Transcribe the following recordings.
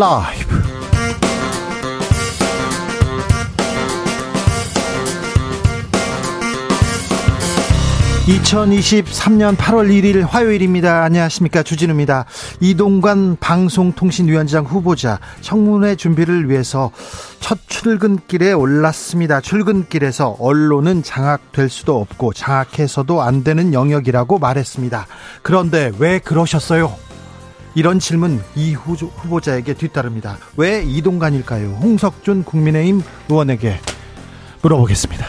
라이브. 2023년 8월 1일 화요일입니다. 안녕하십니까. 주진우입니다. 이동관 방송통신위원장 후보자 청문회 준비를 위해서 첫 출근길에 올랐습니다. 출근길에서 언론은 장악될 수도 없고 장악해서도 안 되는 영역이라고 말했습니다. 그런데 왜 그러셨어요? 이런 질문 이 후보자에게 뒤따릅니다. 왜 이동관일까요? 홍석준 국민의힘 의원에게 물어보겠습니다.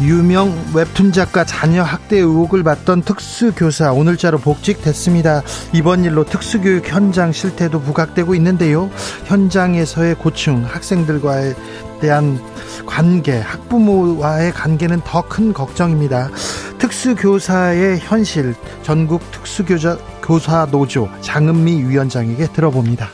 유명 웹툰 작가 자녀 학대 의혹을 받던 특수교사 오늘자로 복직됐습니다. 이번 일로 특수교육 현장 실태도 부각되고 있는데요. 현장에서의 고충, 학생들과에 대한 관계, 학부모와의 관계는 더 큰 걱정입니다. 특수교사의 현실, 전국 특수교사 교사 노조 장은미 위원장에게 들어봅니다.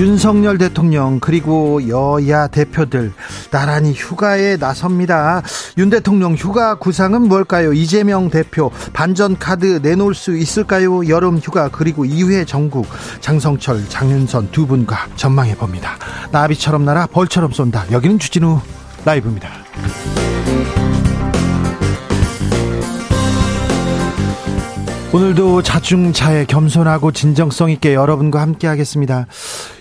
윤석열 대통령 그리고 여야 대표들 나란히 휴가에 나섭니다. 윤 대통령 휴가 구상은 뭘까요? 이재명 대표 반전 카드 내놓을 수 있을까요? 여름 휴가 그리고 이후의 전국 장성철 장윤선 두 분과 전망해 봅니다. 나비처럼 날아 벌처럼 쏜다. 여기는 주진우 라이브입니다. 오늘도 자중차에 겸손하고 진정성 있게 여러분과 함께 하겠습니다.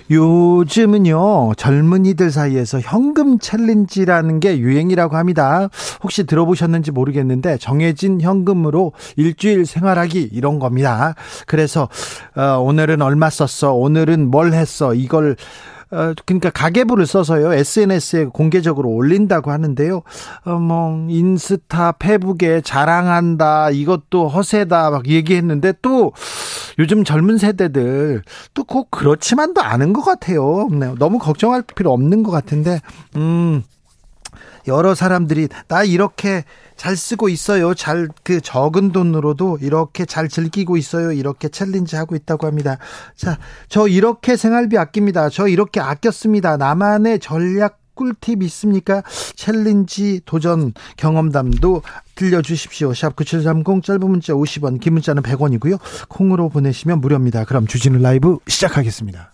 요즘은요, 젊은이들 사이에서 현금 챌린지라는 게 유행이라고 합니다. 혹시 들어보셨는지 모르겠는데, 정해진 현금으로 일주일 생활하기, 이런 겁니다. 그래서, 어, 오늘은 얼마 썼어? 오늘은 뭘 했어? 이걸, 어, 그러니까 가계부를 써서요 SNS에 공개적으로 올린다고 하는데요. 어, 뭐 인스타, 페북에 자랑한다 이것도 허세다 막 얘기했는데 또 요즘 젊은 세대들 또 꼭 그렇지만도 않은 것 같아요. 네, 너무 걱정할 필요 없는 것 같은데 음. 여러 사람들이 나 이렇게 잘 쓰고 있어요. 잘 그 적은 돈으로도 이렇게 잘 즐기고 있어요. 이렇게 챌린지 하고 있다고 합니다. 자, 저 이렇게 생활비 아낍니다. 저 이렇게 아꼈습니다. 나만의 전략 꿀팁 있습니까? 챌린지 도전 경험담도 들려주십시오. 샵 9730 짧은 문자 50원, 긴 문자는 100원이고요. 콩으로 보내시면 무료입니다. 그럼 주진우 라이브 시작하겠습니다.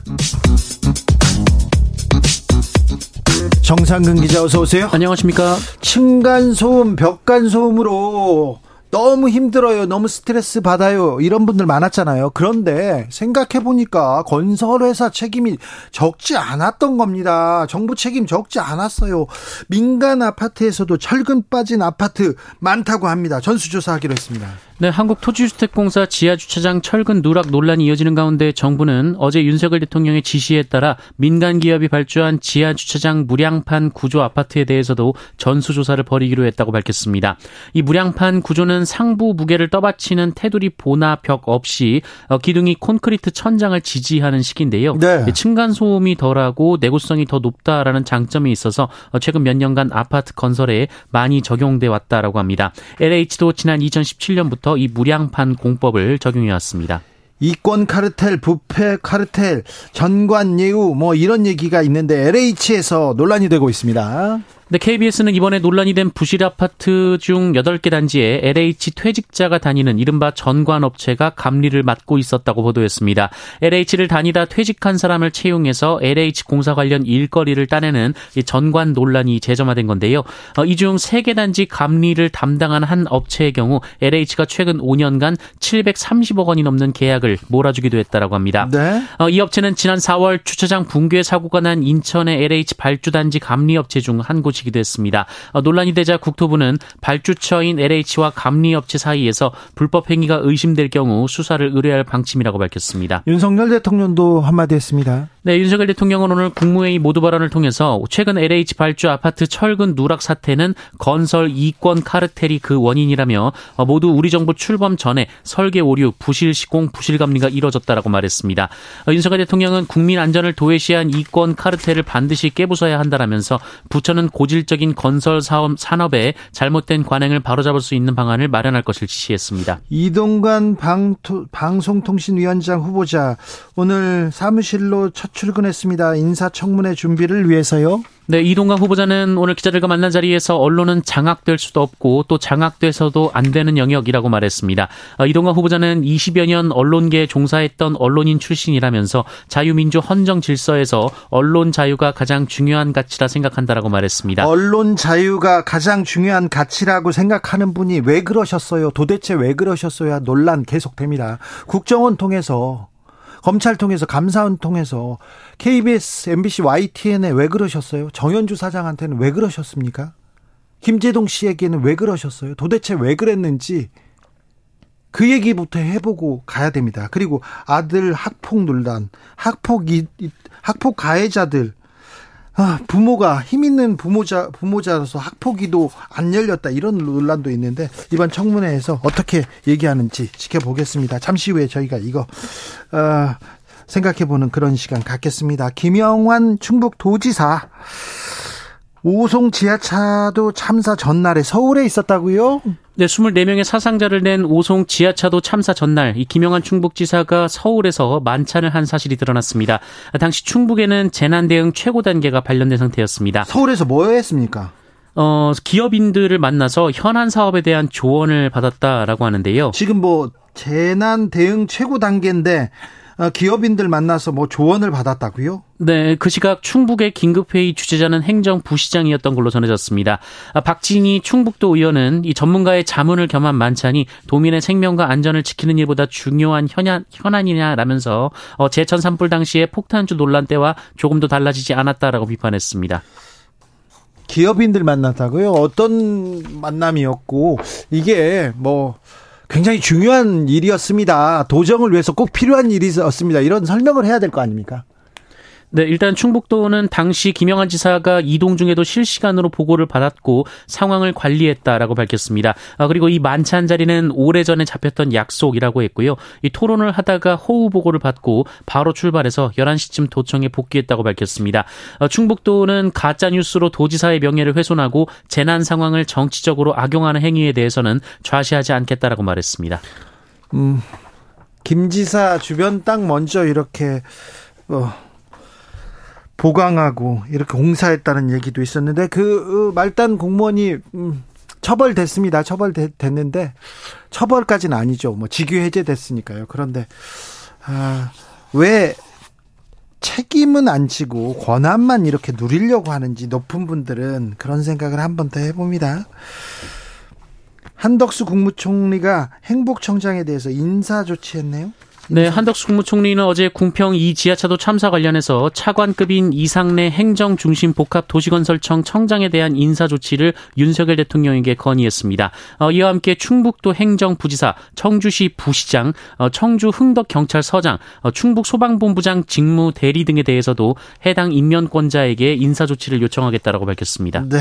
정상근 기자 어서 오세요. 안녕하십니까. 층간소음, 벽간소음으로 너무 힘들어요. 너무 스트레스 받아요. 이런 분들 많았잖아요. 그런데 생각해 보니까 건설회사 책임이 적지 않았던 겁니다. 정부 책임 적지 않았어요. 민간 아파트에서도 철근 빠진 아파트 많다고 합니다. 전수조사하기로 했습니다. 네, 한국토지주택공사 지하주차장 철근 누락 논란이 이어지는 가운데 정부는 어제 윤석열 대통령의 지시에 따라 민간 기업이 발주한 지하주차장 무량판 구조 아파트에 대해서도 전수조사를 벌이기로 했다고 밝혔습니다. 이 무량판 구조는 상부 무게를 떠받치는 테두리 보나 벽 없이 어, 기둥이 콘크리트 천장을 지지하는 식인데요. 네. 층간 소음이 덜하고 내구성이 더 높다라는 장점이 있어서 어, 최근 몇 년간 아파트 건설에 많이 적용돼 왔다라고 합니다. LH도 지난 2017년부터 이 무량판 공법을 적용해 왔습니다. 이권 카르텔, 부패 카르텔, 전관 예우 뭐 이런 얘기가 있는데 LH에서 논란이 되고 있습니다. 네, KBS는 이번에 논란이 된 부실 아파트 중 8개 단지에 LH 퇴직자가 다니는 이른바 전관업체가 감리를 맡고 있었다고 보도했습니다. LH를 다니다 퇴직한 사람을 채용해서 LH 공사 관련 일거리를 따내는 전관 논란이 재점화된 건데요. 어, 이중 3개 단지 감리를 담당한 한 업체의 경우 LH가 최근 5년간 730억 원이 넘는 계약을 몰아주기도 했다라고 합니다. 네. 어, 이 업체는 지난 4월 주차장 붕괴 사고가 난 인천의 LH 발주단지 감리업체 중 한 곳이 지기도 했습니다. 어, 논란이 되자 국토부는 발주처인 LH와 감리업체 사이에서 불법 행위가 의심될 경우 수사를 의뢰할 방침이라고 밝혔습니다. 윤석열 대통령도 한마디 했습니다. 네, 윤석열 대통령은 오늘 국무회의 모두 발언을 통해서 최근 LH 발주 아파트 철근 누락 사태는 건설 이권 카르텔이 그 원인이라며 모두 우리 정부 출범 전에 설계 오류, 부실 시공, 부실 감리가 이뤄졌다라고 말했습니다. 윤석열 대통령은 국민 안전을 도외시한 이권 카르텔을 반드시 깨부숴야 한다라면서 부처는 고질적인 건설 사업 산업에 잘못된 관행을 바로잡을 수 있는 방안을 마련할 것을 지시했습니다. 이동관 방송통신위원장 후보자 오늘 사무실로 첫 출근했습니다. 인사청문회 준비를 위해서요. 네, 이동강 후보자는 오늘 기자들과 만난 자리에서 언론은 장악될 수도 없고 또 장악돼서도 안 되는 영역이라고 말했습니다. 어, 이동강 후보자는 20여 년 언론계에 종사했던 언론인 출신이라면서 자유민주 헌정 질서에서 언론 자유가 가장 중요한 가치라 생각한다라고 말했습니다. 언론 자유가 가장 중요한 가치라고 생각하는 분이 왜 그러셨어요? 도대체 왜 그러셨어야 논란 계속됩니다. 국정원 통해서 검찰 통해서 감사원 통해서 KBS, MBC, YTN에 왜 그러셨어요? 정현주 사장한테는 왜 그러셨습니까? 김재동 씨에게는 왜 그러셨어요? 도대체 왜 그랬는지 그 얘기부터 해보고 가야 됩니다. 그리고 아들 학폭 논란, 학폭 이 학폭 가해자들 아, 부모가 힘 있는 부모자 부모자로서 학폭위도 안 열렸다 이런 논란도 있는데 이번 청문회에서 어떻게 얘기하는지 지켜보겠습니다. 잠시 후에 저희가 이거 어, 생각해보는 그런 시간 갖겠습니다. 김영환 충북도지사 오송 지하차도 참사 전날에 서울에 있었다고요? 네, 24명의 사상자를 낸 오송 지하차도 참사 전날 이 김영환 충북지사가 서울에서 만찬을 한 사실이 드러났습니다. 당시 충북에는 재난 대응 최고 단계가 발령된 상태였습니다. 서울에서 뭐 했습니까? 어, 기업인들을 만나서 현안 사업에 대한 조언을 받았다라고 하는데요. 지금 뭐 재난 대응 최고 단계인데 어, 기업인들 만나서 뭐 조언을 받았다고요? 네, 그 시각 충북의 긴급회의 주재자는 행정부시장이었던 걸로 전해졌습니다. 아, 박진희 충북도 의원은 이 전문가의 자문을 겸한 만찬이 도민의 생명과 안전을 지키는 일보다 중요한 현안, 현안이냐라면서 어, 제천 산불 당시의 폭탄주 논란 때와 조금도 달라지지 않았다라고 비판했습니다. 기업인들 만났다고요? 어떤 만남이었고 이게 뭐 굉장히 중요한 일이었습니다. 도정을 위해서 꼭 필요한 일이었습니다. 이런 설명을 해야 될 거 아닙니까? 네, 일단 충북도는 당시 김영환 지사가 이동 중에도 실시간으로 보고를 받았고 상황을 관리했다라고 밝혔습니다. 아, 그리고 이 만찬 자리는 오래전에 잡혔던 약속이라고 했고요. 이 토론을 하다가 호우 보고를 받고 바로 출발해서 11시쯤 도청에 복귀했다고 밝혔습니다. 아, 충북도는 가짜 뉴스로 도지사의 명예를 훼손하고 재난 상황을 정치적으로 악용하는 행위에 대해서는 좌시하지 않겠다라고 말했습니다. 음. 김 지사 주변 땅 먼저 이렇게 어 보강하고 이렇게 공사했다는 얘기도 있었는데 그 어, 말단 공무원이 음, 처벌됐습니다. 처벌됐는데 처벌까지는 아니죠. 뭐 직위 해제됐으니까요. 그런데 아, 왜 책임은 안 지고 권한만 이렇게 누리려고 하는지 높은 분들은 그런 생각을 한 번 더 해봅니다. 한덕수 국무총리가 행복청장에 대해서 인사 조치했네요. 네, 한덕수 국무총리는 어제 궁평 이 지하차도 참사 관련해서 차관급인 이상내 행정중심 복합도시건설청 청장에 대한 인사 조치를 윤석열 대통령에게 건의했습니다. 어, 이와 함께 충북도 행정부지사, 청주시 부시장, 어, 청주 흥덕경찰서장, 어, 충북 소방본부장 직무 대리 등에 대해서도 해당 인면권자에게 인사 조치를 요청하겠다라고 밝혔습니다. 네.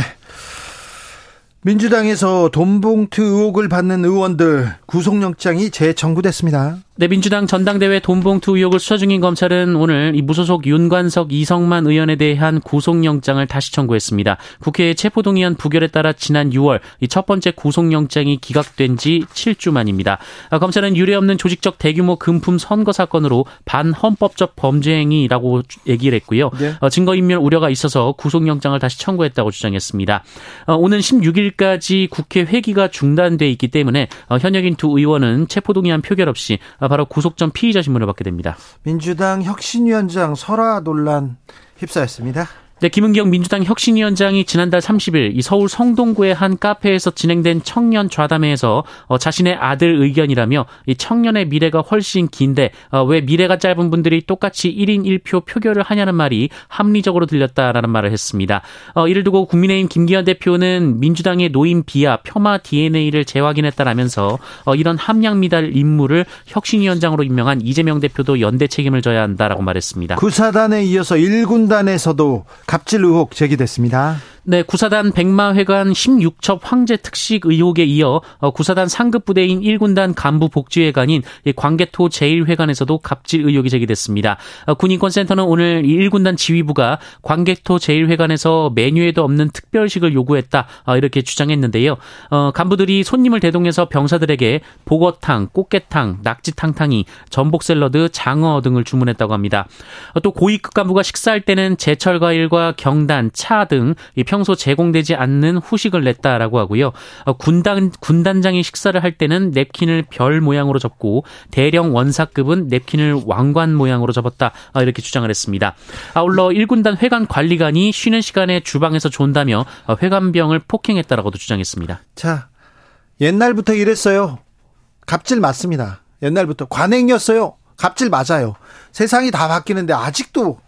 민주당에서 돈봉투 의혹을 받는 의원들 구속영장이 재청구됐습니다. 네, 민주당 전당대회 돈봉투 의혹을 수사 중인 검찰은 오늘 이 무소속 윤관석 이성만 의원에 대한 구속영장을 다시 청구했습니다. 국회의 체포동의안 부결에 따라 지난 6월 이 첫 번째 구속영장이 기각된 지 7주 만입니다. 아, 검찰은 유례 없는 조직적 대규모 금품 선거 사건으로 반헌법적 범죄 행위라고 얘기를 했고요. 네. 어, 증거인멸 우려가 있어서 구속영장을 다시 청구했다고 주장했습니다. 어, 오는 16일까지 국회 회기가 중단돼 있기 때문에 어, 현역인 두 의원은 체포동의안 표결 없이 바로 구속 전 피의자 신문을 받게 됩니다. 민주당 혁신위원장 설화 논란 휩싸였습니다. 네, 김은경 민주당 혁신위원장이 지난달 30일 이 서울 성동구의 한 카페에서 진행된 청년 좌담회에서 어, 자신의 아들 의견이라며 이 청년의 미래가 훨씬 긴데 어, 왜 미래가 짧은 분들이 똑같이 1인 1표 표결을 하냐는 말이 합리적으로 들렸다라는 말을 했습니다. 어, 이를 두고 국민의힘 김기현 대표는 민주당의 노인 비하 폄하 DNA를 재확인했다라면서 어, 이런 함량 미달 임무를 혁신위원장으로 임명한 이재명 대표도 연대 책임을 져야 한다라고 말했습니다. 구사단에 이어서 1군단에서도 갑질 의혹 제기됐습니다. 네, 구사단 백마회관 16첩 황제 특식 의혹에 이어 어, 구사단 상급 부대인 1군단 간부 복지회관인 광개토 제1회관에서도 갑질 의혹이 제기됐습니다. 어, 군인권센터는 오늘 1군단 지휘부가 광개토 제1회관에서 메뉴에도 없는 특별식을 요구했다 어, 이렇게 주장했는데요. 간부들이 손님을 대동해서 병사들에게 보거탕, 꽃게탕, 낙지탕탕이, 전복 샐러드, 장어 등을 주문했다고 합니다. 또 고위급 간부가 식사할 때는 제철 과일과 경단, 차 등 평소 제공되지 않는 후식을 냈다라고 하고요. 어, 군단 군단장이 식사를 할 때는 냅킨을 별 모양으로 접고 대령 원사급은 냅킨을 왕관 모양으로 접었다 어, 이렇게 주장을 했습니다. 아울러 1군단 회관 관리관이 쉬는 시간에 주방에서 존다며 어, 회관병을 폭행했다라고도 주장했습니다. 자, 옛날부터 이랬어요. 갑질 맞습니다. 옛날부터 관행이었어요. 갑질 맞아요. 세상이 다 바뀌는데 아직도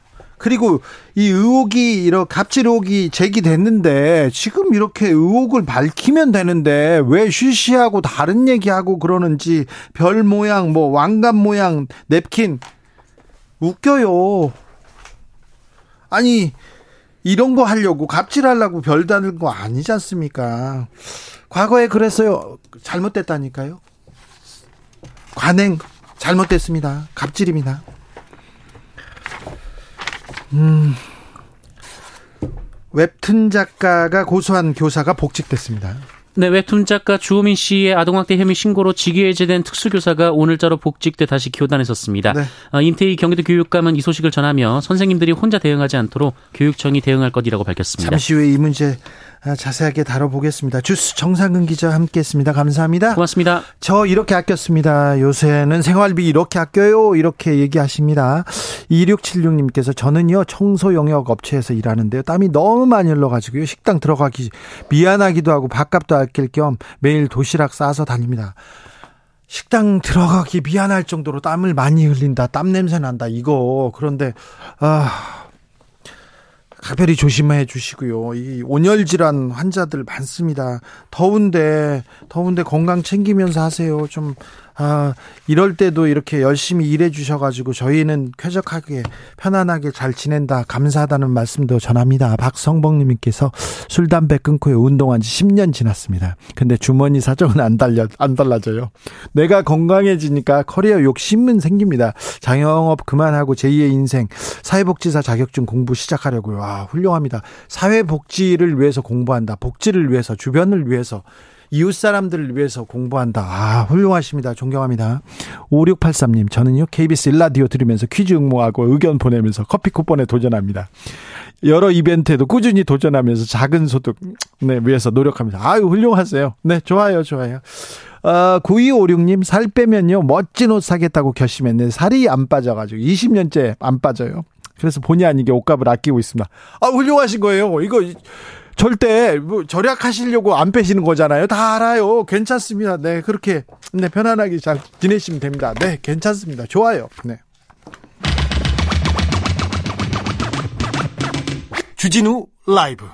그리고 이 의혹이 이런 갑질 의혹이 제기됐는데 지금 이렇게 의혹을 밝히면 되는데 왜 쉬쉬하고 다른 얘기하고 그러는지 별 모양 뭐 왕관 모양 냅킨 웃겨요. 아니 이런 거 하려고 갑질하려고 별 다는 거 아니지 않습니까? 과거에 그랬어요. 잘못됐다니까요. 관행 잘못됐습니다. 갑질입니다. 음, 웹툰 작가가 고소한 교사가 복직됐습니다. 네, 웹툰 작가 주호민 씨의 아동학대 혐의 신고로 직위 해제된 특수교사가 오늘자로 복직돼 다시 교단에 섰습니다. 네. 어, 임태희 경기도 교육감은 이 소식을 전하며 선생님들이 혼자 대응하지 않도록 교육청이 대응할 것이라고 밝혔습니다. 잠시 후에 이 문제 아, 자세하게 다뤄보겠습니다. 주스 정상근 기자 함께했습니다. 감사합니다. 고맙습니다. 저 이렇게 아꼈습니다. 요새는 생활비 이렇게 아껴요. 이렇게 얘기하십니다. 2676님께서 저는요 청소 영역 업체에서 일하는데요. 땀이 너무 많이 흘러가지고요. 식당 들어가기 미안하기도 하고 밥값도 아낄 겸 매일 도시락 싸서 다닙니다. 식당 들어가기 미안할 정도로 땀을 많이 흘린다. 땀 냄새 난다. 이거 그런데 아. 각별히 조심해 주시고요. 이 온열 질환 환자들 많습니다. 더운데 더운데 건강 챙기면서 하세요. 좀 아, 이럴 때도 이렇게 열심히 일해 주셔가지고 저희는 쾌적하게 편안하게 잘 지낸다 감사하다는 말씀도 전합니다. 박성봉님께서 술 담배 끊고 운동한 지 10년 지났습니다. 근데 주머니 사정은 안 달려 안 달라져요. 내가 건강해지니까 커리어 욕심은 생깁니다. 장영업 그만하고 제2의 인생 사회복지사 자격증 공부 시작하려고요. 아 훌륭합니다. 사회복지를 위해서 공부한다. 복지를 위해서 주변을 위해서 이웃 사람들을 위해서 공부한다. 아, 훌륭하십니다. 존경합니다. 5683님, 저는요, KBS 일라디오 들으면서 퀴즈 응모하고 의견 보내면서 커피 쿠폰에 도전합니다. 여러 이벤트에도 꾸준히 도전하면서 작은 소득, 네, 위해서 노력합니다. 아유, 훌륭하세요. 네, 좋아요, 좋아요. 어, 9256님, 살 빼면요, 멋진 옷 사겠다고 결심했는데, 살이 안 빠져가지고, 20년째 안 빠져요. 그래서 본의 아니게 옷값을 아끼고 있습니다. 아, 훌륭하신 거예요. 이거, 절대 뭐 절약하시려고 안 빼시는 거잖아요. 다 알아요. 괜찮습니다. 네, 그렇게 네, 편안하게 잘 지내시면 됩니다. 네, 괜찮습니다. 좋아요. 네. 주진우 라이브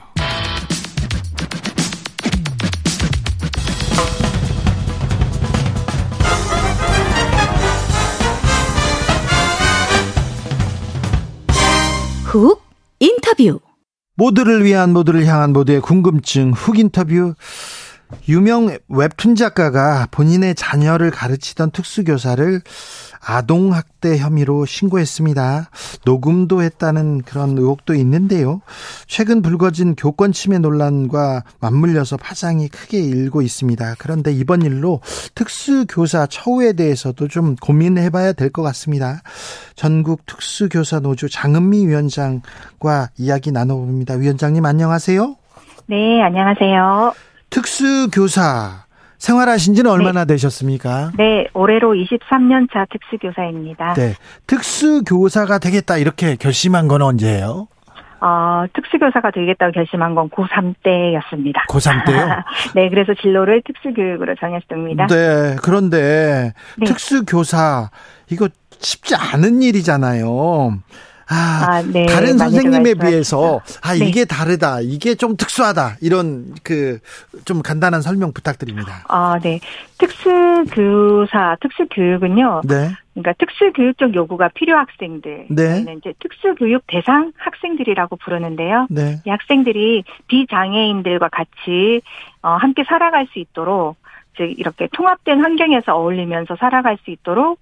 훅 인터뷰 모두를 위한 모두를 향한 모두의 궁금증 훅 인터뷰. 유명 웹툰 작가가 본인의 자녀를 가르치던 특수교사를 아동학대 혐의로 신고했습니다. 녹음도 했다는 그런 의혹도 있는데요. 최근 불거진 교권 침해 논란과 맞물려서 파장이 크게 일고 있습니다. 그런데 이번 일로 특수교사 처우에 대해서도 좀 고민해 봐야 될 것 같습니다. 전국 특수교사 노조 장은미 위원장과 이야기 나눠봅니다. 위원장님 안녕하세요. 네, 안녕하세요. 특수교사 생활하신 지는 얼마나 네. 되셨습니까? 네, 올해로 23년 차 특수교사입니다. 네. 특수교사가 되겠다 이렇게 결심한 건 언제예요? 어, 특수교사가 되겠다고 결심한 건 고3 때였습니다. 고3 때요? 네, 그래서 진로를 특수교육으로 정했습니다. 네, 그런데 네. 특수교사 이거 쉽지 않은 일이잖아요. 아, 아, 네, 다른 선생님에. 비해서 아 네. 이게 다르다, 이게 좀 특수하다 이런 그 좀 간단한 설명 부탁드립니다. 아, 네. 특수교사, 특수교육은요. 네, 그러니까 특수교육적 요구가 필요 학생들. 네. 이제 특수교육 대상 학생들이라고 부르는데요. 네, 이 학생들이 비장애인들과 같이 어, 함께 살아갈 수 있도록 즉 이렇게 통합된 환경에서 어울리면서 살아갈 수 있도록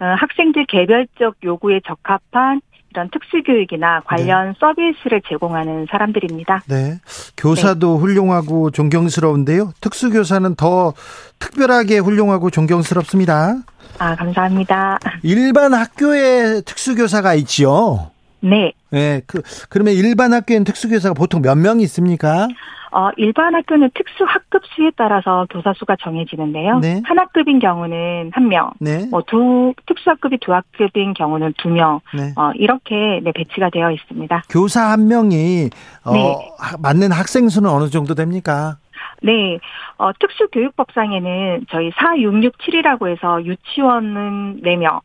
어, 학생들 개별적 요구에 적합한 이런 특수교육이나 관련 서비스를 제공하는 사람들입니다. 네. 교사도 훌륭하고 존경스러운데요. 특수교사는 더 특별하게 훌륭하고 존경스럽습니다. 아, 감사합니다. 일반 학교에 특수교사가 있지요. 네. 네, 그 그러면 일반 학교엔 특수교사가 보통 몇명 있습니까? 어, 일반 학교는 특수 학급 수에 따라서 교사 수가 정해지는데요. 네. 한 학급인 경우는 한 명, 네, 뭐두 특수 학급이 두 학급인 경우는 두 명, 네. 어, 이렇게 네, 배치가 되어 있습니다. 교사 한 명이 어, 네. 하- 맞는 학생 수는 어느 정도 됩니까? 네, 어, 특수교육법상에는 저희 4667이라고 해서 유치원은 4명,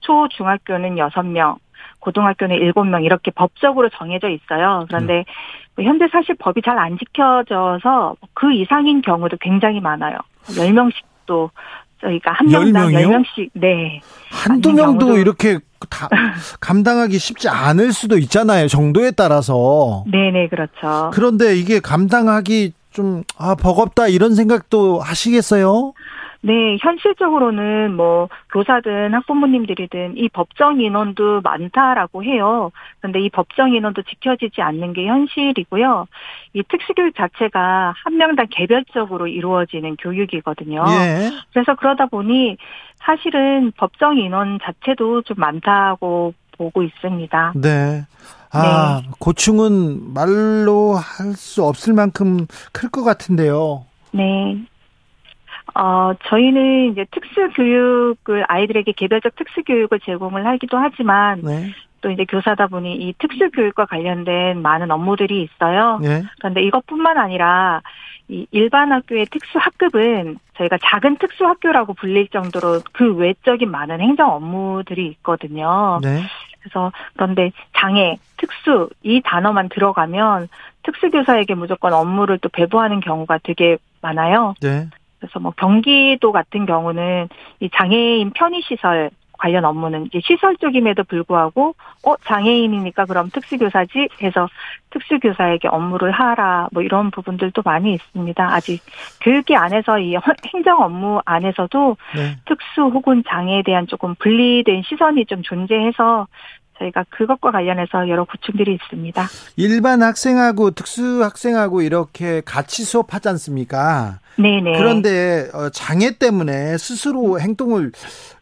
초, 중학교는 6명, 고등학교는 7명 이렇게 법적으로 정해져 있어요. 그런데 뭐 현재 사실 법이 잘 안 지켜져서 그 이상인 경우도 굉장히 많아요. 10명씩 도 저희가 한열 명당 명이요? 10명씩, 네. 한두 명도 경우도- 이렇게 다 감당하기 쉽지 않을 수도 있잖아요. 정도에 따라서. 네 네, 그렇죠. 그런데 이게 감당하기 좀 아, 버겁다 이런 생각도 하시겠어요? 네, 현실적으로는 뭐 교사든 학부모님들이든 이 법정 인원도 많다라고 해요. 그런데 이 법정 인원도 지켜지지 않는 게 현실이고요. 이 특수교육 자체가 한 명당 개별적으로 이루어지는 교육이거든요. 예. 그래서 그러다 보니 사실은 법정 인원 자체도 좀 많다고 보고 있습니다. 네. 아, 고충은 말로 할 수 없을 만큼 클 것 같은데요. 네. 어, 저희는 이제 특수교육을 아이들에게 개별적 특수교육을 제공을 하기도 하지만 네. 또 이제 교사다 보니 이 특수교육과 관련된 많은 업무들이 있어요. 예. 그런데 이것뿐만 아니라 이 일반 학교의 특수학급은 저희가 작은 특수학교라고 불릴 정도로 그 외적인 많은 행정 업무들이 있거든요. 네. 그래서 그런데 장애, 특수 이 단어만 들어가면 특수교사에게 무조건 업무를 또 배부하는 경우가 되게 많아요. 네. 그래서 뭐 경기도 같은 경우는 이 장애인 편의시설 관련 업무는 이제 시설 쪽임에도 불구하고 어 장애인이니까 그럼 특수교사지 해서 특수교사에게 업무를 하라 뭐 이런 부분들도 많이 있습니다. 아직 교육계 안에서 이 헌- 행정 업무 안에서도 네. 특수 혹은 장애에 대한 조금 분리된 시선이 좀 존재해서 저희가 그것과 관련해서 여러 고충들이 있습니다. 일반 학생하고 특수 학생하고 이렇게 같이 수업하지 않습니까? 네네. 그런데 어, 장애 때문에 스스로 행동을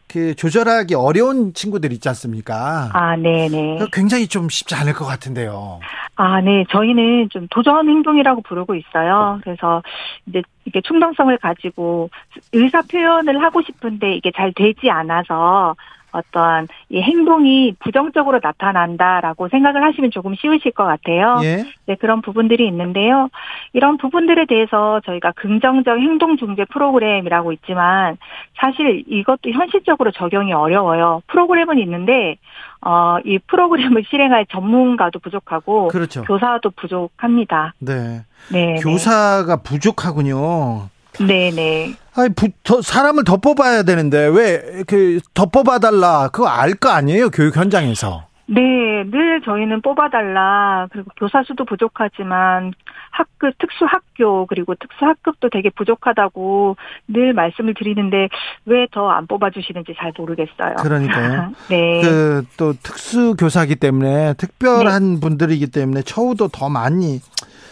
그 조절하기 어려운 친구들 있지 않습니까? 아, 네네. 굉장히 좀 쉽지 않을 것 같은데요. 아, 네. 저희는 좀 도전 행동이라고 부르고 있어요. 그래서 이제 이게 충동성을 가지고 의사 표현을 하고 싶은데 이게 잘 되지 않아서 어떠한 이 행동이 부정적으로 나타난다라고 생각을 하시면 조금 쉬우실 것 같아요. 예. 네, 그런 부분들이 있는데요. 이런 부분들에 대해서 저희가 긍정적 행동 중재 프로그램이라고 있지만 사실 이것도 현실적으로 적용이 어려워요. 프로그램은 있는데 어, 이 프로그램을 실행할 전문가도 부족하고 그렇죠. 교사도 부족합니다. 네. 네. 교사가 부족하군요. 네, 네. 아니, 부, 더, 사람을 더 뽑아야 되는데, 왜, 그, 더 뽑아달라. 그거 알 거 아니에요? 교육 현장에서. 네, 늘 저희는 뽑아달라. 그리고 교사 수도 부족하지만 학급, 특수학교, 그리고 특수학급도 되게 부족하다고 늘 말씀을 드리는데 왜 더 안 뽑아주시는지 잘 모르겠어요. 그러니까요. 네. 그, 또, 특수교사기 때문에, 특별한 분들이기 때문에, 처우도 더 많이,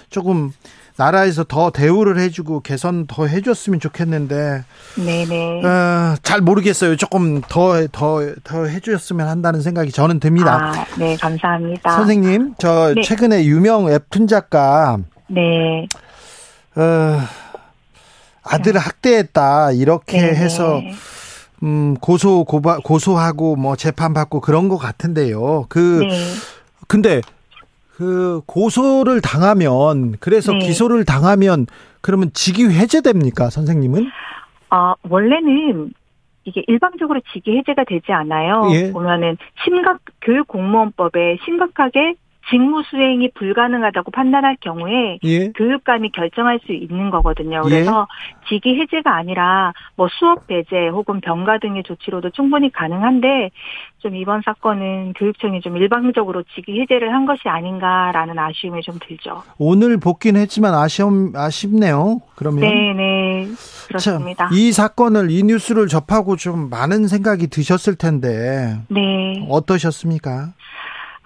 조금, 나라에서 더 대우를 해주고 개선 더 해줬으면 좋겠는데, 네네. 어, 잘 모르겠어요. 조금 더, 더, 더 해주셨으면 한다는 생각이 저는 듭니다. 아, 네, 감사합니다. 선생님, 저, 네. 최근에 유명 웹툰 작가, 네. 어, 아들을 학대했다, 이렇게 네. 해서, 음, 고소, 고바, 고소하고 뭐 재판 받고 그런 것 같은데요. 그, 네. 근데, 그 고소를 당하면 그래서 네. 기소를 당하면 그러면 직위 해제됩니까, 선생님은? 아, 원래는 이게 일방적으로 직위 해제가 되지 않아요. 예. 보면은 심각 교육 공무원법에 심각하게 직무 수행이 불가능하다고 판단할 경우에 예. 교육감이 결정할 수 있는 거거든요. 그래서 직위 해제가 아니라 뭐 수업 배제 혹은 병가 등의 조치로도 충분히 가능한데 좀 이번 사건은 교육청이 좀 일방적으로 직위 해제를 한 것이 아닌가라는 아쉬움이 좀 들죠. 오늘 복귀는 했지만 아쉬움 아쉽네요. 그러면 네, 네. 그렇습니다. 참, 이 사건을 이 뉴스를 접하고 좀 많은 생각이 드셨을 텐데 네. 어떠셨습니까?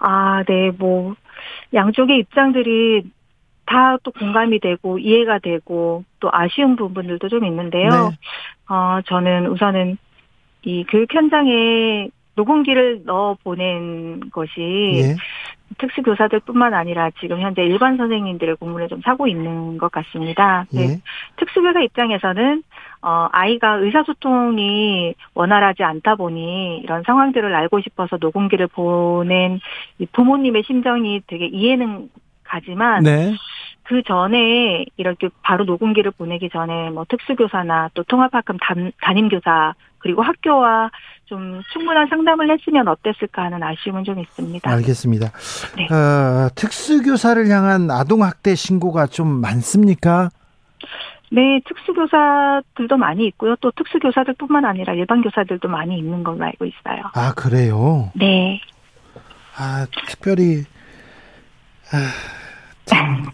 아, 네, 뭐, 양쪽의 입장들이 다 또 공감이 되고 이해가 되고 또 아쉬운 부분들도 좀 있는데요. 네. 어, 저는 우선은 이 교육 현장에 녹음기를 넣어 보낸 것이 예. 특수교사들뿐만 아니라 지금 현재 일반 선생님들의 공문에 좀 사고 있는 것 같습니다. 네. 예. 특수교사 입장에서는 어, 아이가 의사소통이 원활하지 않다 보니 이런 상황들을 알고 싶어서 녹음기를 보낸 이 부모님의 심정이 되게 이해는 가지만 네. 그 전에 이렇게 바로 녹음기를 보내기 전에 뭐 특수교사나 또 통합학급 담, 담임교사 그리고 학교와 좀 충분한 상담을 했으면 어땠을까 하는 아쉬움은 좀 있습니다. 알겠습니다. 네. 어, 특수교사를 향한 아동학대 신고가 좀 많습니까? 네, 특수교사들도 많이 있고요. 또 특수교사들뿐만 아니라 일반 교사들도 많이 있는 걸로 알고 있어요. 아, 그래요? 네. 아, 특별히, 아, 참.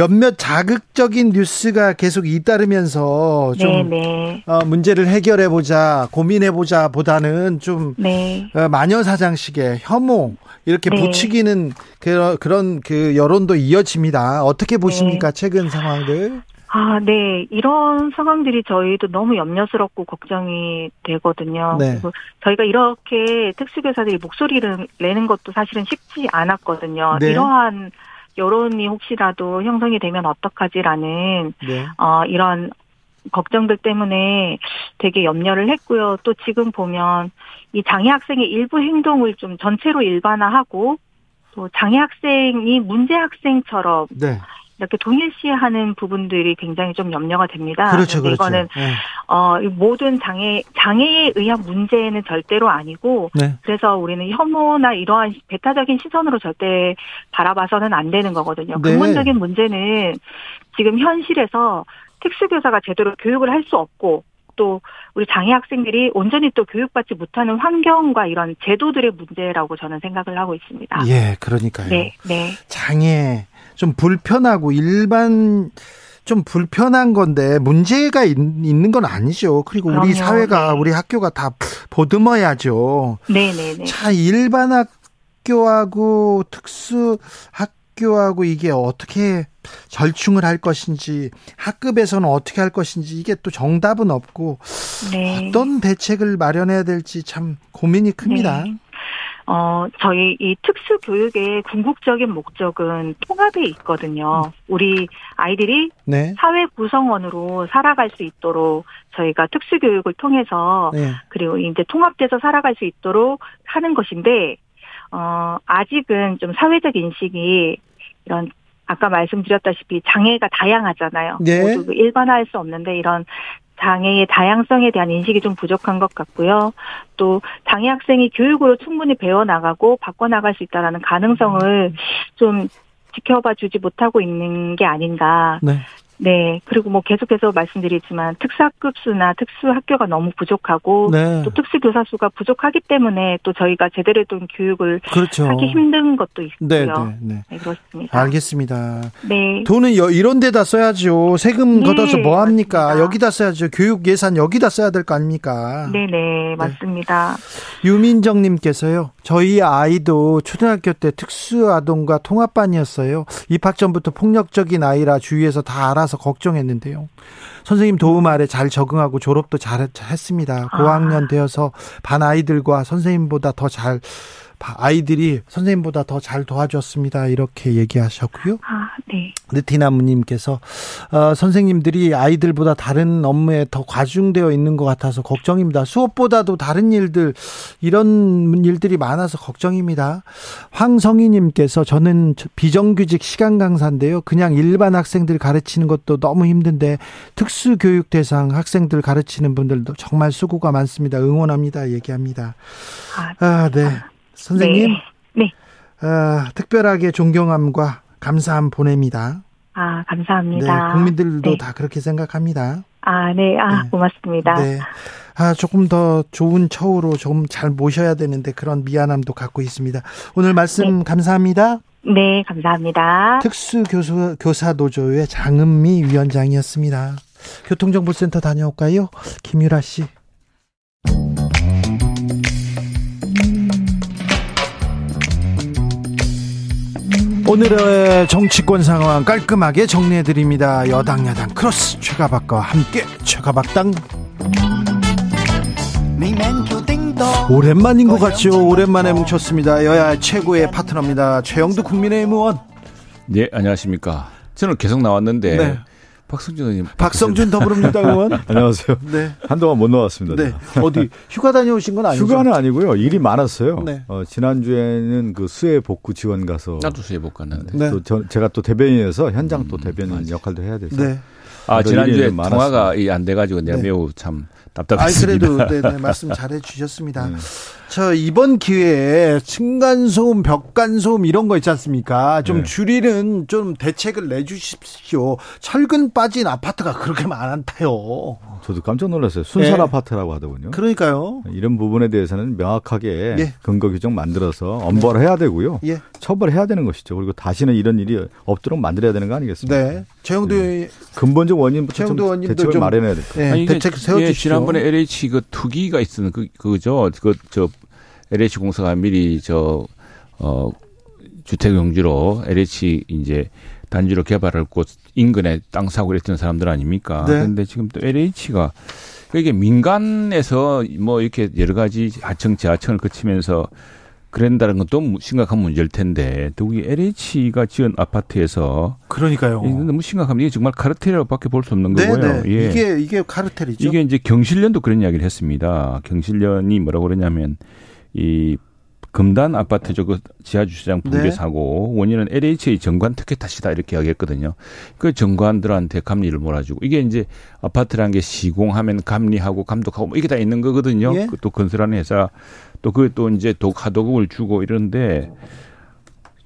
몇몇 자극적인 뉴스가 계속 잇따르면서 좀 네, 네. 어, 문제를 해결해 보자, 고민해 보자 보다는 좀 네. 어, 마녀 사장식의 혐오 이렇게 네. 부추기는 그런 그런 그 여론도 이어집니다. 어떻게 보십니까 최근 상황들? 아, 네. 이런 상황들이 저희도 너무 염려스럽고 걱정이 되거든요. 네. 그리고 저희가 이렇게 특수교사들이 목소리를 내는 것도 사실은 쉽지 않았거든요. 네. 이러한 여론이 혹시라도 형성이 되면 어떡하지라는 네. 어, 이런 걱정들 때문에 되게 염려를 했고요. 또 지금 보면 이 장애 학생의 일부 행동을 좀 전체로 일반화하고 또 장애 학생이 문제 학생처럼 네. 이렇게 동일시하는 부분들이 굉장히 좀 염려가 됩니다. 그렇죠, 그렇죠. 이거는 네. 어이 모든 장애 장애에 의한 문제는 절대로 아니고 네. 그래서 우리는 혐오나 이러한 배타적인 시선으로 절대 바라봐서는 안 되는 거거든요. 네. 근본적인 문제는 지금 현실에서 특수교사가 제대로 교육을 할 수 없고 또 우리 장애 학생들이 온전히 또 교육받지 못하는 환경과 이런 제도들의 문제라고 저는 생각을 하고 있습니다. 예, 그러니까요. 네, 네. 장애 좀 불편하고 일반 좀 불편한 건데 문제가 있, 는건 아니죠. 그리고 우리 그럼요. 사회가 네. 우리 학교가 다 보듬어야죠. 네, 네, 네. 자, 일반 학교하고 특수 학교하고 이게 어떻게 절충을 할 것인지 학급에서는 어떻게 할 것인지 이게 또 정답은 없고 네. 어떤 대책을 마련해야 될지 참 고민이 큽니다. 네. 어, 저희 이 특수 교육의 궁극적인 목적은 통합에 있거든요. 우리 아이들이 네. 사회 구성원으로 살아갈 수 있도록 저희가 특수 교육을 통해서 네. 그리고 이제 통합돼서 살아갈 수 있도록 하는 것인데 어, 아직은 좀 사회적 인식이 이런 아까 말씀드렸다시피 장애가 다양하잖아요. 네. 모두 그 일반화할 수 없는데 이런 장애의 다양성에 대한 인식이 좀 부족한 것 같고요. 또 장애 학생이 교육으로 충분히 배워 나가고 바꿔 나갈 수 있다라는 가능성을 좀 지켜봐 주지 못하고 있는 게 아닌가. 네. 네. 그리고 뭐 계속해서 말씀드리지만 특수학급 수나 특수학교가 너무 부족하고 네. 또 특수교사 수가 부족하기 때문에 또 저희가 제대로 된 교육을 그렇죠. 하기 힘든 것도 있고요. 네, 네, 네. 네, 그렇습니다. 알겠습니다. 네. 돈은 여- 이런 데다 써야죠. 세금 네, 걷어서 뭐 합니까? 맞습니다. 여기다 써야죠. 교육 예산 여기다 써야 될 거 아닙니까? 네 네, 맞습니다. 유민정 님께서요. 저희 아이도 초등학교 때 특수아동과 통합반이었어요. 입학 전부터 폭력적인 아이라 주위에서 다 알아서 걱정했는데요. 선생님 도움 아래 잘 적응하고 졸업도 잘 했습니다. 아. 고학년 되어서 반 아이들과 선생님보다 더 잘 아이들이 선생님보다 더 잘 도와줬습니다. 이렇게 얘기하셨고요. 아, 네. 느티나무님께서 어, 선생님들이 아이들보다 다른 업무에 더 과중되어 있는 것 같아서 걱정입니다. 수업보다도 다른 일들 이런 일들이 많아서 걱정입니다. 황성희님께서 저는 비정규직 시간 강사인데요. 그냥 일반 학생들 가르치는 것도 너무 힘든데 특수교육 대상 학생들 가르치는 분들도 정말 수고가 많습니다. 응원합니다. 얘기합니다. 아, 아 네. 선생님. 네. 네. 아, 특별하게 존경함과 감사함 보냅니다. 아, 감사합니다. 네, 국민들도 네. 다 그렇게 생각합니다. 아, 네. 아, 네. 고맙습니다. 네. 아, 조금 더 좋은 처우로 좀잘 모셔야 되는데 그런 미안함도 갖고 있습니다. 오늘 말씀 감사합니다. 네, 감사합니다. 특수교사 교사 노조의 장은미 위원장이었습니다. 교통정보센터 다녀올까요? 김유라 씨. 오늘의 정치권 상황 깔끔하게 정리해드립니다. 여당 야당 크로스 최가박과 함께 최가박당 오랜만인 것 같죠. 오랜만에 뭉쳤습니다. 여야 최고의 파트너입니다. 최영두 국민의힘 의원. 네, 안녕하십니까. 저는 계속 나왔는데 네. 박성준 의원님. 박성준 더불어민주당 의원. 안녕하세요. 네. 한동안 못 나왔습니다. 네. 어디 휴가 다녀오신 건 아니죠? 휴가는 아니고요. 일이 많았어요. 네. 어, 지난주에는 그 수해 복구 지원 가서 나도 수해복 갔는데. 네. 또 저, 제가 또 대변인에서 현장 또 음, 대변인 맞아. 역할도 해야 돼서 네. 아, 그래서 지난주에. 통화가 이안 돼 가지고 내가 네. 매우 참 아, 답답했습니다. 그래도 네, 네, 말씀 잘해 주셨습니다. 네. 저 이번 기회에 층간소음, 벽간소음 이런 거 있지 않습니까? 좀 네. 줄이는 좀 대책을 내주십시오. 철근 빠진 아파트가 그렇게 많다요. 저도 깜짝 놀랐어요. 순살 네. 아파트라고 하더군요. 그러니까요. 이런 부분에 대해서는 명확하게 예. 근거 규정 만들어서 엄벌해야 되고요. 예. 처벌해야 되는 것이죠. 그리고 다시는 이런 일이 없도록 만들어야 되는 거 아니겠습니까? 네. 최영두 근본적 원인부터 좀 최영두 의원님도 대책을 좀- 마련해야 될 거예요. 네, 대책 예, 세워주십시오. 지난번에 LH 그 투기가 있었는 그 그죠. 그 저 LH 공사가 미리 저 어 주택 용지로 LH 이제 단지로 개발할 곳 인근에 땅 사고 그랬던 사람들 아닙니까? 네. 그런데 지금 또 LH가 이게 민간에서 뭐 이렇게 여러 가지 하청 지하청을 거치면서 그런다는 건또 심각한 문제일 텐데 더욱이 LH가 지은 아파트에서 그러니까요. 이게 너무 심각합니다. 이게 정말 카르텔이라고밖에 볼 수 없는 네, 거고요. 네. 예. 이게 이게 카르텔이죠. 이게 이제 경실련도 그런 이야기를 했습니다. 경실련이 뭐라고 그러냐면 이 금단 아파트죠. 그 지하 주차장 붕괴 네. 사고 원인은 LH의 정관 특혜 탓이다 이렇게 이야기했거든요. 그 정관들한테 감리를 몰아주고 이게 이제 아파트라는 게 시공하면 감리하고 감독하고 뭐 이게 다 있는 거거든요. 예. 그또 건설하는 회사 또그또 이제 독 하도급을 주고 이런데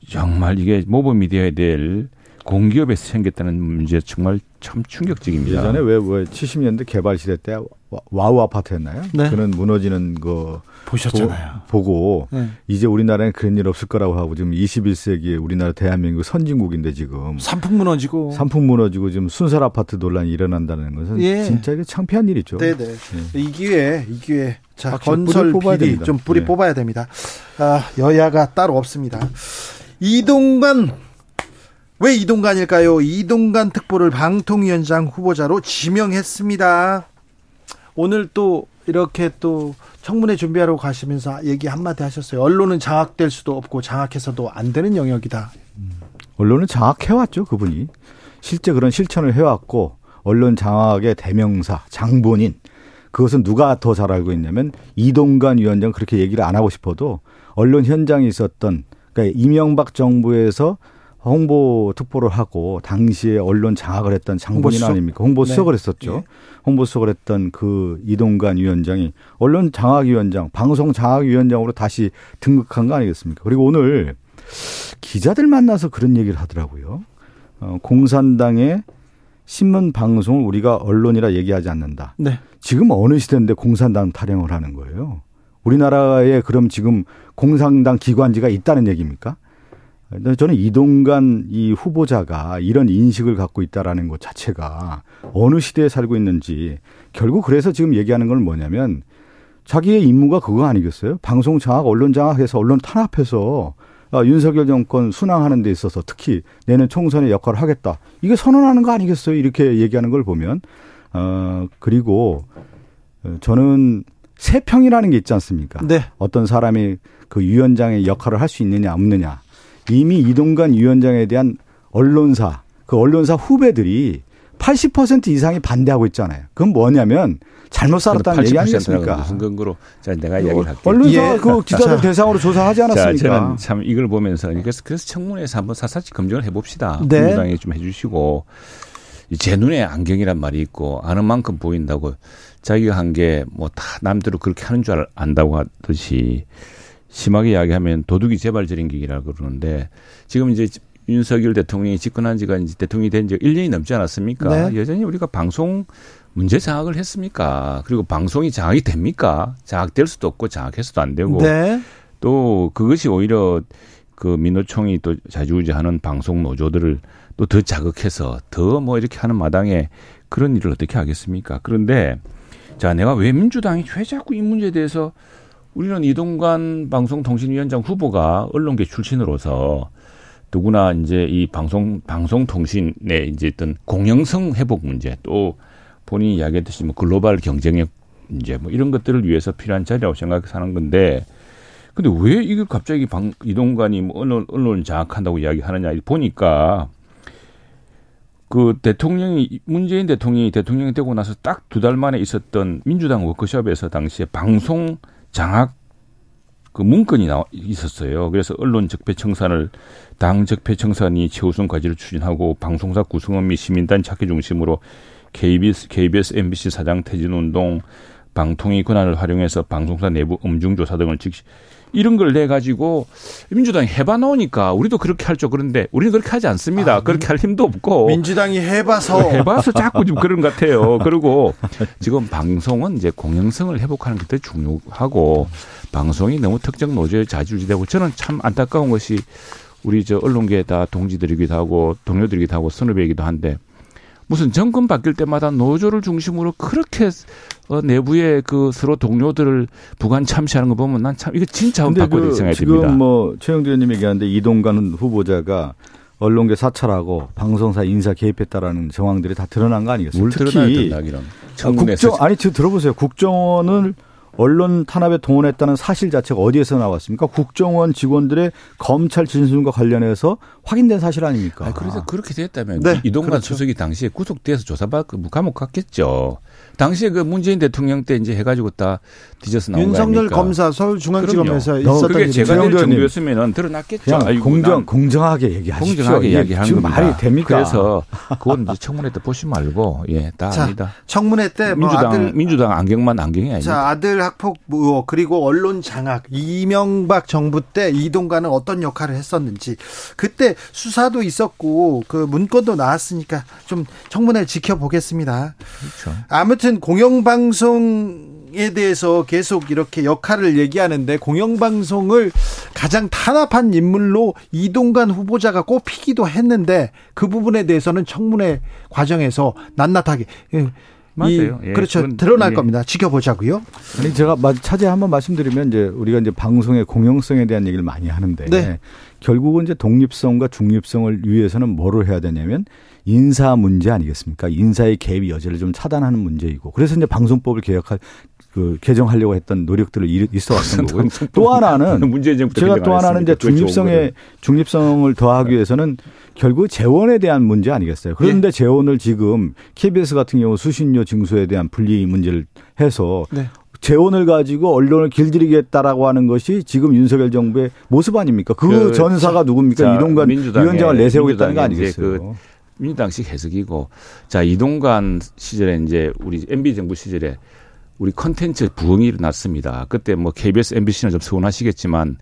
정말 이게 모범이 되어야 될 공기업에서 생겼다는 문제 정말 참 충격적입니다. 예전에 왜, 왜 70년대 개발 시대 때 와- 와우 아파트였나요? 네. 그는 무너지는 거 보셨잖아요. 보, 고 네. 이제 우리나라엔 그런 일 없을 거라고 하고 지금 21세기에 우리나라 대한민국 선진국인데 지금 삼풍 무너지고. 삼풍 무너지고 지금 순살 아파트 논란이 일어난다는 것은 예. 진짜 이게 창피한 일이죠. 네네. 이 기회, 이 기회. 자, 건설 비리. 좀 뿌리 네. 뽑아야 됩니다. 아, 여야가 따로 없습니다. 이동관, 왜 이동관일까요? 이동관 특보를 방통위원장 후보자로 지명했습니다. 오늘 또 이렇게 또 청문회 준비하러 가시면서 얘기 한마디 하셨어요. 언론은 장악될 수도 없고 장악해서도 안 되는 영역이다. 언론은 장악해왔죠, 그분이. 실제 그런 실천을 해왔고, 언론 장악의 대명사, 장본인. 그것은 누가 더 잘 알고 있냐면, 이동관 위원장 그렇게 얘기를 안 하고 싶어도, 언론 현장에 있었던, 그러니까 이명박 정부에서 홍보 특보를 하고, 당시에 언론 장악을 했던 장본인 홍보수석? 아닙니까? 홍보 수석을 네. 했었죠. 예. 홍보 수석을 했던 그 이동관 위원장이 언론 장악 위원장, 방송 장악 위원장으로 다시 등극한 거 아니겠습니까? 그리고 오늘 기자들 만나서 그런 얘기를 하더라고요. 어, 공산당의 신문 방송을 우리가 언론이라 얘기하지 않는다. 네. 지금 어느 시대인데 공산당 타령을 하는 거예요. 우리나라에 그럼 지금 공산당 기관지가 있다는 얘기입니까? 저는 이동관 이 후보자가 이런 인식을 갖고 있다라는 것 자체가 어느 시대에 살고 있는지 결국 그래서 지금 얘기하는 건 뭐냐면 자기의 임무가 그거 아니겠어요? 방송 장악, 언론 장악해서 언론 탄압해서 아, 윤석열 정권 순항하는 데 있어서 특히 내년 총선의 역할을 하겠다. 이게 선언하는 거 아니겠어요? 이렇게 얘기하는 걸 보면 어 그리고 어, 저는 세평이라는 게 있지 않습니까? 네. 어떤 사람이 그 위원장의 역할을 할 수 있느냐 없느냐. 이미 이동관 위원장에 대한 언론사 그 언론사 후배들이 80% 이상이 반대하고 있잖아요. 그건 뭐냐면 잘못 살았다는 얘기 아니겠습니까? 무슨 근거로 자 내가 이야기를 할게요. 언론사 예. 그 기자들 자. 대상으로 조사하지 자, 않았습니까? 저는 참 이걸 보면서 그래서, 그래서 청문회에서 한번 사사치 검증을 해봅시다. 네. 민주당이 좀 해주시고 제 눈에 안경이란 말이 있고 아는 만큼 보인다고 자기가 한 게 뭐 다 남대로 그렇게 하는 줄 알- 안다고 하듯이 심하게 이야기하면 도둑이 재발 저린 기기라고 그러는데 지금 이제 윤석열 대통령이 집권한 지가 이제 대통령이 된 지가 1년이 넘지 않았습니까? 네. 여전히 우리가 방송 문제 장악을 했습니까? 그리고 방송이 장악이 됩니까? 장악될 수도 없고 장악해서도 안 되고 네. 또 그것이 오히려 그 민노총이 또 자주우지하는 방송 노조들을 또 더 자극해서 더 뭐 이렇게 하는 마당에 그런 일을 어떻게 하겠습니까? 그런데 자 내가 왜 민주당이 왜 자꾸 이 문제에 대해서 우리는 이동관 방송통신위원장 후보가 언론계 출신으로서 누구나 이제 이 방송 방송통신의 이제 어떤 공영성 회복 문제 또 본인이 이야기했듯이 뭐 글로벌 경쟁력 문제 뭐 이런 것들을 위해서 필요한 자리라고 생각해서 하는 건데 근데 왜 이걸 갑자기 방, 이동관이 뭐 언론, 언론을 장악한다고 이야기하느냐 보니까 그 대통령이 문재인 대통령이 대통령이 되고 나서 딱 두 달 만에 있었던 민주당 워크숍에서 당시에 방송 장악 그 문건이 나와 있었어요. 그래서 언론 적폐 청산을 당 적폐 청산이 최우선 과제를 추진하고 방송사 구성원 및 시민단 찾기 중심으로 KBS, KBS, MBC 사장 퇴진 운동, 방통위 권한을 활용해서 방송사 내부 음중 조사 등을 즉시 이런 걸 내 가지고 민주당이 해봐 놓으니까 우리도 그렇게 할 줄 그런데 우리는 그렇게 하지 않습니다. 아, 그렇게 할 힘도 없고 민주당이 해봐서 해봐서 자꾸 좀 그런 것 같아요. 그리고 지금 방송은 이제 공영성을 회복하는 게 더 중요하고 방송이 너무 특정 노조에 자주지되고 저는 참 안타까운 것이 우리 저 언론계 다 동지들이기도 하고 동료들이기도 하고 선후배이기도 한데 무슨 정권 바뀔 때마다 노조를 중심으로 그렇게 어, 내부의 그 서로 동료들을 부관 참시하는 거 보면 난 참 이거 진짜 바꿔야 될 생각이 지금 듭니다. 뭐 최영두 의원님 얘기하는데 이동관 후보자가 언론계 사찰하고 방송사 인사 개입했다라는 정황들이 다 드러난 거 아니겠어요? 특히 된다 이런. 아, 국정 아니 지금 들어보세요. 국정원을 언론 탄압에 동원했다는 사실 자체가 어디에서 나왔습니까? 국정원 직원들의 검찰 진술과 관련해서 확인된 사실 아닙니까? 아, 그래서 그렇게 됐다면 네, 이동관 그렇죠. 수석이 당시에 구속돼서 조사받고 뭐 감옥 갔겠죠. 당시에 그 문재인 대통령 때 이제 해가지고 다 뒤져서 나온 거 윤석열 아닙니까? 검사 서울중앙지검에서. 있었던 그게 제가 될. 정도였으면. 그냥 아이고, 공정 난 공정하게 얘기하십시오. 공정하게 이게 이야기하는 지금 겁니다. 말이 됩니까? 그래서 그건 이제 청문회 때 보시 말고 예, 다 자, 아니다. 청문회 때뭐 민주당 아들 민주당 안경만 안경이 아니다. 자, 아들 학폭 의혹 그리고 언론 장악 이명박 정부 때 이동관은 어떤 역할을 했었는지 그때 수사도 있었고 그 문건도 나왔으니까 좀 청문회 지켜보겠습니다. 그렇죠. 아무튼 공영방송에 대해서 계속 이렇게 역할을 얘기하는데 공영방송을 가장 탄압한 인물로 이동관 후보자가 꼽히기도 했는데 그 부분에 대해서는 청문회 과정에서 낱낱하게 예, 맞아요. 이- 예, 그렇죠 드러날 예. 겁니다. 지켜보자고요. 아니 제가 마- 차제 한번 말씀드리면 이제 우리가 이제 방송의 공영성에 대한 얘기를 많이 하는데 네. 결국은 이제 독립성과 중립성을 위해서는 뭐를 해야 되냐면 인사 문제 아니겠습니까? 인사의 개입 여지를 좀 차단하는 문제이고 그래서 이제 방송법을 개혁할 그 개정하려고 했던 노력들을 이- 있어 왔던 거고요. 또 하나는 제가 또 하나는 이제 거를. 중립성을 더하기 위해서는 결국 재원에 대한 문제 아니겠어요. 그런데 재원을 지금 KBS 같은 경우 수신료 징수에 대한 분리 문제를 해서 네. 재원을 가지고 언론을 길들이겠다라고 하는 것이 지금 윤석열 정부의 모습 아닙니까? 그, 그 전사가 누굽니까? 자, 이동관 위원장을 내세우겠다는 거 아니겠어요? 민주당식 해석이고 자 이동관 시절에 이제 우리 MB 정부 시절에 우리 컨텐츠 부흥이 일어났습니다. 그때 뭐 KBS, MBC는 좀 서운하시겠지만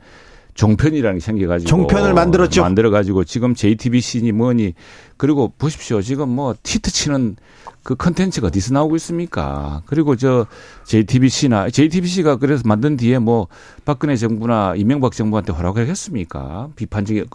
종편이라는 게 생겨가지고 종편을 만들었죠. 만들어가지고 지금 JTBC니 뭐니 그리고 보십시오. 지금 뭐 히트 치는 그 컨텐츠가 어디서 나오고 있습니까? 그리고 저 JTBC나 JTBC가 그래서 만든 뒤에 뭐 박근혜 정부나 이명박 정부한테 허락을 했습니까? 비판적인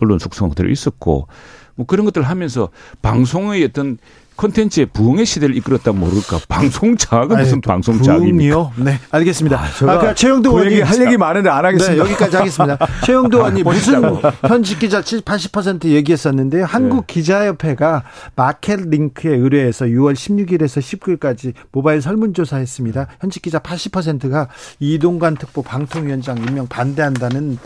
언론 속성들이 있었고 뭐 그런 것들을 하면서 방송의 어떤 콘텐츠의 부흥의 시대를 이끌었다 모를까? 방송자가 무슨 방송자입니까? 부흥이요? 네, 알겠습니다. 아, 제가 그 최영도 그 얘기 할 얘기 많은데 안 하겠습니다. 네, 여기까지 하겠습니다. 최영도 의원님 무슨 보시자고. 현직 기자 80% 얘기했었는데요. 한국 기자협회가 마켓 링크에 의뢰해서 6월 16일에서 19일까지 모바일 설문조사했습니다. 현직 기자 80%가 이동관 특보 방통위원장 임명 반대한다는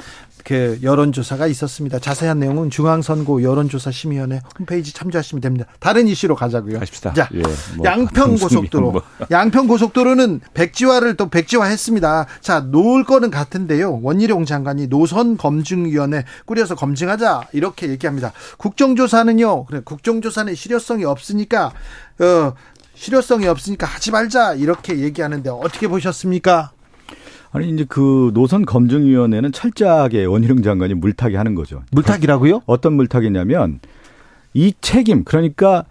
그 여론조사가 있었습니다. 자세한 내용은 중앙선거 여론조사심의위원회 홈페이지 참조하시면 됩니다. 다른 이슈로 가자고요. 가십시다. 자, 예, 뭐 양평 방송이 고속도로. 뭐. 양평 고속도로는 백지화를 또 백지화했습니다. 자, 놓을 거는 같은데요. 원희룡 장관이 노선 검증위원회 꾸려서 검증하자 이렇게 얘기합니다. 국정조사는요. 그래 국정조사는 실효성이 없으니까 어 실효성이 없으니까 하지 말자 이렇게 얘기하는데 어떻게 보셨습니까? 아니 이제 그 노선 검증위원회는 철저하게 원희룡 장관이 물타기 하는 거죠. 물타기라고요? 어떤 물타기냐면 이 책임 그러니까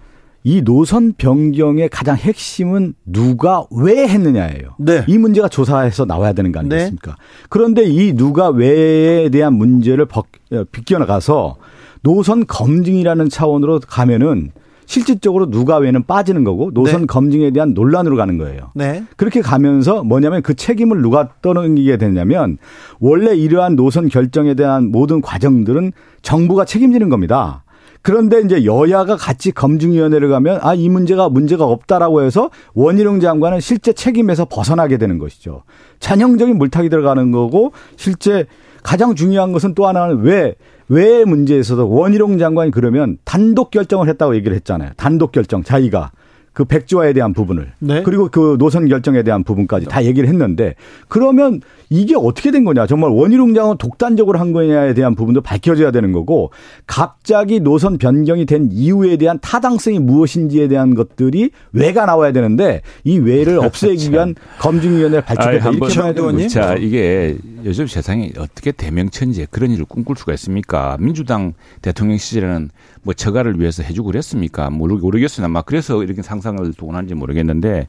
이 노선 변경의 가장 핵심은 누가 왜 했느냐예요. 네. 이 문제가 조사해서 나와야 되는 거 아니겠습니까? 그런데 이 누가 왜에 대한 문제를 벗, 어, 비껴나가서 노선 검증이라는 차원으로 가면은 실질적으로 누가 왜는 빠지는 거고 노선 네. 검증에 대한 논란으로 가는 거예요. 네. 그렇게 가면서 뭐냐면 그 책임을 누가 떠넘기게 되냐면 원래 이러한 노선 결정에 대한 모든 과정들은 정부가 책임지는 겁니다. 그런데 이제 여야가 같이 검증위원회를 가면 아 이 문제가 문제가 없다라고 해서 원희룡 장관은 실제 책임에서 벗어나게 되는 것이죠. 전형적인 물타기 들어가는 거고 실제 가장 중요한 것은 또 하나는 왜, 왜 문제에서도 원희룡 장관이 그러면 단독 결정을 했다고 얘기를 했잖아요. 단독 결정, 자기가. 그 백지화에 대한 부분을. 네. 그리고 그 노선 결정에 대한 부분까지 다 얘기를 했는데 그러면 이게 어떻게 된 거냐. 정말 원희룡 장관 독단적으로 한 거냐에 대한 부분도 밝혀져야 되는 거고 갑자기 노선 변경이 된 이유에 대한 타당성이 무엇인지에 대한 것들이 왜가 나와야 되는데 이 왜를 없애기 위한 검증위원회를 아이, 발족했다. 한번 이렇게 봐야 되는 의원님? 거죠. 자, 이게 요즘 세상에 어떻게 대명천지에 그런 일을 꿈꿀 수가 있습니까? 민주당 대통령 시절에는 뭐 처가를 위해서 해주고 그랬습니까? 모르, 모르겠으나 막 그래서 이렇게 상상을 동원한지 모르겠는데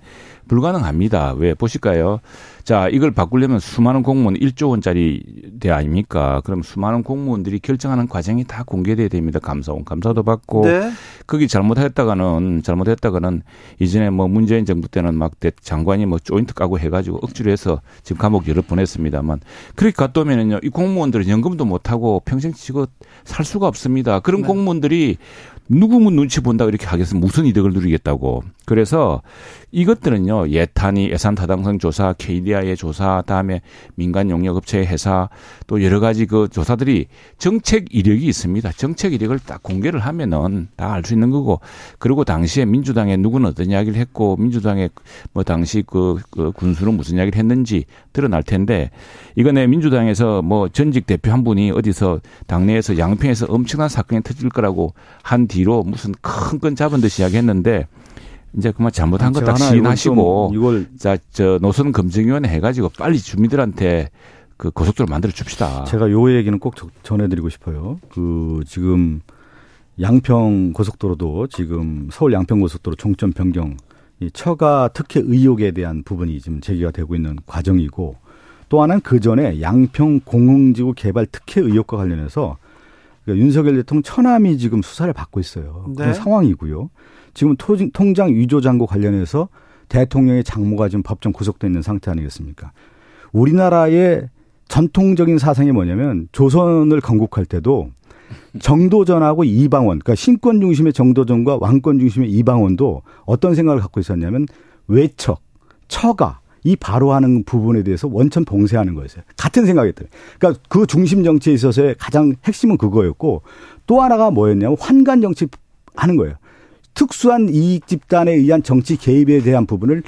불가능합니다. 왜 보실까요? 자, 이걸 바꾸려면 수많은 공무원 1조 원짜리 대 아닙니까? 그럼 수많은 공무원들이 결정하는 과정이 다 공개돼야 됩니다. 감사원 감사도 받고 네. 거기 잘못했다가는 잘못했다가는 이전에 뭐 문재인 정부 때는 막 대- 장관이 뭐 조인트 까고 해가지고 억지로 해서 지금 감옥 여러 번 했습니다만 그렇게 갔다 오면은요 이 공무원들은 연금도 못 하고 평생 치고 살 수가 없습니다. 그런 네. 공무원들이 누구 뭐 눈치 본다 이렇게 하겠으면 무슨 이득을 누리겠다고. 그래서 이것들은요 예탄위 예산 타당성 조사, KDI의 조사, 다음에 민간 용역 업체의 회사 또 여러 가지 그 조사들이 정책 이력이 있습니다. 정책 이력을 딱 공개를 하면은 다 알 수 있는 거고 그리고 당시에 민주당에 누구는 어떤 이야기를 했고 민주당의 뭐 당시 그, 그 군수는 무슨 이야기를 했는지 드러날 텐데 이번에 민주당에서 뭐 전직 대표 한 분이 어디서 당내에서 양평에서 엄청난 사건이 터질 거라고 한 뒤로 무슨 큰 건 잡은 듯이 이야기했는데 이제 그만 잘못한 거 제가 딱 하나 시인하시고 이걸 좀 이걸 자, 저 노선 검증위원회 해가지고 빨리 주민들한테 그 고속도로 만들어 줍시다. 제가 요 얘기는 꼭 저- 전해드리고 싶어요. 그 지금 양평 고속도로도 지금 서울 양평 고속도로 종점 변경 이 처가 특혜 의혹에 대한 부분이 지금 제기가 되고 있는 과정이고 또 하나는 그 전에 양평 공흥지구 개발 특혜 의혹과 관련해서 그 윤석열 대통령 처남이 지금 수사를 받고 있어요. 그런 네. 상황이고요. 지금 토- 통장 위조 잔고 관련해서 대통령의 장모가 지금 법정 구속돼 있는 상태 아니겠습니까? 우리나라의 전통적인 사상이 뭐냐면 조선을 건국할 때도 정도전하고 이방원, 그러니까 신권 중심의 정도전과 왕권 중심의 이방원도 어떤 생각을 갖고 있었냐면 외척, 처가 이 바로 하는 부분에 대해서 원천 봉쇄하는 거였어요. 같은 생각이었어요. 그러니까 그 중심 정치에 있어서의 가장 핵심은 그거였고 또 하나가 뭐였냐면 환관 정치 하는 거예요. 특수한 이익 집단에 의한 정치 개입에 대한 부분을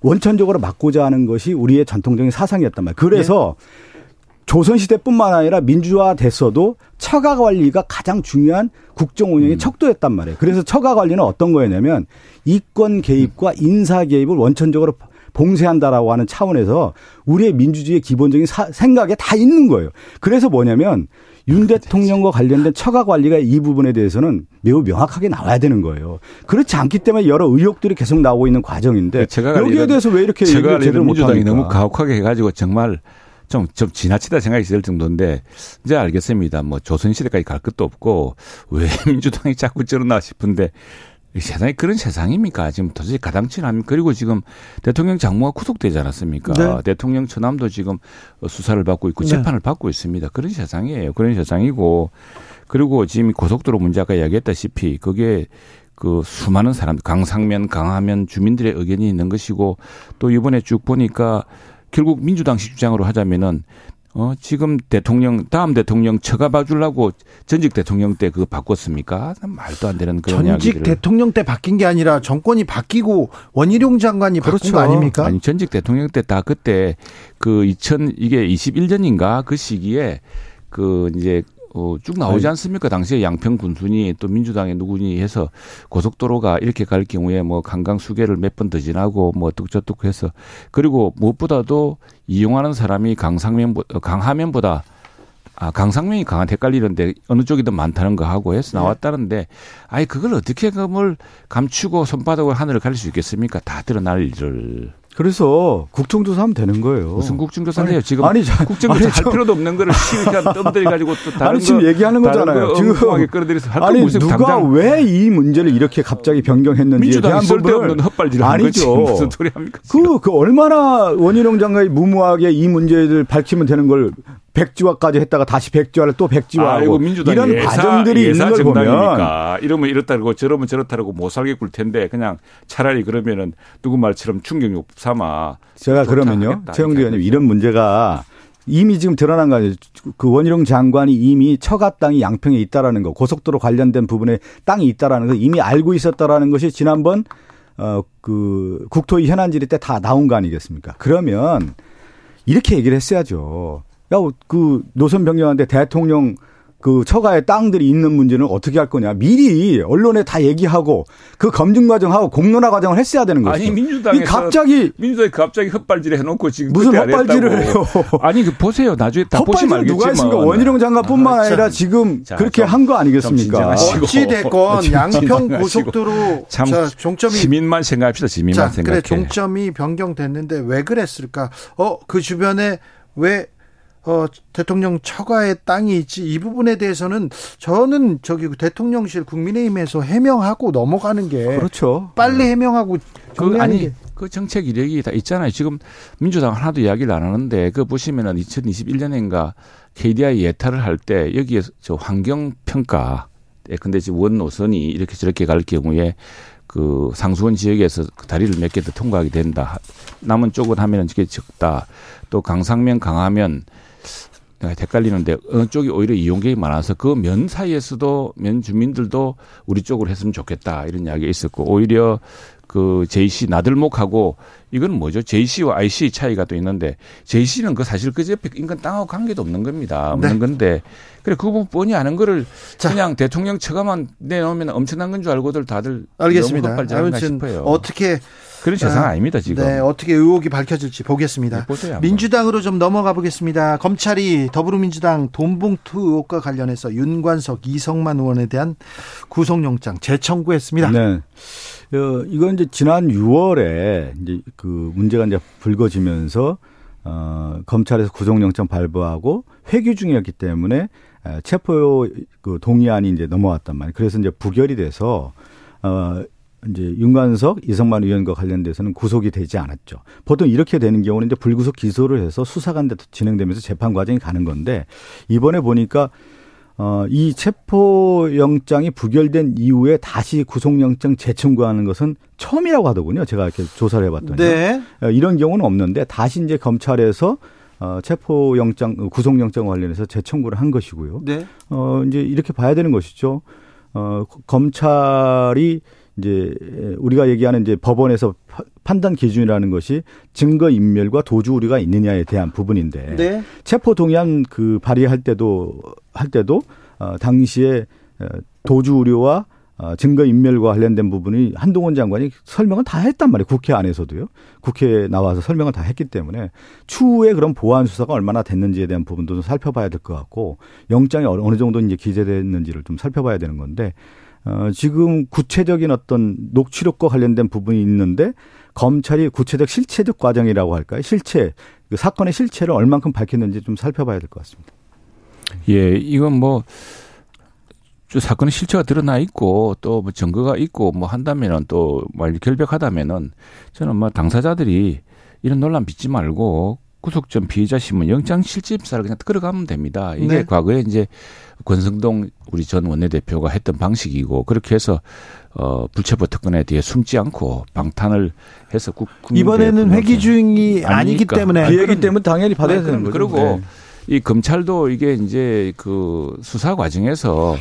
원천적으로 막고자 하는 것이 우리의 전통적인 사상이었단 말이에요. 그래서 조선시대뿐만 아니라 민주화 됐어도 처가 관리가 가장 중요한 국정 운영의 척도였단 말이에요. 그래서 처가 관리는 어떤 거였냐면 이권 개입과 인사 개입을 원천적으로 봉쇄한다라고 하는 차원에서 우리의 민주주의의 기본적인 사- 생각에 다 있는 거예요. 그래서 뭐냐면 윤 대통령과 관련된 처가 관리가 이 부분에 대해서는 매우 명확하게 나와야 되는 거예요. 그렇지 않기 때문에 여러 의혹들이 계속 나오고 있는 과정인데 제가 네. 여기에 알기로는- 대해서 왜 이렇게 제가 제대로 민주당이 못합니까? 너무 가혹하게 해가지고 정말 좀, 좀 지나치다 생각이 들 정도인데 이제 알겠습니다. 뭐 조선시대까지 갈 것도 없고 왜 민주당이 자꾸 저러나 싶은데 세상에 그런 세상입니까? 지금 도저히 가당치 않습니까? 그리고 지금 대통령 장모가 구속되지 않았습니까? 네. 대통령 처남도 지금 수사를 받고 있고 네. 재판을 받고 있습니다. 그런 세상이에요. 그런 세상이고 그리고 지금 고속도로 문제 아까 이야기했다시피 그게 그 수많은 사람 강상면 강하면 주민들의 의견이 있는 것이고 또 이번에 쭉 보니까 결국 민주당식 주장으로 하자면은 어 지금 대통령 다음 대통령 처가 봐주려고 전직 대통령 때 그거 바꿨습니까? 말도 안 되는 그런 전직 이야기를. 대통령 때 바뀐 게 아니라 정권이 바뀌고 원희룡 장관이 바꾼 그렇죠. 거 아닙니까? 아니 전직 대통령 때 다 그때 그 2000 이게 21년인가 그 시기에 그 이제 어, 쭉 나오지. 않습니까? 당시에 양평 군순이 또 민주당의 누구니 해서 고속도로가 이렇게 갈 경우에 뭐 강강 수계를 몇 번 더 지나고 뭐 어떡저떡 해서 그리고 무엇보다도 이용하는 사람이 강상면 강하면보다 아, 강상면이 강한 헷갈리는데 어느 쪽이 더 많다는 거 하고 해서 나왔다는데 아예 그걸 어떻게 그걸 감추고 손바닥으로 하늘을 가릴 수 있겠습니까? 다 드러날 일을. 그래서 국정조사하면 되는 거예요. 무슨 국정조사인데요? 아니, 지금 아니, 자- 국정조사 아니, 할 저- 필요도 없는 거를 시위한 뜸들이 가지고 또 다른 아니 지금 거, 얘기하는 거잖아요. 거 지금 끌어들여서 할거 아니 무슨 누가 왜 이 문제를 이렇게 갑자기 변경했는지에 대한 부분을 거지 아니죠. 무슨 소리 합니까? 그, 그 얼마나 원희룡 장관이 무모하게 이 문제를 밝히면 되는 걸 백지화까지 했다가 다시 백지화를 또 백지화하고 민주당 이런 예사, 과정들이 예사 있는 걸 보면 정당이니까 이러면 이렇다고 저러면 저렇다고 못 살게 굴 텐데 그냥 차라리 그러면은 누구 말처럼 충격욕 삼아 제가 그러면요. 최영두 의원님 이런 문제가 이미 지금 드러난 거 아니에요. 그 원희룡 장관이 이미 처가 땅이 양평에 있다라는 거 고속도로 관련된 부분에 땅이 있다라는 거 이미 알고 있었다라는 것이 지난번 어그 국토위 현안 질의 때 다 나온 거 아니겠습니까? 그러면 이렇게 얘기를 했어야죠. 야, 그 노선 변경하는데 대통령 그 처가에 땅들이 있는 문제는 어떻게 할 거냐. 미리 언론에 다 얘기하고 그 검증 과정하고 공론화 과정을 했어야 되는 거죠. 아니 민주당에서 이 갑자기 민주당이 갑자기 헛발질 해놓고 지금 무슨 헛발질을 했다고. 해요. 아니 그 보세요 나중에 다 보시면 헛발질 알겠지만 누가 했습니까? 원희룡 장관뿐만 아, 아, 니라 참. 지금 자, 그렇게 좀- 한거좀 아니겠습니까? 어찌 됐건 좀 양평. 고속도로 참 자, 종점이 시민만 생각합시다 시민만 자, 생각해 그래 종점이 변경됐는데 왜 그랬을까? 어, 그 주변에 왜 어, 대통령 처가에 땅이 있지 이 부분에 대해서는 저는 저기 대통령실 국민의힘에서 해명하고 넘어가는 게 그렇죠. 빨리 해명하고 그 아니 게 그 정책 이력이 다 있잖아요. 지금 민주당 하나도 이야기를 안 하는데 그 보시면은 2021년인가 KDI 예타를 할 때 여기에 저 환경 평가 예, 근데 지금 원 노선이 이렇게 저렇게 갈 경우에 그 상수원 지역에서 그 다리를 몇 개 더 통과하게 된다. 남은 쪽은 하면은 이게 적다. 또 강상면 강하면 헷갈리는데 어느 쪽이 오히려 이용객이 많아서 그 면 사이에서도 면 주민들도 우리 쪽으로 했으면 좋겠다 이런 이야기가 있었고 오히려 그 JC 나들목하고 이건 뭐죠? JC와 IC 차이가 또 있는데 JC는 그 사실 그 옆에 인간 땅하고 관계도 없는 겁니다. 없는 네. 건데 그래 그 부분 뻔히 아는 거를 자. 그냥 대통령 처가만 내놓으면 엄청난 건 줄 알고들 다들 알겠습니다. 아무튼 싶어요. 어떻게 그런 세상 아, 아닙니다 지금. 네, 어떻게 의혹이 밝혀질지 보겠습니다. 네. 민주당으로 좀 넘어가 보겠습니다. 검찰이 더불어민주당 돈봉투 의혹과 관련해서 윤관석, 이성만 의원에 대한 구속영장 재청구했습니다. 네. 어, 이건 이제 지난 6월에 이제 그 문제가 이제 불거지면서 어, 검찰에서 구속영장 발부하고 회기 중이었기 때문에 에, 체포 그 동의안이 이제 넘어왔단 말이에요. 그래서 이제 부결이 돼서 어 이제 윤관석, 이성만 의원과 관련돼서는 구속이 되지 않았죠. 보통 이렇게 되는 경우는 이제 불구속 기소를 해서 수사가 진행되면서 재판 과정이 가는 건데 이번에 보니까 어, 이 체포영장이 부결된 이후에 다시 구속영장 재청구하는 것은 처음이라고 하더군요. 제가 이렇게 조사를 해봤더니. 네. 어, 이런 경우는 없는데 다시 이제 검찰에서 어, 체포영장, 구속영장 관련해서 재청구를 한 것이고요. 네. 어, 이제 이렇게 봐야 되는 것이죠. 어, 검찰이 이제 우리가 얘기하는 이제 법원에서 파- 판단 기준이라는 것이 증거 인멸과 도주 우려가 있느냐에 대한 부분인데 네. 체포 동의안 그 발의할 때도 할 때도 어 당시에 어, 도주 우려와 어, 증거 인멸과 관련된 부분이 한동훈 장관이 설명을 다 했단 말이에요. 국회 안에서도요. 국회에 나와서 설명을 다 했기 때문에 추후에 그런 보안 수사가 얼마나 됐는지에 대한 부분도 좀 살펴봐야 될 것 같고 영장이 어느 어느 정도 이제 기재됐는지를 좀 살펴봐야 되는 건데 어, 지금 구체적인 어떤 녹취록과 관련된 부분이 있는데 검찰이 구체적 실체적 과정이라고 할까요? 실체 그 사건의 실체를 얼만큼 밝혔는지 좀 살펴봐야 될 것 같습니다. 예, 이건 뭐 사건의 실체가 드러나 있고 또 뭐 증거가 있고 뭐 한다면은 또말 결백하다면은 저는 뭐 당사자들이 이런 논란 빚지 말고 구속전 피의자 신문 영장 실질 심사를 그냥 끌어가면 됩니다. 이게 네. 과거에 이제 권성동 우리 전 원내대표가 했던 방식이고 그렇게 해서 어 불체포 특권에 대해 숨지 않고 방탄을 해서 국 이번에는 회기 주행이 아니기. 때문에 아니, 기획이 때문에 당연히 받아야 네, 되는 거죠. 그리고 네. 이 검찰도 이게 이제 그 수사 과정에서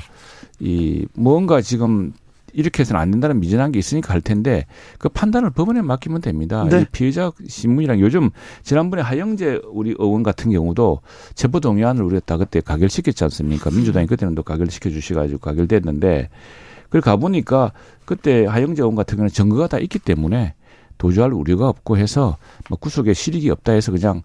이 뭔가 지금 이렇게 해서는 안 된다는 미진한 게 있으니까 할 텐데 그 판단을 법원에 맡기면 됩니다. 네. 이 피해자 신문이랑 요즘 지난번에 하영재 우리 의원 같은 경우도 체포 동의안을 우리가 다 그때 가결시켰지 않습니까? 민주당이 그때는 또 가결시켜 주셔가지고 가결됐는데 그걸 가보니까 그때 하영재 의원 같은 경우는 증거가 다 있기 때문에 도주할 우려가 없고 해서 뭐 구속에 실익이 없다 해서 그냥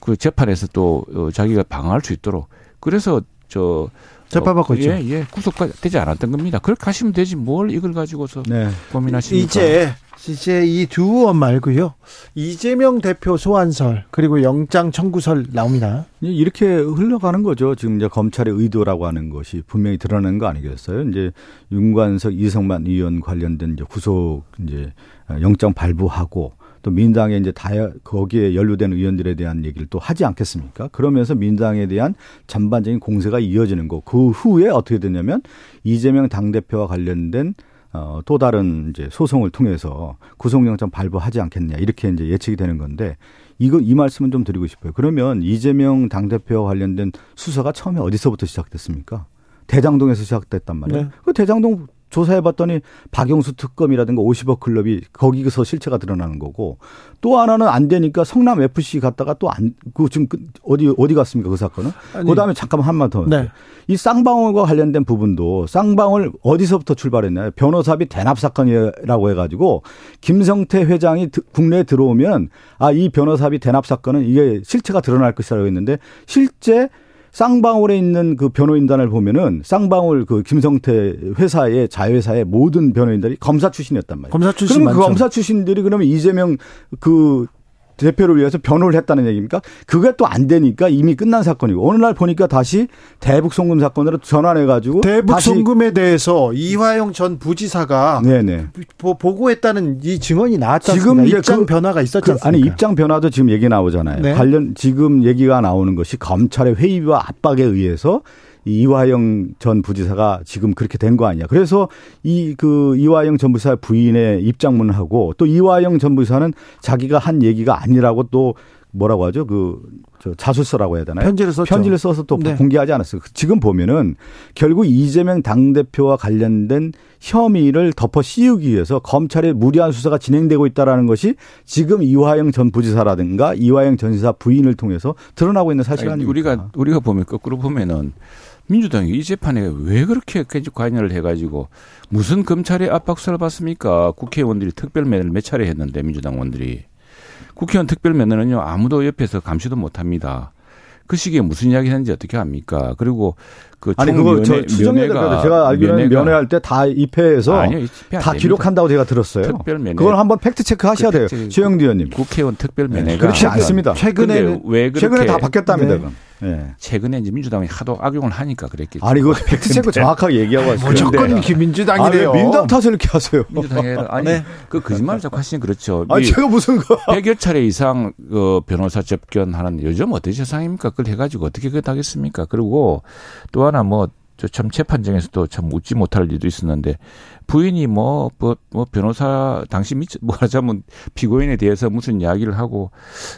그 재판에서 또 어, 자기가 방어할 수 있도록 그래서 저 재판받고 있죠. 예, 예. 구속가 되지 않았던 겁니다. 그렇게 하시면 되지 뭘 이걸 가지고서 네. 고민하십니까? 이제 이제 이두 의원 말고요. 이재명 대표 소환설 그리고 영장 청구설 나옵니다. 이렇게 흘러가는 거죠. 지금 이제 검찰의 의도라고 하는 것이 분명히 드러나는 거 아니겠어요? 이제 윤관석, 이성만 의원 관련된 이제 구속 이제 영장 발부하고 또 민당에 이제 다 거기에 연루된 의원들에 대한 얘기를 또 하지 않겠습니까? 그러면서 민당에 대한 전반적인 공세가 이어지는 거. 그 후에 어떻게 되냐면 이재명 당 대표와 관련된 어, 또 다른 이제 소송을 통해서 구속영장 발부하지 않겠냐 이렇게 이제 예측이 되는 건데 이거 이 말씀은 좀 드리고 싶어요. 그러면 이재명 당 대표와 관련된 수사가 처음에 어디서부터 시작됐습니까? 대장동에서 시작됐단 말이에요. 네. 그 대장동 조사해 봤더니 박영수 특검이라든가 50억 클럽이 거기서 실체가 드러나는 거고 또 하나는 안 되니까 성남 FC 갔다가 또 안 그 지금 그 어디 어디 갔습니까 그 사건은? 아니, 그다음에 잠깐만 한마디 더. 네. 이 쌍방울과 관련된 부분도 쌍방울 어디서부터 출발했나요? 변호사비 대납 사건이라고 해가지고 김성태 회장이 드- 국내에 들어오면 아 이 변호사비 대납 사건은 이게 실체가 드러날 것이라고 했는데 실제 쌍방울에 있는 그 변호인단을 보면은 쌍방울 그 김성태 회사의 자회사의 모든 변호인들이 검사 출신이었단 말이에요. 검사 출신 그러면 그. 검사 출신들이 그러면 이재명 그 대표를 위해서 변호를 했다는 얘기입니까? 그게 또 안 되니까 이미 끝난 사건이고 어느 날 보니까 다시 대북 송금 사건으로 전환해 가지고 대북 송금에 대해서 이화영 전 부지사가 네네. 보, 보고했다는 이 증언이 나왔지 지금 입장 그- 변화가 있었지 그, 않습니까? 아니 입장 변화도 지금 얘기 나오잖아요. 네. 관련 지금 얘기가 나오는 것이 검찰의 회의와 압박에 의해서 이 이화영 전 부지사가 지금 그렇게 된 거 아니야. 그래서 이 그 이화영 전 부지사 부인의 입장문을 하고 또 이화영 전 부지사는 자기가 한 얘기가 아니라고 또 뭐라고 하죠? 그 저 자술서라고 해야 되나요? 편지를 썼죠. 편지를 써서 또 네. 공개하지 않았어요. 지금 보면은 결국 이재명 당대표와 관련된 혐의를 덮어 씌우기 위해서 검찰의 무리한 수사가 진행되고 있다라는 것이 지금 이화영 전 부지사라든가 이화영 전 지사 부인을 통해서 드러나고 있는 사실 아니, 아닙니까? 우리가 우리가 보면 거꾸로 보면은 민주당이 이 재판에 왜 그렇게 관여를 해가지고 무슨 검찰의 압박수를 받습니까? 국회의원들이 특별면을 몇 차례 했는데 민주당 의원들이 국회의원 특별면허는요 아무도 옆에서 감시도 못합니다. 그 시기에 무슨 이야기 했는지 어떻게 합니까? 그리고 그 아니 그거 저 같아요. 면회가- 제가 알기로는 면회가- 면회할 때 다 입회해서 아니요, 다 됩니다. 기록한다고 제가 들었어요. 특별 면회. 그걸 한번 팩트 체크 하셔야 그 돼요. 최영두 의원님. 국회의원 특별 면회가 그렇지 않습니다. 최근에는 근데 왜 그렇게 최근에 다 바뀌었답니다. 네. 예. 최근에 이제 민주당이 하도 악용을 하니까 그랬겠죠. 아니 그거 팩트 체크 정확하게 얘기하고 왔어요. 무조건. 아니, 왜 민당 탓을 이렇게 하세요. 민주당이 아니 네. 그 거짓말 자꾸 하시면 그렇죠. 아이 제가 무슨 거 100여 차례 이상 그 변호사 접견하는 요즘 어떤 세상입니까? 그걸 해가지고 어떻게 그걸 하겠습니까? 그리고 또 하나 뭐, 저 참 재판정에서도 참 웃지 못할 일도 있었는데 부인이 뭐, 뭐, 뭐 변호사 당시 미쳐, 뭐 하자면 피고인에 대해서 무슨 이야기를 하고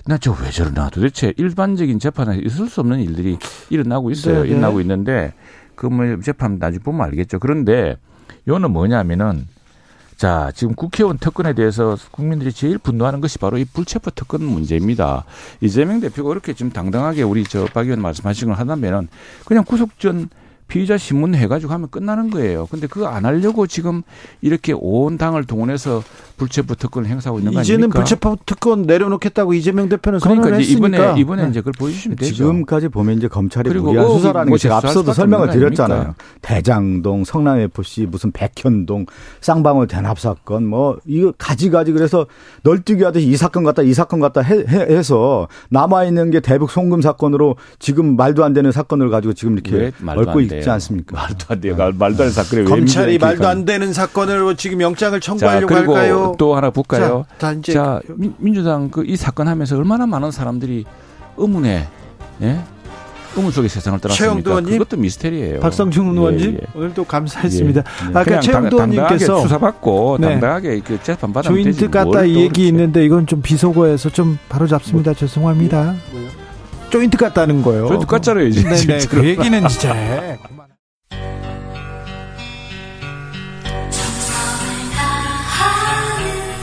나 저 왜 저러나 도대체 일반적인 재판에 있을 수 없는 일들이 일어나고 있어요. 네, 네. 일어나고 있는데 그뭐 재판 나중에 보면 알겠죠. 그런데 요는 뭐냐면은 자, 지금 국회의원 특권에 대해서 국민들이 제일 분노하는 것이 바로 이 불체포 특권 문제입니다. 이재명 대표가 그렇게 지금 당당하게 우리 저 박 의원 말씀하신 걸 하다면은 그냥 구속 전 피의자 신문 해가지고 하면 끝나는 거예요. 근데 그거 안 하려고 지금 이렇게 온 당을 동원해서 불체포 특권을 행사하고 있는 거 이제는 아닙니까? 불체포 특권 내려놓겠다고 이재명 대표는 그러니까 선언을 이제 했으니까. 이번에 이번에 네. 이제 그걸 보여주시면 되죠. 지금까지 보면 이제 검찰이 무리한 의혹이 수사라는 뭐게 제가 앞서도 설명을 드렸잖아요. 아닙니까? 대장동, 성남 FC, 무슨 백현동, 쌍방울 대납 사건, 뭐 이거 가지가지 그래서 널뛰기 하듯이 이 사건 같다, 이 사건 같다 해, 서 남아 있는 게 대북 송금 사건으로 지금 말도 안 되는 사건을 가지고 지금 왜 이렇게 얽고 안 있지 돼요? 않습니까? 말도 안 돼요. 말도 안 되는 사건에 왜 검찰이 말도 안 되는 사건을 지금 영장을 자, 청구하려고 그리고 할까요? 또 하나 볼까요? 자, 자, 이제 자, 민- 민주당 그 이 사건 하면서 얼마나 많은 사람들이 의문에 예? 의문 속의 세상을 떠났습니까? 그것도 미스테리예요. 박성중 예, 의원님 예. 오늘도 감사했습니다. 예. 아까 최영도 의원님께서 수사받고 네. 당당하게 그 재판 되지. 조인트 뭘이또 얘기. 있는데 이건 좀 비속어에서 좀 바로 잡습니다. 죄송합니다. 조인트 같다는 거요. 조인트 같잖아요, 이제. 네네. 지금. 그 얘기는 진짜.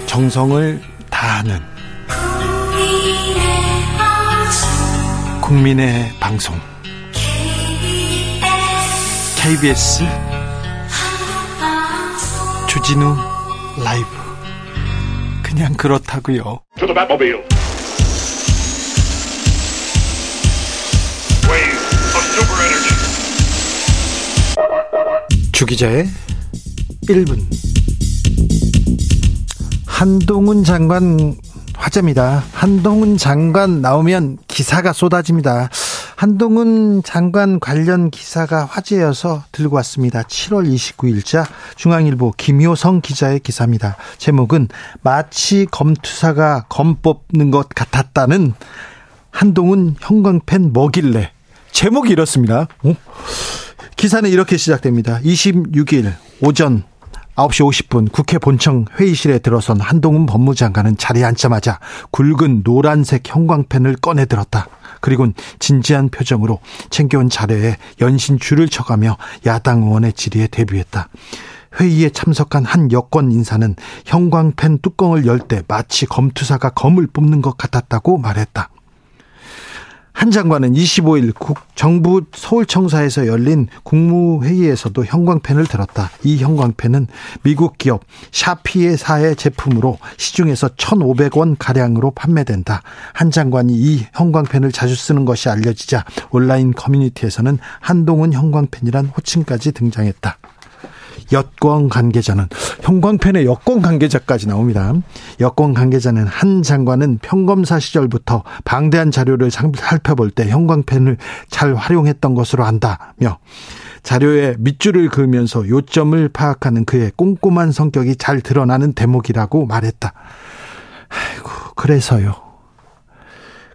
정성을 다하는 국민의 방송 KBS 주진우 라이브 그냥 그렇다고요. 주기자의 1분 한동훈 장관 화제입니다. 한동훈 장관 나오면 기사가 쏟아집니다. 한동훈 장관 관련 기사가 화제여서 들고 왔습니다. 7월 29일자 중앙일보 김효성 기자의 기사입니다. 제목은 마치 검투사가 검 뽑는 것 같았다는 한동훈 형광펜 뭐길래 제목이 이렇습니다. 어? 기사는 이렇게 시작됩니다. 26일 오전 9시 50분 국회 본청 회의실에 들어선 한동훈 법무장관은 자리에 앉자마자 굵은 노란색 형광펜을 꺼내 들었다. 그리곤 진지한 표정으로 챙겨온 자료에 연신 줄을 쳐가며 야당 의원의 질의에 대비했다. 회의에 참석한 한 여권 인사는 형광펜 뚜껑을 열 때 마치 검투사가 검을 뽑는 것 같았다고 말했다. 한 장관은 25일 국 정부 서울청사에서 열린 국무회의에서도 형광펜을 들었다. 이 형광펜은 미국 기업 샤피에사의 제품으로 시중에서 1,500원 가량으로 판매된다. 한 장관이 이 형광펜을 자주 쓰는 것이 알려지자 온라인 커뮤니티에서는 한동훈 형광펜이란 호칭까지 등장했다. 여권 관계자는 형광펜의 여권 관계자까지 나옵니다. 여권 관계자는 한 장관은 평검사 시절부터 방대한 자료를 살펴볼 때 형광펜을 잘 활용했던 것으로 안다며 자료에 밑줄을 그으면서 요점을 파악하는 그의 꼼꼼한 성격이 잘 드러나는 대목이라고 말했다. 아이고 그래서요.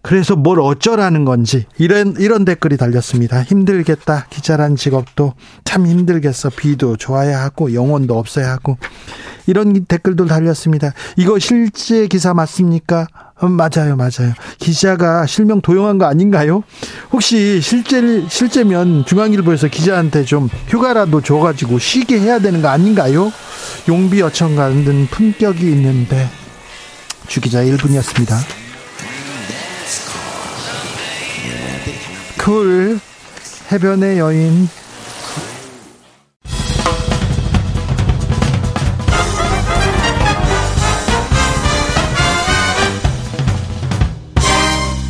그래서 뭘 어쩌라는 건지 이런 이런 댓글이 달렸습니다. 힘들겠다. 기자란 직업도 참 힘들겠어. 비도 좋아야 하고 영혼도 없어야 하고 이런 댓글도 달렸습니다. 이거 실제 기사 맞습니까? 음, 맞아요, 맞아요. 기자가 실명 도용한 거 아닌가요? 혹시 실제 실제면 중앙일보에서 기자한테 좀 휴가라도 줘가지고 쉬게 해야 되는 거 아닌가요? 용비 어청 가는 품격이 있는데 주 기자 1분이었습니다. 쿨 해변의 여인.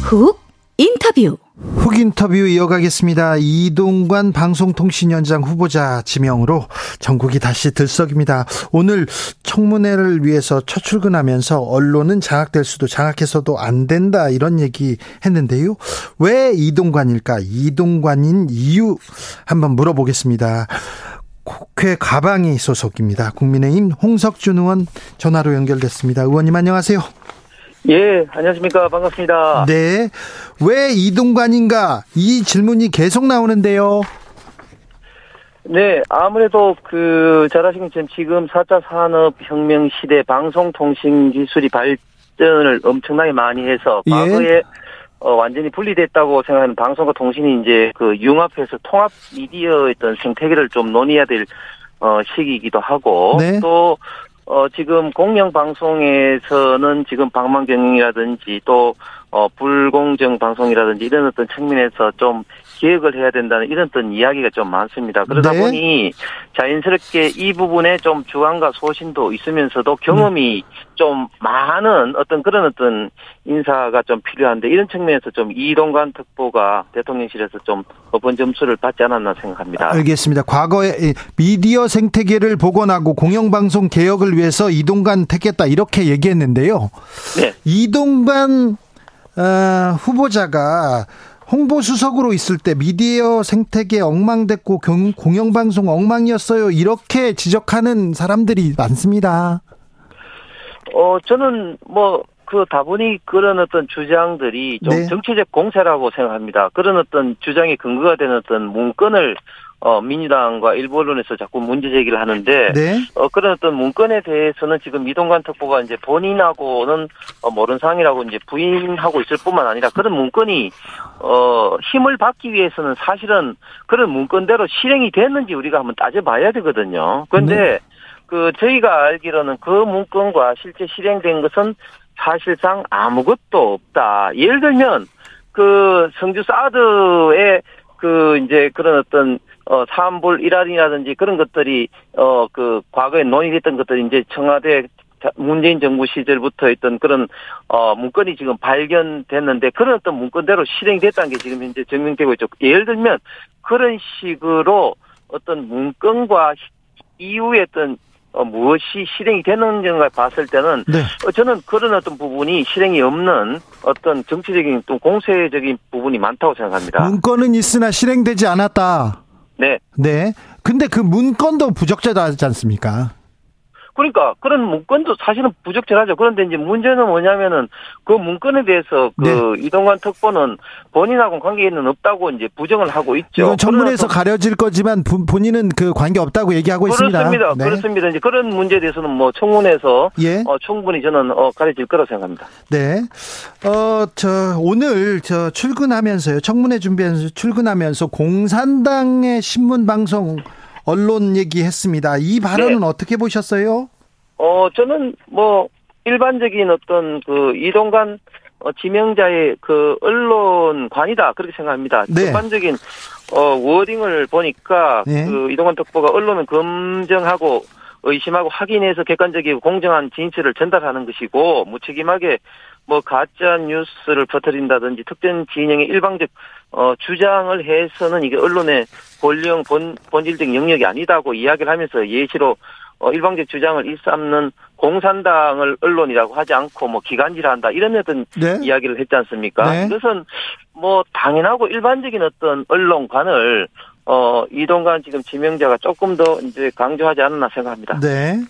훅 인터뷰 훅 인터뷰 이어가겠습니다. 이동관 방송통신위원장 후보자 지명으로 전국이 다시 들썩입니다. 오늘 청문회를 위해서 첫 출근하면서 언론은 장악될 수도 장악해서도 안 된다 이런 얘기 했는데요. 왜 이동관일까? 이동관인 이유 한번 물어보겠습니다. 국회 가방이 소속입니다. 국민의힘 홍석준 의원 전화로 연결됐습니다. 의원님 안녕하세요. 예, 안녕하십니까. 반갑습니다. 네. 왜 이동관인가? 이 질문이 계속 나오는데요. 네, 아무래도 그, 잘 아시는 것처럼 지금 4차 산업혁명 시대 방송통신 기술이 발전을 엄청나게 많이 해서 예. 과거에 어, 완전히 분리됐다고 생각하는 방송과 통신이 이제 그 융합해서 통합 미디어의 어떤 생태계를 좀 논의해야 될 어, 시기이기도 하고 네. 또 어, 지금 공영방송에서는 지금 방망경이라든지 또, 어, 불공정 방송이라든지 이런 어떤 측면에서 좀 개혁을 해야 된다는 이런 어떤 이야기가 좀 많습니다. 그러다 네. 보니 자연스럽게 이 부분에 좀 주관과 소신도 있으면서도 경험이 좀 많은 어떤 그런 어떤 인사가 좀 필요한데 이런 측면에서 좀 이동관 특보가 대통령실에서 좀 법원 점수를 받지 않았나 생각합니다. 알겠습니다. 과거에 이 미디어 생태계를 복원하고 공영방송 개혁을 위해서 이동관 택했다 이렇게 얘기했는데요. 네. 이동관 어, 후보자가 홍보수석으로 있을 때 미디어 생태계 엉망됐고 경- 공영방송 엉망이었어요. 이렇게 지적하는 사람들이 많습니다. 어, 저는 뭐, 그 다분히 그런 어떤 주장들이 좀 네. 정치적 공세라고 생각합니다. 그런 어떤 주장의 근거가 되는 어떤 문건을 어, 민주당과 일부 언론에서 자꾸 문제 제기를 하는데, 네. 어, 그런 어떤 문건에 대해서는 지금 이동관 특보가 이제 본인하고는 어, 모른 사항이라고 이제 부인하고 있을 뿐만 아니라 그런 문건이, 어, 힘을 받기 위해서는 사실은 그런 문건대로 실행이 됐는지 우리가 한번 따져봐야 되거든요. 그런데 그 저희가 알기로는 그 문건과 실제 실행된 것은 사실상 아무것도 없다. 예를 들면 그 성주 사드의 그 이제 그런 어떤 어 사암불 일할이라든지 그런 것들이 어 그 과거에 논의됐던 것들이 이제 청와대 자- 문재인 정부 시절부터 있던 그런 어 문건이 지금 발견됐는데 그런 어떤 문건대로 실행됐다는 게 지금 현재 증명되고 있죠. 예를 들면 그런 식으로 어떤 문건과 이후에 어떤 어, 무엇이 실행이 되는지를 봤을 때는 네. 어, 저는 그런 어떤 부분이 실행이 없는 어떤 정치적인 또 공세적인 부분이 많다고 생각합니다. 문건은 있으나 실행되지 않았다. 네. 네. 근데 그 문건도 부적절하지 않습니까? 그러니까 그런 문건도 사실은 부적절하죠. 그런데 이제 문제는 뭐냐면은 그 문건에 대해서 그 네. 이동관 특보는 본인하고는 관계는 없다고 이제 부정을 하고 있죠. 이건 청문회에서 가려질 거지만 본- 본인은 그 관계 없다고 얘기하고 있습니다. 그렇습니다. 네. 그렇습니다. 이제 그런 문제에 대해서는 뭐 청문회에서 예. 어, 충분히 저는 어, 가려질 거라고 생각합니다. 네. 어, 저, 오늘 저 출근하면서요. 청문회 준비하면서 출근하면서 공산당의 신문 방송 언론 얘기했습니다. 이 발언은 네. 어떻게 보셨어요? 어, 저는 뭐, 일반적인 어떤 그 이동관 어, 지명자의 그 언론관이다. 그렇게 생각합니다. 네. 일반적인 어, 워딩을 보니까 네. 그 이동관 특보가 언론을 검증하고 의심하고 확인해서 객관적이고 공정한 진실을 전달하는 것이고 무책임하게 뭐 가짜 뉴스를 퍼뜨린다든지 특정 진영의 일방적 어 주장을 해서는 이게 언론의 본령 본 본질적 영역이 아니다고 이야기를 하면서 예시로 어 일방적 주장을 일삼는 공산당을 언론이라고 하지 않고 뭐 기간지라 한다 이런 어떤 네. 이야기를 했지 않습니까? 네. 이것은 뭐 당연하고 일반적인 어떤 언론관을 어 이동관 지금 지명자가 조금 더 이제 강조하지 않았나 생각합니다. 네.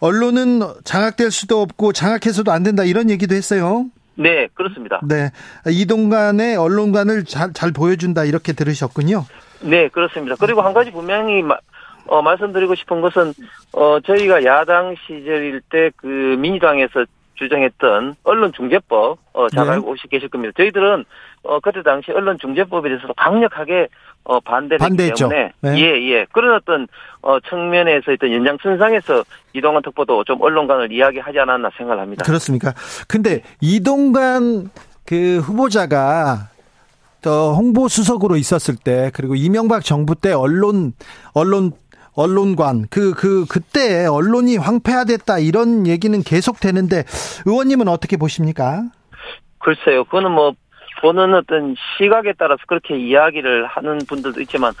언론은 장악될 수도 없고 장악해서도 안 된다 이런 얘기도 했어요. 네, 그렇습니다. 네. 이동간의 언론관을 잘, 잘 보여준다 이렇게 들으셨군요. 네, 그렇습니다. 그리고 한 가지 분명히 마- 어, 말씀드리고 싶은 것은 어, 저희가 야당 시절일 때 그 민주당에서 주장했던 언론중재법 어, 잘 네. 알고 계실 겁니다. 저희들은 어, 그때 당시 언론중재법에 대해서도 강력하게 어, 반대를 반대했죠. 때문에 네. 예, 예. 그런 어떤 어, 측면에서 있던 연장선상에서 이동환 특보도 좀 언론관을 이야기하지 않았나 생각을 합니다. 그렇습니까? 근데 이동관 그 후보자가 더 홍보 수석으로 있었을 때 그리고 이명박 정부 때 언론 언론 언론관 그 그 그, 때 언론이 황폐화됐다 이런 얘기는 계속 되는데 의원님은 어떻게 보십니까? 글쎄요, 그거는 뭐 보는 어떤 시각에 따라서 그렇게 이야기를 하는 분들도 있지만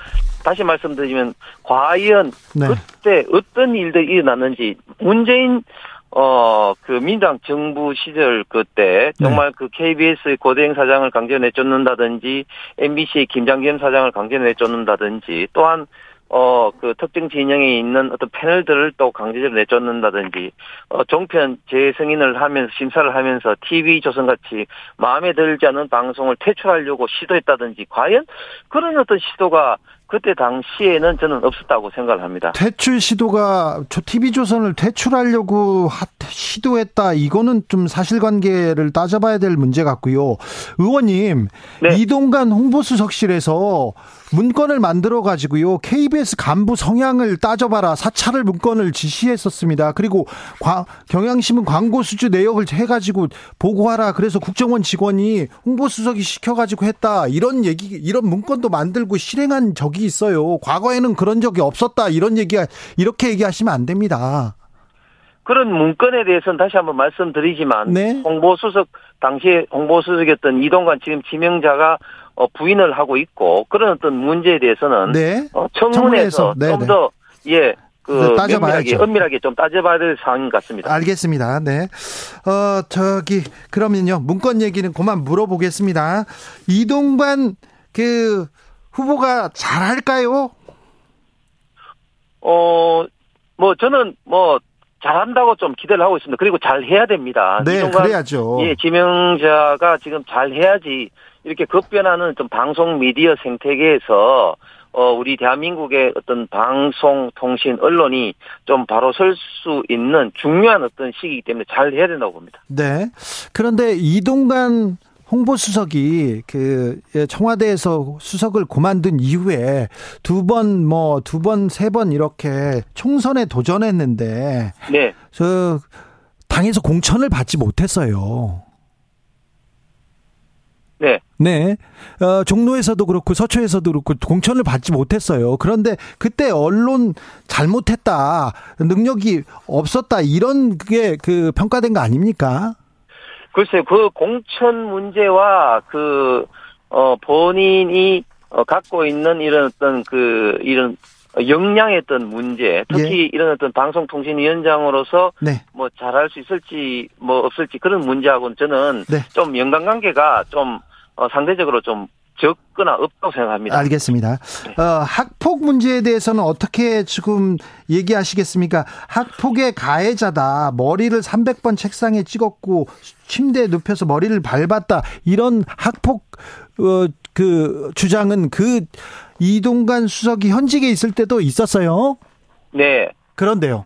다시 말씀드리면 과연 네. 그때 어떤 일들이 일어났는지 문재인 어그 민당 정부 시절 그때 정말 그 KBS의 고대행 사장을 강제 내쫓는다든지 MBC의 김장겸 사장을 강제 내쫓는다든지 또한 어, 그 특정 진영에 있는 어떤 패널들을 또 강제적으로 내쫓는다든지, 어, 종편 재승인을 하면서, 심사를 하면서 TV조선같이 마음에 들지 않는 방송을 퇴출하려고 시도했다든지, 과연 그런 어떤 시도가 그때 당시에는 저는 없었다고 생각을 합니다. 퇴출 시도가 저 TV조선을 퇴출하려고 하- 시도했다. 이거는 좀 사실관계를 따져봐야 될 문제 같고요. 의원님, 네. 이동관 홍보수석실에서 문건을 만들어 가지고요. KBS 간부 성향을 따져봐라. 사찰을 문건을 지시했었습니다. 그리고 과- 경향신문 광고 수주 내역을 해 가지고 보고하라. 그래서 국정원 직원이 홍보수석이 시켜 가지고 했다. 이런 얘기 이런 문건도 만들고 실행한 적이 있어요. 과거에는 그런 적이 없었다. 이런 얘기가 이렇게 얘기하시면 안 됩니다. 그런 문건에 대해서는 다시 한번 말씀드리지만 네. 홍보수석 당시에 홍보수석이었던 이동관 지금 지명자가 어, 부인을 하고 있고 그런 어떤 문제에 대해서는 네. 어, 청문회에서, 청문회에서 네, 네. 좀더 예. 그 네, 따져봐야죠. 면밀하게 엄밀하게 좀 따져봐야 될 사항인 것 같습니다. 알겠습니다. 네. 어, 저기, 그러면요. 문건 얘기는 그만 물어보겠습니다. 이동관 그 후보가 잘할까요? 어, 뭐 저는 뭐 잘한다고 좀 기대를 하고 있습니다. 그리고 잘 해야 됩니다. 네, 이동관 그래야죠. 예, 지명자가 지금 잘 해야지 이렇게 급변하는 좀 방송 미디어 생태계에서 어, 우리 대한민국의 어떤 방송, 통신, 언론이 좀 바로 설 수 있는 중요한 어떤 시기이기 때문에 잘 해야 된다고 봅니다. 네. 그런데 이동관 홍보수석이 그 예, 청와대에서 수석을 그만둔 이후에 두 번 뭐 두 번 세번 이렇게 총선에 도전했는데 네. 저 당에서 공천을 받지 못했어요. 네. 네. 어, 종로에서도 그렇고 서초에서도 그렇고 공천을 받지 못했어요. 그런데 그때 언론 잘못했다. 능력이 없었다. 이런 그게 그 평가된 거 아닙니까? 글쎄요, 그 공천 문제와 그, 어, 본인이 어, 갖고 있는 이런 어떤 그, 이런 역량의 어떤 문제, 특히 이런 어떤 방송통신위원장으로서 네. 뭐 잘할 수 있을지 뭐 없을지 그런 문제하고는 저는 네. 좀 연관관계가 좀 어, 상대적으로 좀 적거나 없다고 생각합니다. 알겠습니다. 어, 학폭 문제에 대해서는 어떻게 지금 얘기하시겠습니까? 학폭의 가해자다. 머리를 300번 책상에 찍었고 침대에 눕혀서 머리를 밟았다. 이런 학폭 어, 그 주장은 그 이동관 수석이 현직에 있을 때도 있었어요. 네. 그런데요.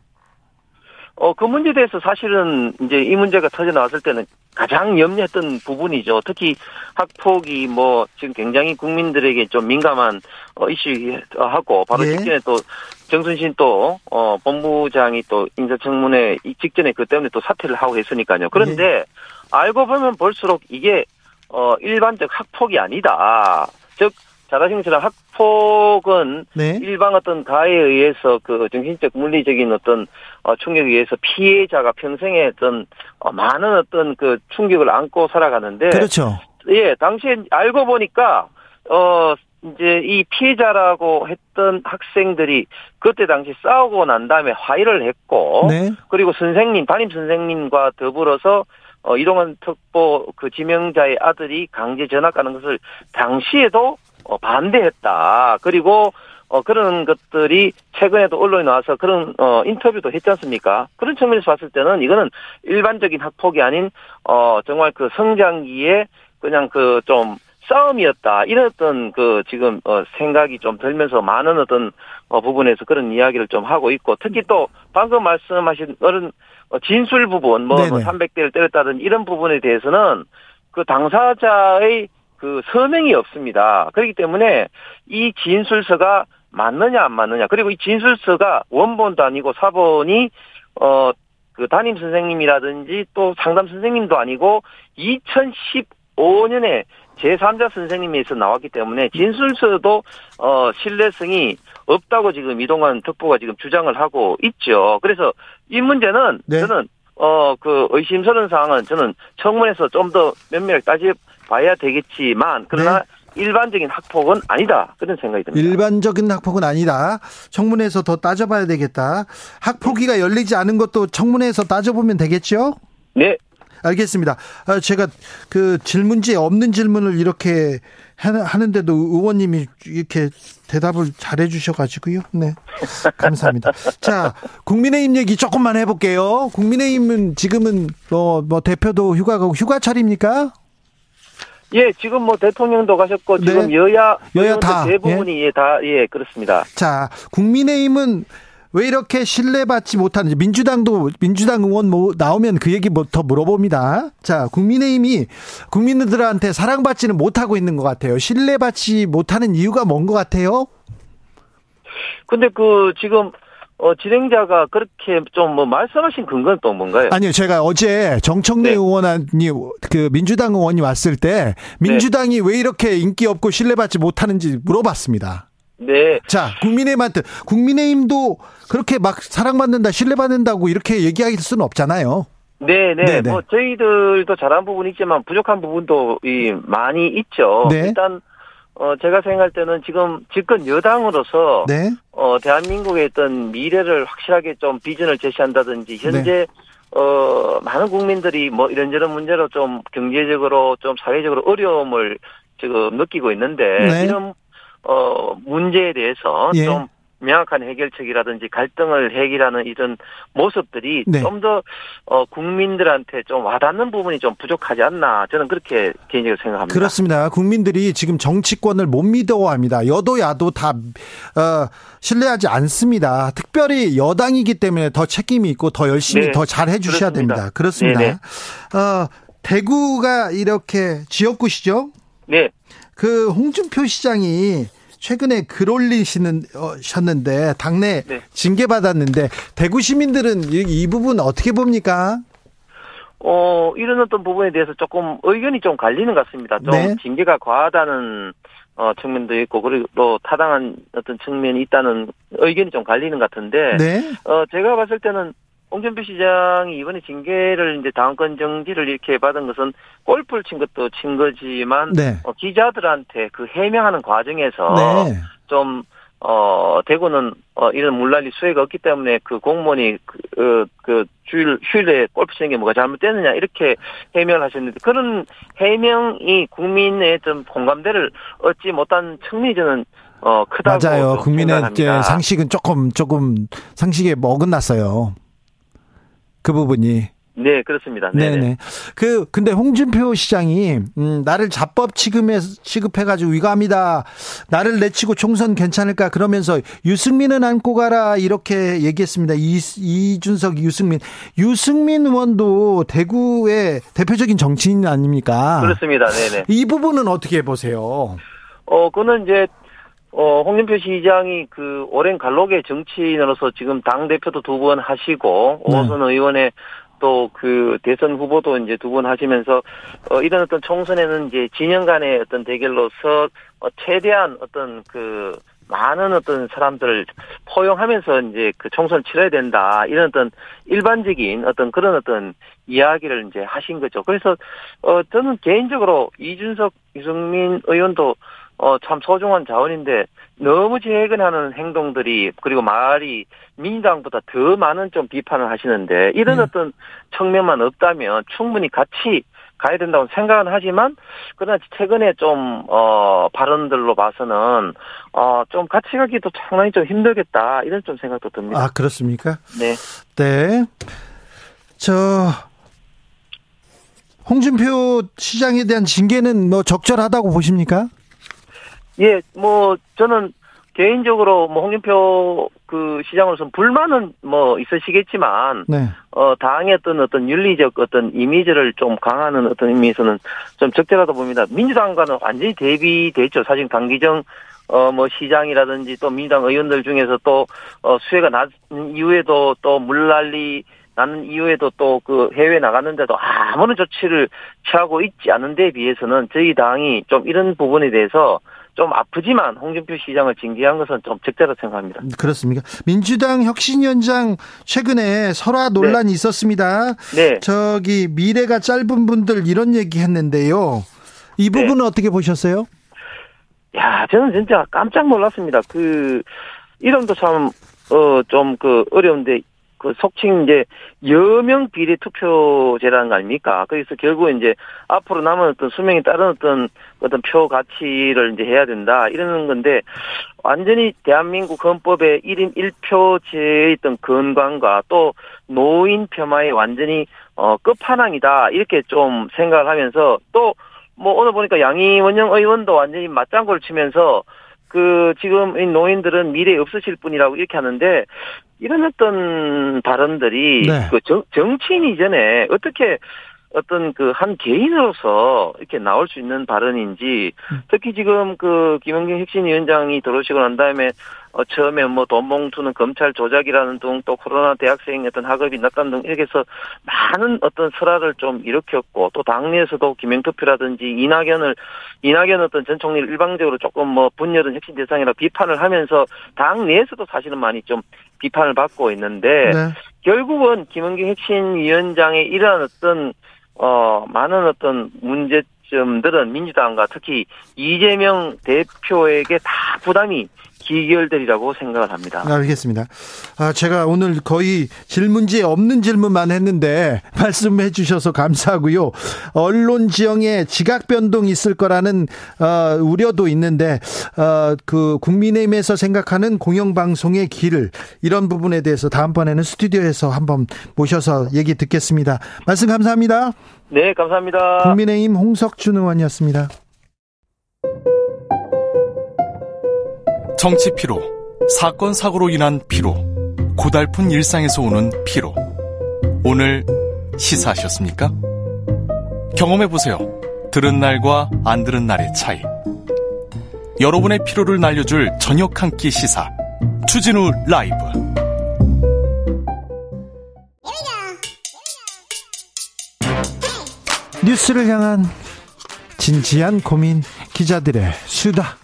어, 그 문제에 대해서 사실은 이제 이 문제가 터져 나왔을 때는 가장 염려했던 부분이죠. 특히 학폭이 뭐 지금 굉장히 국민들에게 좀 민감한 어, 이슈하고 바로 예. 직전에 또 정순신 또 어, 본부장이 또 인사청문회 이 직전에 그 때문에 또 사퇴를 하고 했으니까요. 그런데 예. 알고 보면 볼수록 이게 어, 일반적 학폭이 아니다. 즉 잘하신 것처럼 학폭은 네. 일반 어떤 가해에 의해서 그 정신적 물리적인 어떤 어, 충격에 의해서 피해자가 평생에 어떤 어, 많은 어떤 그 충격을 안고 살아가는데 그렇죠. 예 당시에 알고 보니까 어 이제 이 피해자라고 했던 학생들이 그때 당시 싸우고 난 다음에 화해를 했고 네. 그리고 선생님 담임 선생님과 더불어서 어, 이동환 특보 그 지명자의 아들이 강제 전학 가는 것을 당시에도 어, 반대했다. 그리고 어, 그런 것들이 최근에도 언론에 나와서 그런 어, 인터뷰도 했지 않습니까? 그런 측면에서 봤을 때는 이거는 일반적인 학폭이 아닌 어, 정말 그 성장기에 그냥 그 좀 싸움이었다. 이런 어떤 그 지금 어, 생각이 좀 들면서 많은 어떤 어, 부분에서 그런 이야기를 좀 하고 있고 특히 또 방금 말씀하신 어른 어, 진술 부분 뭐, 뭐 네네. 300대를 때렸다든 이런 부분에 대해서는 그 당사자의 그 서명이 없습니다. 그렇기 때문에 이 진술서가 맞느냐 안 맞느냐 그리고 이 진술서가 원본도 아니고 사본이 어 그 담임 선생님이라든지 또 상담 선생님도 아니고 2015년에 제3자 선생님에서 나왔기 때문에 진술서도 어 신뢰성이 없다고 지금 이동환 특보가 지금 주장을 하고 있죠. 그래서 이 문제는 네. 저는 어 그 의심스러운 사항은 저는 청문회에서 좀 더 면밀하게 따져 봐야 되겠지만 그러나 일반적인 학폭은 아니다 그런 생각이 듭니다. 네. 일반적인 학폭은 아니다. 청문회에서 더 따져봐야 되겠다. 학폭위가 열리지 않은 것도 청문회에서 따져보면 되겠죠? 네, 알겠습니다. 아, 제가 그 질문지에 없는 질문을 이렇게 하- 하는데도 의원님이 이렇게 대답을 잘해 주셔가지고요. 네. 감사합니다. 자, 국민의힘 얘기 조금만 해볼게요. 국민의힘은 지금은 뭐, 뭐 대표도 휴가 가고 휴가철입니까? 예, 지금 뭐 대통령도 가셨고 지금 네. 여야 여야 의원들 다, 대부분이 예, 다 예, 그렇습니다. 자, 국민의힘은 왜 이렇게 신뢰받지 못하는지 민주당도 민주당 의원 뭐 나오면 그 얘기부터 물어봅니다. 자, 국민의힘이 국민들한테 사랑받지는 못하고 있는 것 같아요. 신뢰받지 못하는 이유가 뭔 것 같아요? 근데 그 지금 어 진행자가 그렇게 좀 뭐 말씀하신 근거는 또 뭔가요? 아니요, 제가 어제 정청래 네. 의원이 그 민주당 의원이 왔을 때 민주당이 왜 이렇게 인기 없고 신뢰받지 못하는지 물어봤습니다. 네. 자, 국민의힘한테 국민의힘도 그렇게 막 사랑받는다, 신뢰받는다고 이렇게 얘기할 수는 없잖아요. 네, 네. 네, 네. 뭐 저희들도 잘한 부분이 있지만 부족한 부분도 이 많이 있죠. 네. 일단 어 제가 생각할 때는 지금 집권 여당으로서 네. 어 대한민국의 어떤 미래를 확실하게 좀 비전을 제시한다든지 현재 네. 어 많은 국민들이 뭐 이런저런 문제로 좀 경제적으로 좀 사회적으로 어려움을 지금 느끼고 있는데 네. 이런 어 문제에 대해서 예. 좀 명확한 해결책이라든지 갈등을 해결하는 이런 모습들이 네. 좀더 어, 국민들한테 좀 와닿는 부분이 좀 부족하지 않나 저는 그렇게 개인적으로 생각합니다. 그렇습니다. 국민들이 지금 정치권을 못 믿어합니다. 여도 야도 다 어, 신뢰하지 않습니다. 특별히 여당이기 때문에 더 책임이 있고 더 열심히 네, 더잘 해주셔야 그렇습니다. 됩니다. 그렇습니다. 네네. 어, 대구가 이렇게 지역구시죠? 네. 그 홍준표 시장이 최근에 글 올리시는 어, 셨는데 당내 네. 징계 받았는데 대구 시민들은 이, 이 부분 어떻게 봅니까? 어, 이런 어떤 부분에 대해서 조금 의견이 좀 갈리는 것 같습니다. 좀 네. 징계가 과하다는 어, 측면도 있고, 그리고 또 타당한 어떤 측면이 있다는 의견이 좀 갈리는 것 같은데, 네. 어, 제가 봤을 때는 홍준표 시장이 이번에 징계를 이제 당권 정지를 이렇게 받은 것은 골프를 친 것도 친 거지만, 네. 어, 기자들한테 그 해명하는 과정에서 네. 좀, 어, 대구는, 어, 이런 물난리 수혜가 없기 때문에 그 공무원이 그, 어, 그 주일, 휴일에 골프 치는 게 뭐가 잘못됐느냐, 이렇게 해명을 하셨는데, 그런 해명이 국민의 좀 공감대를 얻지 못한 측면이 저는, 어, 크다고. 맞아요. 좀 국민의 생각합니다. 이제 상식은 조금 조금 상식에 어긋났어요. 그 부분이. 네, 그렇습니다. 네. 네네. 그 근데 홍준표 시장이 음, 나를 자법 취급해 취급해가지고 위감이다. 나를 내치고 총선 괜찮을까 그러면서 유승민은 안고 가라 이렇게 얘기했습니다. 이, 이준석, 유승민, 유승민 의원도 대구의 대표적인 정치인 아닙니까? 그렇습니다. 네네. 이 부분은 어떻게 보세요? 어, 그는 이제, 어, 홍준표 시장이 그 오랜 갈록의 정치인으로서 지금 당 대표도 두 번 하시고, 네. 오선 의원의 또 그 대선 후보도 이제 두 번 하시면서, 어, 이런 어떤 총선에는 이제 진영 간의 어떤 대결로서, 어, 최대한 어떤 그, 많은 어떤 사람들을 포용하면서 이제 그 총선을 치러야 된다. 이런 어떤 일반적인 어떤 그런 어떤 이야기를 이제 하신 거죠. 그래서, 어, 저는 개인적으로 이준석, 유승민 의원도 어, 참 소중한 자원인데 너무 재해근하는 행동들이 그리고 말이 민주당보다 더 많은 좀 비판을 하시는데 이런 네. 어떤 측면만 없다면 충분히 같이 가야 된다고 생각은 하지만 그러나 최근에 좀 어, 발언들로 봐서는 어, 좀 같이 가기도 상당히 좀 힘들겠다 이런 좀 생각도 듭니다. 아 그렇습니까? 네. 네. 저 홍준표 시장에 대한 징계는 뭐 적절하다고 보십니까? 예, 뭐 저는 개인적으로 뭐 홍준표 그 시장으로서는 불만은 뭐 있으시겠지만 네. 어 당의 어떤 어떤 윤리적 어떤 이미지를 좀 강화하는 어떤 의미에서는 좀 적절하다 봅니다. 민주당과는 완전히 대비돼 있죠. 사실 강기정 어 뭐 시장이라든지 또 민주당 의원들 중에서 또어 수혜가 낮은 이후에도 또 물난리 나는 이후에도 또 그 해외 나갔는데도 아무런 조치를 취하고 있지 않은 데 비해서는 저희 당이 좀 이런 부분에 대해서 좀 아프지만 홍준표 시장을 징계한 것은 좀 적절하다고 생각합니다. 그렇습니까? 민주당 혁신위원장 최근에 설화 논란이 있었습니다. 네. 저기 미래가 짧은 분들 이런 얘기 했는데요. 이 네. 부분은 어떻게 보셨어요? 야, 저는 진짜 깜짝 놀랐습니다. 그, 이름도 참, 어, 좀 그 어려운데, 그 속칭 이제 여명 비례 투표제라는 거 아닙니까? 그래서 결국 이제 앞으로 남은 어떤 수명에 따른 어떤 어떤 표 가치를 이제 해야 된다 이러는 건데 완전히 대한민국 헌법의 1인 1표제의 어떤 건강과 또 노인 폄하의 완전히 어 끝판왕이다 이렇게 좀 생각을 하면서 또 뭐 오늘 보니까 양희 원영 의원도 완전히 맞장구를 치면서 그 지금 이 노인들은 미래에 없으실 분이라고 이렇게 하는데 이런 어떤 발언들이 네. 그 정, 정치인 이전에 어떻게 어떤 그 한 개인으로서 이렇게 나올 수 있는 발언인지 특히 지금 그 김영경 혁신위원장이 들어오시고 난 다음에 어 처음에 뭐 돈 봉투는 검찰 조작이라는 등 또 코로나 대학생 어떤 학업이 났다는 등 이렇게 해서 많은 어떤 설화를 좀 일으켰고 또 당내에서도 김영투표라든지 이낙연을 이낙연 어떤 전 총리를 일방적으로 조금 뭐 분열은 혁신 대상이라 비판을 하면서 당내에서도 사실은 많이 좀 비판을 받고 있는데 네. 결국은 김은경 혁신위원장의 이러한 어떤 어 많은 어떤 문제 점들은 민주당과 특히 이재명 대표에게 다 부담이 기결되리라고 생각을 합니다. 알겠습니다. 아, 제가 오늘 거의 질문지에 없는 질문만 했는데 말씀해 주셔서 감사하고요. 언론 지형에 지각 변동이 있을 거라는 어, 우려도 있는데 어, 그 국민의힘에서 생각하는 공영방송의 길 이런 부분에 대해서 다음번에는 스튜디오에서 한번 모셔서 얘기 듣겠습니다. 말씀 감사합니다. 네, 감사합니다. 국민의힘 홍석준 의원이었습니다. 정치 피로, 사건 사고로 인한 피로, 고달픈 일상에서 오는 피로. 오늘 시사하셨습니까? 경험해 보세요. 들은 날과 안 들은 날의 차이. 여러분의 피로를 날려줄 저녁 한 끼 시사. 추진우 라이브. 뉴스를 향한 진지한 고민 기자들의 수다.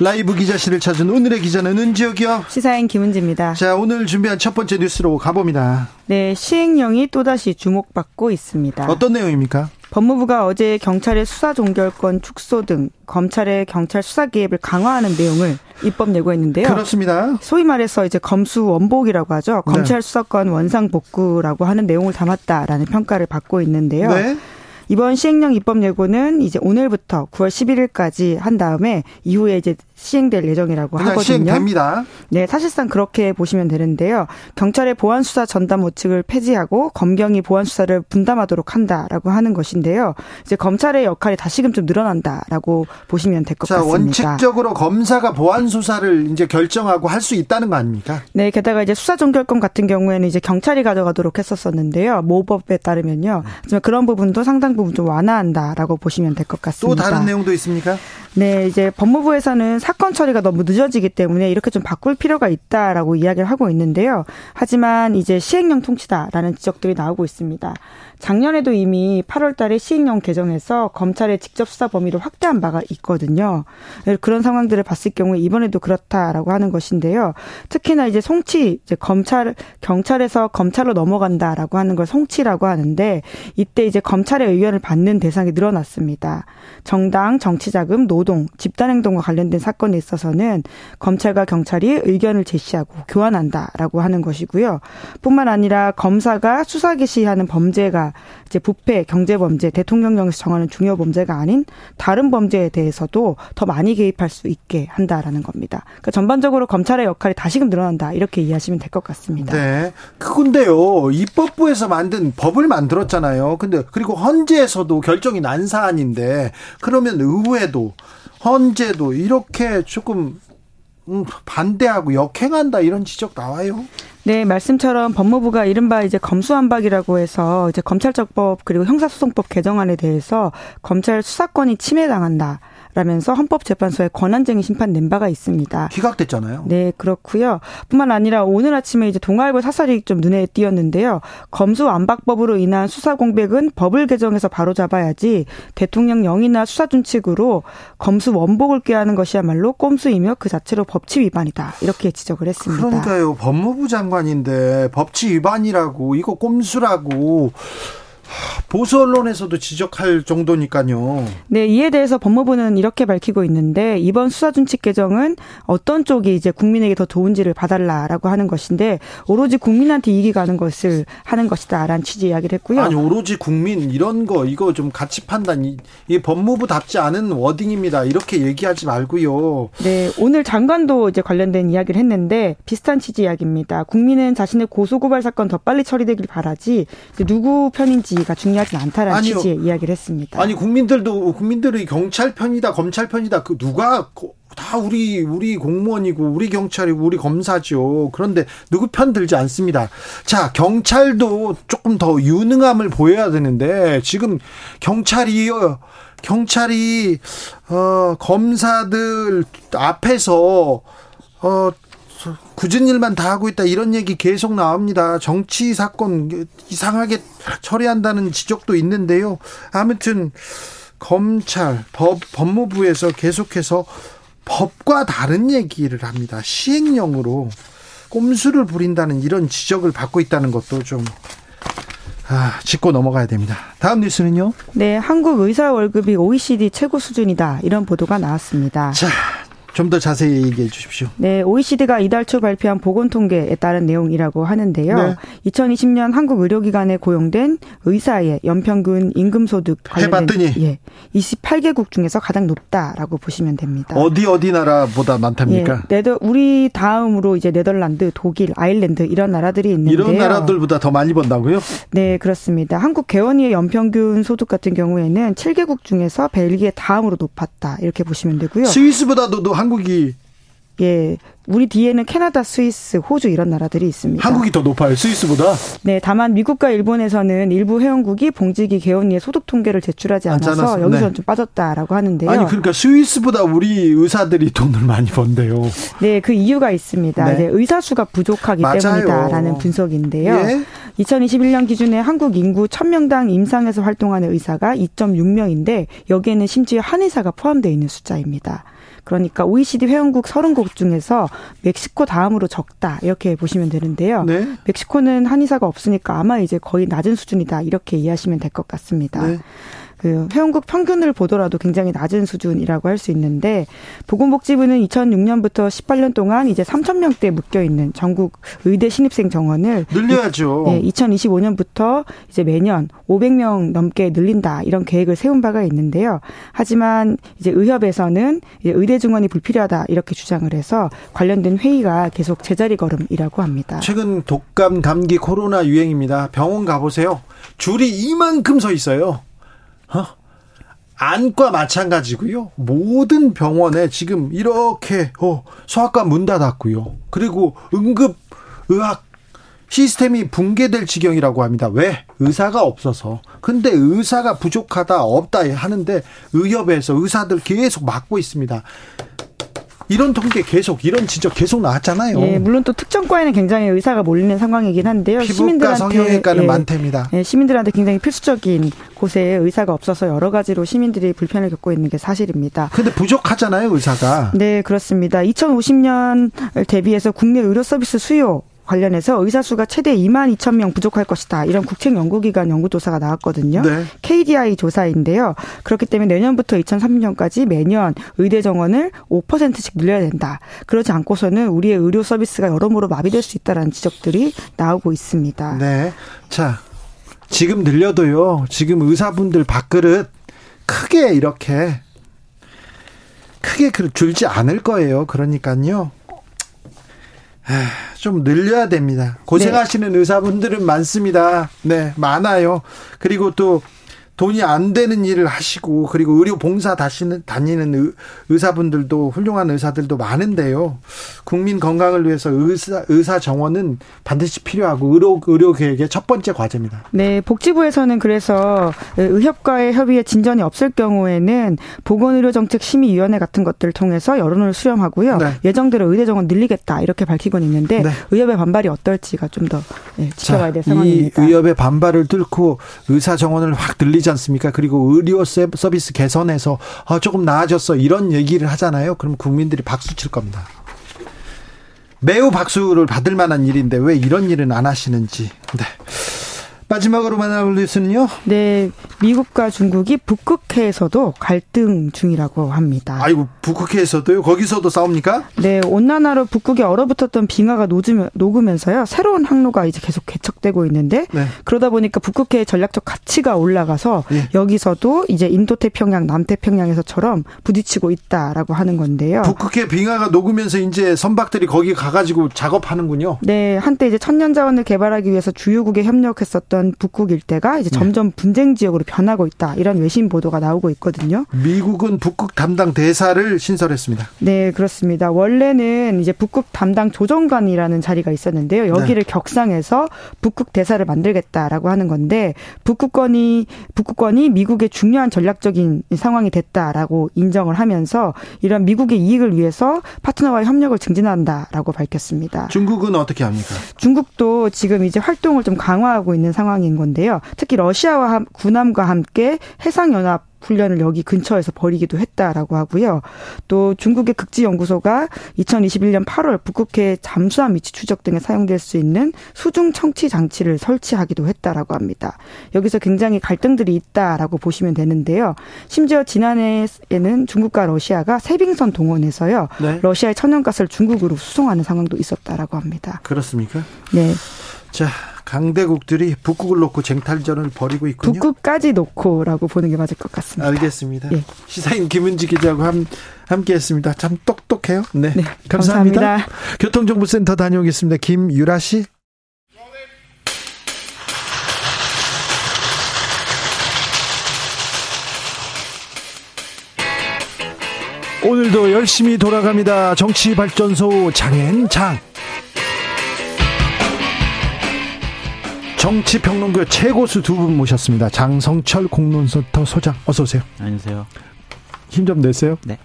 라이브 기자실을 찾은 오늘의 기자는 은지혁이요. 시사인 김은지입니다. 자, 오늘 준비한 첫 번째 뉴스로 가봅니다. 네, 시행령이 또다시 주목받고 있습니다. 어떤 내용입니까? 법무부가 어제 경찰의 수사 종결권 축소 등 검찰의 경찰 수사 개입을 강화하는 내용을 입법 예고했는데요. 그렇습니다. 소위 말해서 이제 검수 원복이라고 하죠. 네. 검찰 수사권 원상 복구라고 하는 내용을 담았다라는 평가를 받고 있는데요. 네. 이번 시행령 입법 예고는 이제 오늘부터 9월 11일까지 한 다음에 이후에 이제 시행될 예정이라고 하거든요. 시행됩니다. 네, 사실상 그렇게 보시면 되는데요. 경찰의 보안 수사 전담 모측을 폐지하고 검경이 보안 수사를 분담하도록 한다라고 하는 것인데요. 이제 검찰의 역할이 다시금 좀 늘어난다라고 보시면 될것 자, 같습니다. 원칙적으로 검사가 보안 수사를 이제 결정하고 할 수 있다는 거 아닙니까? 네, 게다가 이제 수사 종결권 같은 경우에는 이제 경찰이 가져가도록 했었었는데요. 모법에 따르면요. 하지만 그런 부분도 상당 부분 좀 완화한다라고 보시면 될것또 같습니다. 다른 내용도 있습니까? 네, 이제 법무부에서는 사건 처리가 너무 늦어지기 때문에 이렇게 좀 바꿀 필요가 있다라고 이야기를 하고 있는데요. 하지만 이제 시행령 통치다라는 지적들이 나오고 있습니다. 작년에도 이미 8월 달에 시행령 개정해서 검찰의 직접 수사 범위를 확대한 바가 있거든요. 그런 상황들을 봤을 경우에 이번에도 그렇다라고 하는 것인데요. 특히나 이제 송치, 이제 검찰, 경찰에서 검찰로 넘어간다라고 하는 걸 송치라고 하는데 이때 이제 검찰의 의견을 받는 대상이 늘어났습니다. 정당, 정치자금, 노동, 집단행동과 관련된 사건에 있어서는 검찰과 경찰이 의견을 제시하고 교환한다라고 하는 것이고요. 뿐만 아니라 검사가 수사 개시하는 범죄가 이제 부패, 경제 범죄, 대통령령에서 정하는 중요 범죄가 아닌 다른 범죄에 대해서도 더 많이 개입할 수 있게 한다라는 겁니다. 그러니까 전반적으로 검찰의 역할이 다시금 늘어난다 이렇게 이해하시면 될 것 같습니다. 네. 그건데요. 입법부에서 만든 법을 만들었잖아요. 근데 그리고 헌재에서도 결정이 난 사안인데 그러면 의회도 헌재도 이렇게 조금 음, 반대하고 역행한다 이런 지적 나와요. 네, 말씀처럼 법무부가 이른바 이제 검수완박이라고 해서 이제 검찰적법 그리고 형사소송법 개정안에 대해서 검찰 수사권이 침해당한다. 라면서 헌법재판소에 권한쟁의 심판 낸 바가 있습니다. 기각됐잖아요. 네, 그렇고요. 뿐만 아니라 오늘 아침에 이제 동아일보 사설이 좀 눈에 띄었는데요. 검수 완박법으로 인한 수사 공백은 법을 개정해서 바로 잡아야지 대통령 영이나 수사 준칙으로 검수 원복을 꾀하는 것이야말로 꼼수이며 그 자체로 법치 위반이다. 이렇게 지적을 했습니다. 그러니까요. 법무부 장관인데 법치 위반이라고 이거 꼼수라고 보수 언론에서도 지적할 정도니까요. 네, 이에 대해서 법무부는 이렇게 밝히고 있는데 이번 수사 준칙 개정은 어떤 쪽이 이제 국민에게 더 좋은지를 봐달라라고 하는 것인데 오로지 국민한테 이익이 가는 것을 하는 것이다라는 취지 이야기를 했고요. 아니 오로지 국민 이런 거 이거 좀 가치 판단 이, 이 법무부답지 않은 워딩입니다. 이렇게 얘기하지 말고요. 네, 오늘 장관도 이제 관련된 이야기를 했는데 비슷한 취지 이야기입니다. 국민은 자신의 고소고발 사건 더 빨리 처리되길 바라지 누구 편인지 가 중요하지 중요하진 않다라는 아니요. 취지의 이야기를 했습니다. 아니 국민들도 국민들이 경찰 편이다 검찰 편이다 그 누가 고- 다 우리 우리 공무원이고 우리 경찰이고 우리 검사죠. 그런데 누구 편 들지 않습니다. 자 경찰도 조금 더 유능함을 보여야 되는데 지금 경찰이요 경찰이 어 검사들 앞에서 어 굳은 일만 다 하고 있다 이런 얘기 계속 나옵니다. 정치 사건 이상하게 처리한다는 지적도 있는데요. 아무튼 검찰, 법, 법무부에서 계속해서 법과 다른 얘기를 합니다. 시행령으로 꼼수를 부린다는 이런 지적을 받고 있다는 것도 좀 아, 짚고 넘어가야 됩니다. 다음 뉴스는요. 네, 한국 의사 월급이 OECD 최고 수준이다. 이런 보도가 나왔습니다. 자, 좀 더 자세히 얘기해 주십시오. 네, OECD가 이달 초 발표한 보건 통계에 따른 내용이라고 하는데요. 네. 2020년 한국 의료기관에 고용된 의사의 연평균 임금 소득 해봤더니. 예, 28개국 중에서 가장 높다라고 보시면 됩니다. 어디 어디 나라보다 많답니까? 예, 네더 우리 다음으로 이제 네덜란드, 독일, 아일랜드 이런 나라들이 있는데요. 이런 나라들보다 더 많이 번다고요? 네, 그렇습니다. 한국 개원의의 연평균 소득 같은 경우에는 7개국 중에서 벨기에 다음으로 높았다. 이렇게 보시면 되고요. 스위스보다도 한국이 예. 우리 뒤에는 캐나다, 스위스, 호주 이런 나라들이 있습니다. 한국이 더 높아요. 스위스보다. 네, 다만 미국과 일본에서는 일부 회원국이 봉지기 개원리의 소득 통계를 제출하지 않아서. 여기서 네. 는좀 빠졌다라고 하는데요. 아니 그러니까 스위스보다 우리 의사들이 돈을 많이 번대요. 네, 그 이유가 있습니다. 네. 이제 의사 수가 부족하기 맞아요. 때문이다라는 분석인데요. 예? 2021년 기준에 한국 인구 1000명당 임상에서 활동하는 의사가 2.6명인데 여기에는 심지어 한 의사가 포함되어 있는 숫자입니다. 그러니까 OECD 회원국 30곳 중에서 멕시코 다음으로 적다 이렇게 보시면 되는데요. 네. 멕시코는 한의사가 없으니까 아마 이제 거의 낮은 수준이다 이렇게 이해하시면 될 것 같습니다. 네. 그 회원국 평균을 보더라도 굉장히 낮은 수준이라고 할 수 있는데 보건복지부는 2006년부터 18년 동안 이제 3천 명대 묶여 있는 전국 의대 신입생 정원을 늘려야죠. 네, 2025년부터 이제 매년 500명 넘게 늘린다 이런 계획을 세운 바가 있는데요. 하지만 이제 의협에서는 이제 의대 증원이 불필요하다 이렇게 주장을 해서 관련된 회의가 계속 제자리 걸음이라고 합니다. 최근 독감, 감기, 코로나 유행입니다. 병원 가보세요. 줄이 이만큼 서 있어요. 어? 안과 마찬가지고요. 모든 병원에 지금 이렇게 어, 소아과 문 닫았고요. 그리고 응급 의학 시스템이 붕괴될 지경이라고 합니다. 왜? 의사가 없어서. 근데 의사가 부족하다, 없다 하는데 의협에서 의사들 계속 막고 있습니다. 이런 통계 계속 이런 지적 계속 나왔잖아요. 예, 물론 또 특정과에는 굉장히 의사가 몰리는 상황이긴 한데요. 피부과, 성형외과는 예, 많답니다. 예, 시민들한테 굉장히 필수적인 곳에 의사가 없어서 여러 가지로 시민들이 불편을 겪고 있는 게 사실입니다. 근데 부족하잖아요, 의사가. 네, 그렇습니다. 2050년을 대비해서 국내 의료 서비스 수요 관련해서 의사 수가 최대 2만 2천 명 부족할 것이다. 이런 국책 연구기관 연구조사가 나왔거든요. 네. KDI 조사인데요. 그렇기 때문에 내년부터 2030년까지 매년 의대 정원을 5%씩 늘려야 된다. 그러지 않고서는 우리의 의료 서비스가 여러모로 마비될 수 있다라는 지적들이 나오고 있습니다. 네. 자, 지금 늘려도요, 지금 의사분들 밥그릇 크게 이렇게, 크게 그- 줄지 않을 거예요. 그러니까요. 아, 좀 늘려야 됩니다. 고생하시는 의사분들은 많습니다. 네, 많아요. 그리고 또 돈이 안 되는 일을 하시고 그리고 의료 봉사 다시는 다니는 의- 의사분들도 훌륭한 의사들도 많은데요. 국민 건강을 위해서 의사 의사 정원은 반드시 필요하고 의료 의료 계획의 첫 번째 과제입니다. 네, 복지부에서는 그래서 의협과의 협의에 진전이 없을 경우에는 보건의료정책심의위원회 같은 것들을 통해서 여론을 수렴하고요. 네. 예정대로 의대 정원 늘리겠다 이렇게 밝히곤 있는데 네. 의협의 반발이 어떨지가 좀 더 지켜봐야 될이 상황입니다. 의협의 반발을 뚫고 의사 정원을 확 늘리지 않습니까? 그리고 의료 세- 서비스 개선해서 아, 조금 나아졌어 이런 얘기를 하잖아요. 그럼 국민들이 박수 칠 겁니다. 매우 박수를 받을 만한 일인데 왜 이런 일은 안 하시는지. 네. 마지막으로 만나볼 뉴스는요. 네, 미국과 중국이 북극해에서도 갈등 중이라고 합니다. 아이고 북극해에서도요. 거기서도 싸웁니까? 네, 온난화로 북극에 얼어붙었던 빙하가 녹으면, 녹으면서요. 새로운 항로가 이제 계속 개척되고 있는데 네. 그러다 보니까 북극해의 전략적 가치가 올라가서 예. 여기서도 이제 인도태평양, 남태평양에서처럼 부딪히고 있다라고 하는 건데요. 북극해 빙하가 녹으면서 이제 선박들이 거기 가가지고 작업하는군요. 네, 한때 이제 천년 자원을 개발하기 위해서 주요국에 협력했었던 있던 북극 일대가 이제 점점 분쟁 지역으로 변하고 있다. 이런 외신 보도가 나오고 있거든요. 미국은 북극 담당 대사를 신설했습니다. 네, 그렇습니다. 원래는 이제 북극 담당 조정관이라는 자리가 있었는데요. 여기를 격상해서 북극 대사를 만들겠다라고 하는 건데 북극권이 북극권이 미국의 중요한 전략적인 상황이 됐다라고 인정을 하면서 이런 미국의 이익을 위해서 파트너와의 협력을 증진한다라고 밝혔습니다. 중국은 어떻게 합니까? 중국도 지금 이제 활동을 좀 강화하고 있는 상황 인 건데요. 특히 러시아와 함- 군함과 함께 해상연합 훈련을 여기 근처에서 벌이기도 했다라고 하고요. 또 중국의 극지연구소가 2021년 8월 북극해 잠수함 위치 추적 등에 사용될 수 있는 수중 청취 장치를 설치하기도 했다라고 합니다. 여기서 굉장히 갈등들이 있다라고 보시면 되는데요. 심지어 지난해에는 중국과 러시아가 세빙선 동원해서요. 네. 러시아의 천연가스를 중국으로 수송하는 상황도 있었다라고 합니다. 그렇습니까? 네. 자, 강대국들이 북극을 놓고 쟁탈전을 벌이고 있군요. 북극까지 놓고라고 보는 게 맞을 것 같습니다. 알겠습니다. 예. 시사인 김은지 기자하고 함, 함께했습니다. 참 똑똑해요. 네, 감사합니다. 감사합니다. 교통정보센터 다녀오겠습니다. 김유라 씨. 오늘도 열심히 돌아갑니다. 정치발전소 장앤장. 정치평론가 최고수 두 분 모셨습니다. 장성철 공론센터 소장 어서 오세요. 안녕하세요. 힘 좀 내세요. 네.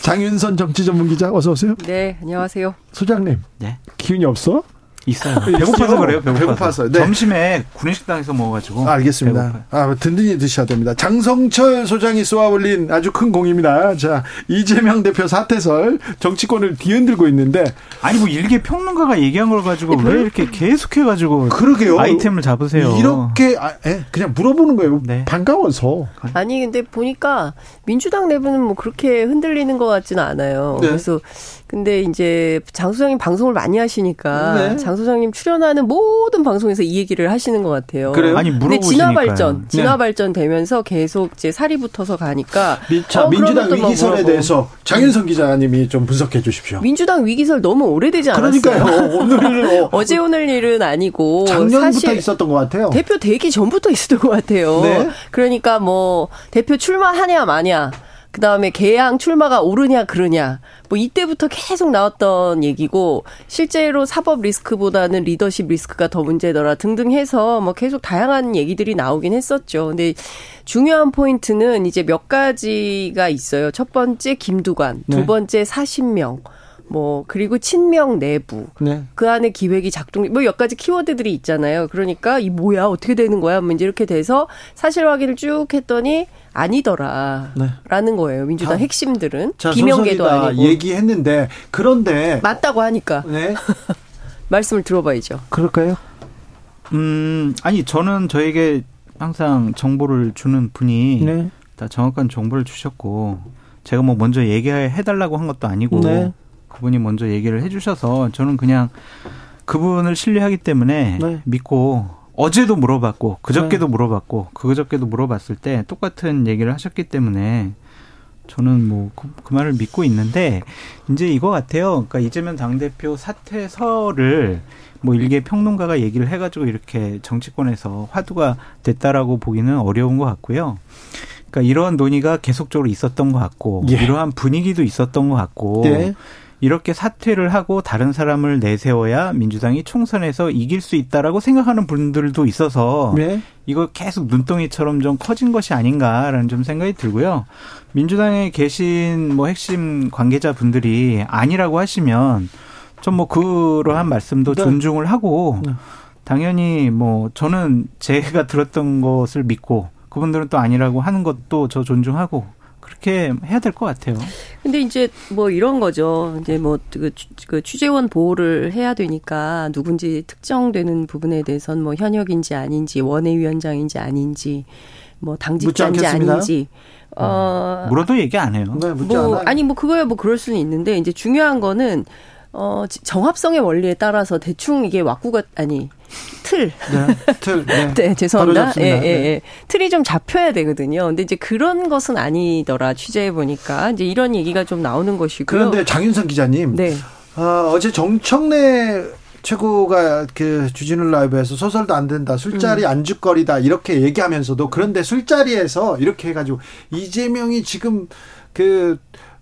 장윤선 정치 전문 기자 어서 오세요. 네, 안녕하세요. 소장님. 네. 기운이 없어? 있어요. 배고파서 그래요. 배고파서. 배고파서. 네. 점심에 구내식당에서 먹어가지고. 아, 알겠습니다. 아, 든든히 드셔야 됩니다. 장성철 소장이 쏘아올린 아주 큰 공입니다. 자, 이재명 대표 사퇴설 정치권을 뒤흔들고 있는데 아니 뭐 일개 평론가가 얘기한 걸 가지고 네, 왜 별- 이렇게 계속해가지고 그러게요. 아이템을 잡으세요. 이렇게 아, 예, 그냥 물어보는 거예요. 네. 반가워서. 아니 근데 보니까 민주당 내부는 뭐 그렇게 흔들리는 것 같지는 않아요. 네. 그래서 근데 이제 장 소장님 방송을 많이 하시니까 네. 장 소장님 출연하는 모든 방송에서 이 얘기를 하시는 것 같아요. 그래요? 아니 근데 물어보시니까요. 진화 발전, 진화 네. 발전 되면서 계속 이제 살이 붙어서 가니까 미- 자, 어, 민주당 또뭐 위기설에. 대해서 장윤선 기자님이 좀 분석해 주십시오. 민주당 위기설 너무 오래되지 않았어요. 그러니까요. 오늘 어, 어제 오늘 일은 아니고 작년부터 사실 있었던 것 같아요. 대표 되기 전부터 있었던 것 같아요. 네. 그러니까 뭐 대표 출마하냐 마냐. 그 다음에 개항 출마가 오르냐 그르냐. 뭐 이때부터 계속 나왔던 얘기고 실제로 사법 리스크보다는 리더십 리스크가 더 문제더라 등등 해서 뭐 계속 다양한 얘기들이 나오긴 했었죠. 근데 중요한 포인트는 이제 몇 가지가 있어요. 첫 번째 김두관, 네. 두 번째 40명. 뭐 그리고 친명 내부 네. 그 안에 기획이 작동 뭐몇 가지 키워드들이 있잖아요. 그러니까 이 뭐야 어떻게 되는 거야? 뭐 이제 이렇게 돼서 사실 확인을 쭉 했더니 아니더라라는 네. 거예요. 민주당 자, 핵심들은 자, 비명계도 아니고 얘기했는데 그런데 맞다고 하니까 네. 말씀을 들어봐야죠. 그럴까요? 음 아니 저는 저에게 항상 정보를 주는 분이 네. 다 정확한 정보를 주셨고 제가 뭐 먼저 얘기해달라고 한 것도 아니고 네. 그분이 먼저 얘기를 해주셔서 저는 그냥 그분을 신뢰하기 때문에 네. 믿고 어제도 물어봤고 그저께도 물어봤고 그저께도 물어봤을 때 똑같은 얘기를 하셨기 때문에 저는 뭐그 말을 믿고 있는데 이제 이거 같아요. 그러니까 이재명 당 대표 사퇴설을 뭐 일개 평론가가 얘기를 해가지고 이렇게 정치권에서 화두가 됐다라고 보기는 어려운 것 같고요. 그러니까 이러한 논의가 계속적으로 있었던 것 같고 예. 이러한 분위기도 있었던 것 같고 네. 이렇게 사퇴를 하고 다른 사람을 내세워야 민주당이 총선에서 이길 수 있다라고 생각하는 분들도 있어서 네. 이거 계속 눈덩이처럼 좀 커진 것이 아닌가라는 좀 생각이 들고요. 민주당에 계신 뭐 핵심 관계자 분들이 아니라고 하시면 좀 뭐 그러한 말씀도 네. 존중을 하고 네. 당연히 뭐 저는 제가 들었던 것을 믿고 그분들은 또 아니라고 하는 것도 저 존중하고 그렇게 해야 될 것 같아요. 근데 이제 뭐 이런 거죠. 이제 뭐그 그 취재원 보호를 해야 되니까 누군지 특정되는 부분에 대해서는 뭐 현역인지 아닌지 원외위원장인지 아닌지 뭐 당직자인지. 아닌지 어 물어도 얘기 안 해요. 네, 묻지 뭐 않아요. 아니 뭐 그거야 뭐 그럴 수는 있는데 이제 중요한 거는 어 지- 정합성의 원리에 따라서 대충 이게 왁구가 아니 틀 네. 틀. 네. 네, 죄송합니다. 예, 예, 네. 예. 틀이 좀 잡혀야 되거든요. 근데 이제 그런 것은 아니더라. 취재해 보니까 이제 이런 얘기가 좀 나오는 것이고요. 그런데 장윤선 기자님, 네. 어, 어제 정청래 최고가 그 주진우 라이브에서 소설도 안 된다, 술자리 음. 안주거리다 이렇게 얘기하면서도 그런데 술자리에서 이렇게 해가지고 이재명이 지금 그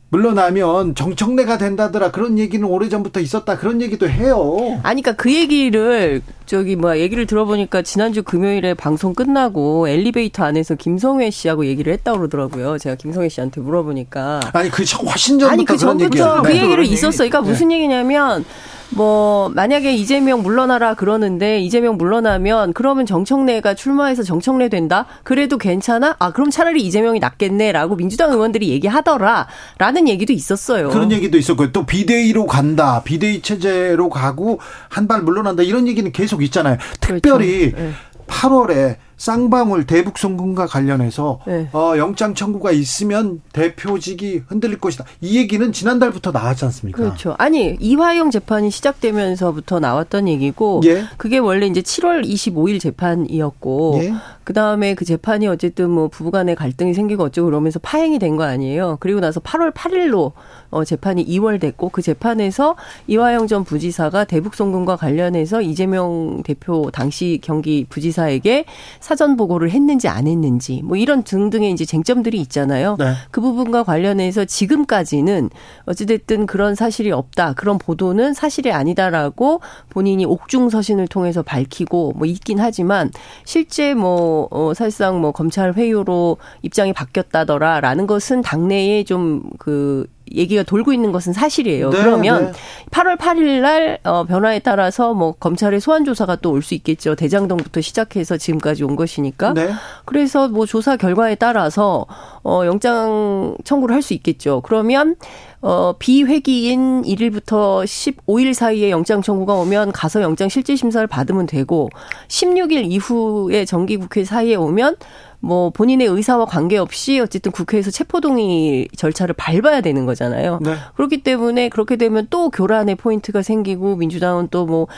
물러나면 정청래가 된다더라 그런 얘기는 오래 전부터 있었다 그런 얘기도 해요. 아니, 그러니까 그 얘기를 저기 뭐야 얘기를 들어보니까 지난주 금요일에 방송 끝나고 엘리베이터 안에서 김성회 씨하고 얘기를 했다고 그러더라고요. 제가 김성회 씨한테 물어보니까. 아니 그 훨씬 전부터 아니 그 전부터. 그 얘기를. 있었어요. 그러니까 네. 무슨 얘기냐면 뭐 만약에 이재명 물러나라 그러는데 이재명 물러나면 그러면 정청래가 출마해서 정청래 된다. 그래도 괜찮아? 아 그럼 차라리 이재명이 낫겠네라고 민주당 의원들이 얘기하더라라는 얘기도 있었어요. 그런 얘기도 있었고요. 또 비대위로 간다. 비대위 체제로 가고 한 발 물러난다. 이런 얘기는 계속 있잖아요. 특별히 그렇죠. 네. 8월에 쌍방울 대북 송금과 관련해서 네. 어, 영장 청구가 있으면 대표직이 흔들릴 것이다. 이 얘기는 지난달부터 나왔지 않습니까? 그렇죠. 아니 이화영 재판이 시작되면서부터 나왔던 얘기고 예. 그게 원래 이제 7월 25일 재판이었고 예. 그 다음에 그 재판이 어쨌든 뭐 부부간에 갈등이 생기고 어쩌고 그러면서 파행이 된 거 아니에요. 그리고 나서 8월 8일로 어 재판이 2월 됐고 그 재판에서 이화영 전 부지사가 대북 송금과 관련해서 이재명 대표 당시 경기 부지사에게 사전 보고를 했는지 안 했는지 뭐 이런 등등의 이제 쟁점들이 있잖아요. 네. 그 부분과 관련해서 지금까지는 어찌됐든 그런 사실이 없다. 그런 보도는 사실이 아니다라고 본인이 옥중 서신을 통해서 밝히고 뭐 있긴 하지만 실제 뭐, 어, 사실상 뭐 검찰 회유로 입장이 바뀌었다더라라는 것은 당내에 좀그 얘기가 돌고 있는 것은 사실이에요. 네, 그러면 네. 8월 8일 날 어, 변화에 따라서 뭐 검찰의 소환 조사가 또 올 수 있겠죠. 대장동부터 시작해서 지금까지 온 것이니까. 네. 그래서 뭐 조사 결과에 따라서 어 영장 청구를 할 수 있겠죠. 그러면 어 비회기인 1일부터 15일 사이에 영장 청구가 오면 가서 영장 실질 심사를 받으면 되고 16일 이후에 정기 국회 사이에 오면 뭐 본인의 의사와 관계없이 어쨌든 국회에서 체포동의 절차를 밟아야 되는 거잖아요. 네. 그렇기 때문에 그렇게 되면 또 교란의 포인트가 생기고 민주당은 또뭐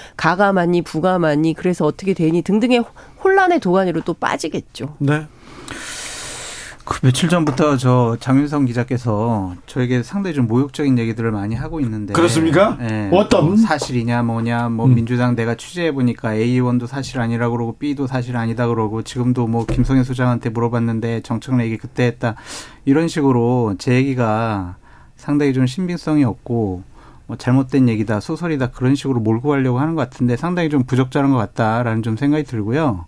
부가 맞니 그래서 어떻게 되니 등등의 혼란의 도가니로 또 빠지겠죠. 네. 그 며칠 전부터 저 장윤성 기자께서 저에게 상당히 좀 모욕적인 얘기들을 많이 하고 있는데 그렇습니까? 예, 어떤? 뭐 사실이냐 뭐냐 뭐 음. 민주당 내가 취재해 보니까 A 의원도 사실 아니라 그러고 B도 사실 아니다 그러고 지금도 뭐 김성현 소장한테 물어봤는데 정청래 얘기 그때 했다 이런 식으로 제 얘기가 상당히 좀 신빙성이 없고 뭐 잘못된 얘기다 소설이다 그런 식으로 몰고 가려고 하는 것 같은데 상당히 좀 부적절한 것 같다라는 좀 생각이 들고요.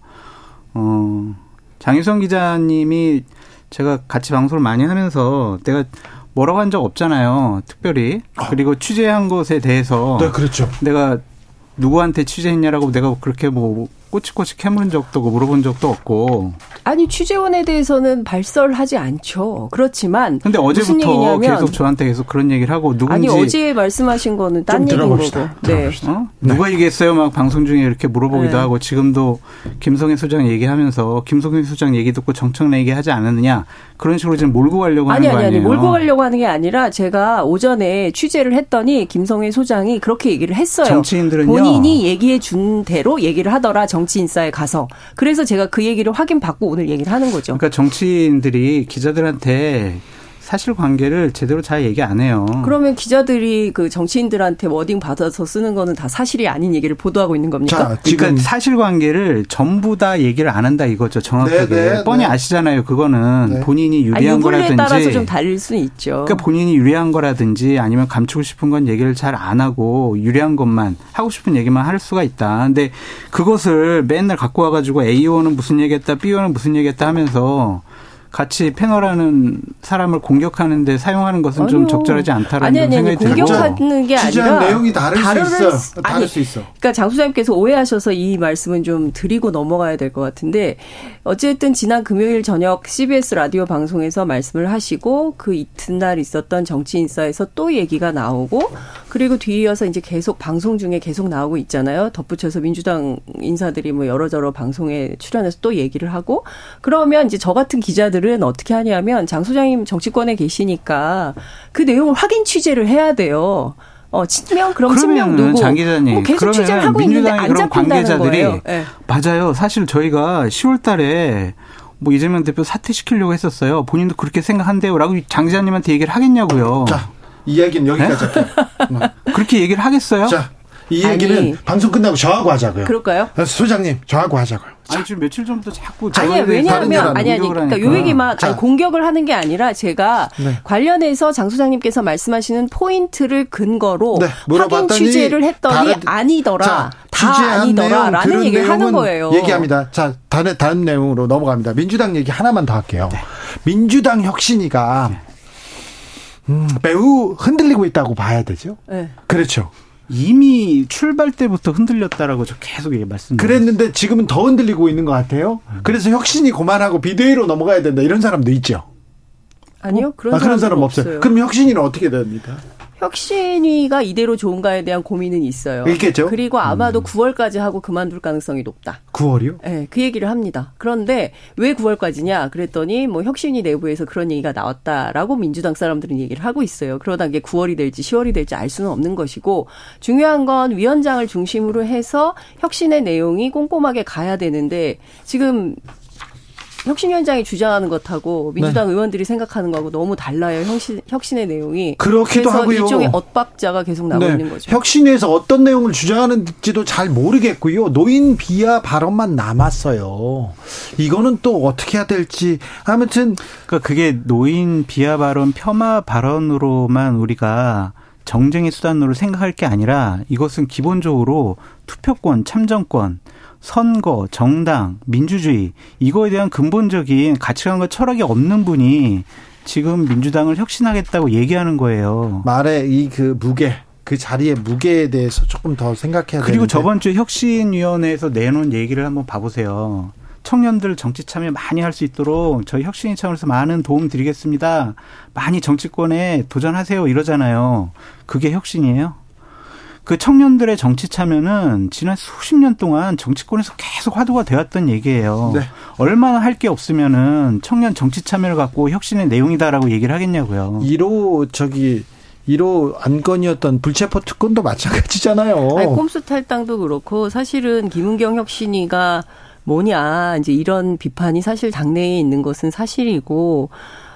어 장윤성 기자님이 제가 같이 방송을 많이 하면서 내가 뭐라고 한 적 없잖아요. 특별히. 그리고 취재한 것에 대해서 네, 그렇죠. 내가 누구한테 취재했냐라고 내가 그렇게 뭐 꼬치꼬치 캐물은 적도 없고 물어본 적도 없고. 아니 취재원에 대해서는 발설하지 않죠. 그렇지만 근데 어제부터 얘기냐면 계속 저한테 계속 그런 얘기를 하고 누군지 아니 어제 말씀하신 거는 딴좀 얘기인 들어봅시다. 거고. 네. 어? 누가 얘기했어요? 막 방송 중에 이렇게 물어보기도 네. 하고 지금도 김성애 소장 얘기하면서 김성애 소장 얘기 듣고 정청래 얘기하지 않았느냐 그런 식으로 지금 몰고 가려고 아니 하는 거 아니 아니 아니에요? 몰고 가려고 하는 게 아니라 제가 오전에 취재를 했더니 김성애 소장이 그렇게 얘기를 했어요. 정치인들은요. 본인이 얘기해 준 대로 얘기를 하더라 정치인사에 가서. 그래서 제가 그 얘기를 확인받고 오늘 얘기를 하는 거죠. 그러니까 정치인들이 기자들한테 사실 관계를 제대로 잘 얘기 안 해요. 그러면 기자들이 그 정치인들한테 워딩 받아서 쓰는 거는 다 사실이 아닌 얘기를 보도하고 있는 겁니까? 자, 지금 그러니까 사실 관계를 전부 다 얘기를 안 한다 이거죠. 정확하게 네, 네, 뻔히 네. 아시잖아요. 그거는 네. 본인이 아니, 유리한 유불리에 거라든지 따라서 좀 다를 수는 있죠. 그러니까 본인이 유리한 거라든지 아니면 감추고 싶은 건 얘기를 잘 안 하고 유리한 것만 하고 싶은 얘기만 할 수가 있다. 근데 그것을 맨날 갖고 와 가지고 A 의원은 무슨 얘기했다, B 의원은 무슨 얘기했다 하면서 같이 패널하는 사람을 공격하는데 사용하는 것은 좀 아니요. 적절하지 않다라는 아니, 아니, 아니, 생각이 들고 공격하는 게 아니라 내용이 다를 수 다를 있어. 수- 다를 아니, 수 있어. 그러니까 장 소장님께서 오해하셔서 이 말씀은 좀 드리고 넘어가야 될 것 같은데 어쨌든 지난 금요일 저녁 CBS 라디오 방송에서 말씀을 하시고 그 이튿날 있었던 정치 인사에서 또 얘기가 나오고 그리고 뒤이어서 이제 계속 방송 중에 계속 나오고 있잖아요. 덧붙여서 민주당 인사들이 뭐 여러저러 방송에 출연해서 또 얘기를 하고 그러면 이제 저 같은 기자들 은 어떻게 하냐면 장 소장님 정치권에 계시니까 그 내용을 확인 취재를 해야 돼요. 어, 친명 그럼 친명 누구? 장 기자님, 뭐 계속 그러면 취재를 하고 있는데 민주당의 안 그런 잡힌다는 관계자들이 거예요. 예. 맞아요. 사실 저희가 10월 달에 뭐 이재명 대표 사퇴시키려고 했었어요. 본인도 그렇게 생각한대요라고 장 기자님한테 얘기를 하겠냐고요. 자, 이야기는 여기까지 할게요. 그렇게 얘기를 하겠어요? 자, 이 얘기는 아니. 방송 끝나고 저하고 하자고요. 그럴까요? 소장님, 저하고 하자고요. 아니 지금 며칠 전부터 자꾸 아니 왜냐하면 아니 아니 그러니까 요. 얘기만 자. 아니, 공격을 하는 게 아니라 제가 네. 관련해서 장 소장님께서 말씀하시는 포인트를 근거로 네, 확인 물어봤더니 취재를 했더니 다른- 아니더라 자, 다 아니더라라는 얘기를 하는 내용은 거예요. 얘기합니다. 자, 다른 다른 내용으로 넘어갑니다. 민주당 얘기 하나만 더 할게요. 네. 민주당 혁신이가 음, 매우 흔들리고 있다고 봐야 되죠. 네. 그렇죠. 이미 출발 때부터 흔들렸다라고 저 계속 얘기 말씀드렸어요. 그랬는데 지금은 더 흔들리고 있는 것 같아요. 음. 그래서 혁신이 그만하고 비대위로 넘어가야 된다 이런 사람도 있죠. 아니요 그런, 아, 그런 사람 사람은 없어요. 그럼 혁신이는 어떻게 됩니까? 혁신위가 이대로 좋은가에 대한 고민은 있어요. 있겠죠. 그리고 아마도 9월까지 하고 그만둘 가능성이 높다. 9월이요? 네, 그 얘기를 합니다. 그런데 왜 9월까지냐? 그랬더니 뭐 혁신위 내부에서 그런 얘기가 나왔다라고 민주당 사람들은 얘기를 하고 있어요. 그러다 이게 9월이 될지 10월이 될지 알 수는 없는 것이고 중요한 건 위원장을 중심으로 해서 혁신의 내용이 꼼꼼하게 가야 되는데 지금 혁신위원장이 주장하는 것하고 민주당 네. 의원들이 생각하는 거하고 너무 달라요. 혁신, 혁신의 내용이. 그렇기도 그래서 하고요. 일종의 엇박자가 계속 나오고 네. 있는 거죠. 혁신에서 어떤 내용을 주장하는지도 잘 모르겠고요. 노인 비하 발언만 남았어요. 이거는 또 어떻게 해야 될지 아무튼 그러니까 그게 노인 비하 발언, 폄하 발언으로만 우리가 정쟁의 수단으로 생각할 게 아니라 이것은 기본적으로 투표권, 참정권, 선거, 정당, 민주주의 이거에 대한 근본적인 가치관과 철학이 없는 분이 지금 민주당을 혁신하겠다고 얘기하는 거예요. 말의 이 그 무게 그 자리의 무게에 대해서 조금 더 생각해야 그리고 되는데. 저번 주 혁신위원회에서 내놓은 얘기를 한번 봐보세요. 청년들 정치 참여 많이 할 수 있도록 저희 혁신위 차원에서 많은 도움 드리겠습니다. 많이 정치권에 도전하세요 이러잖아요. 그게 혁신이에요? 그 청년들의 정치 참여는 지난 수십 년 동안 정치권에서 계속 화두가 되었던 얘기예요. 네. 얼마나 할 게 없으면은 청년 정치 참여를 갖고 혁신의 내용이다라고 얘기를 하겠냐고요. 1호 저기 1호 안건이었던 불체포 특권도 마찬가지잖아요. 아니, 꼼수 탈당도 그렇고 사실은 김은경 혁신위가 뭐냐 이제 이런 비판이 사실 당내에 있는 것은 사실이고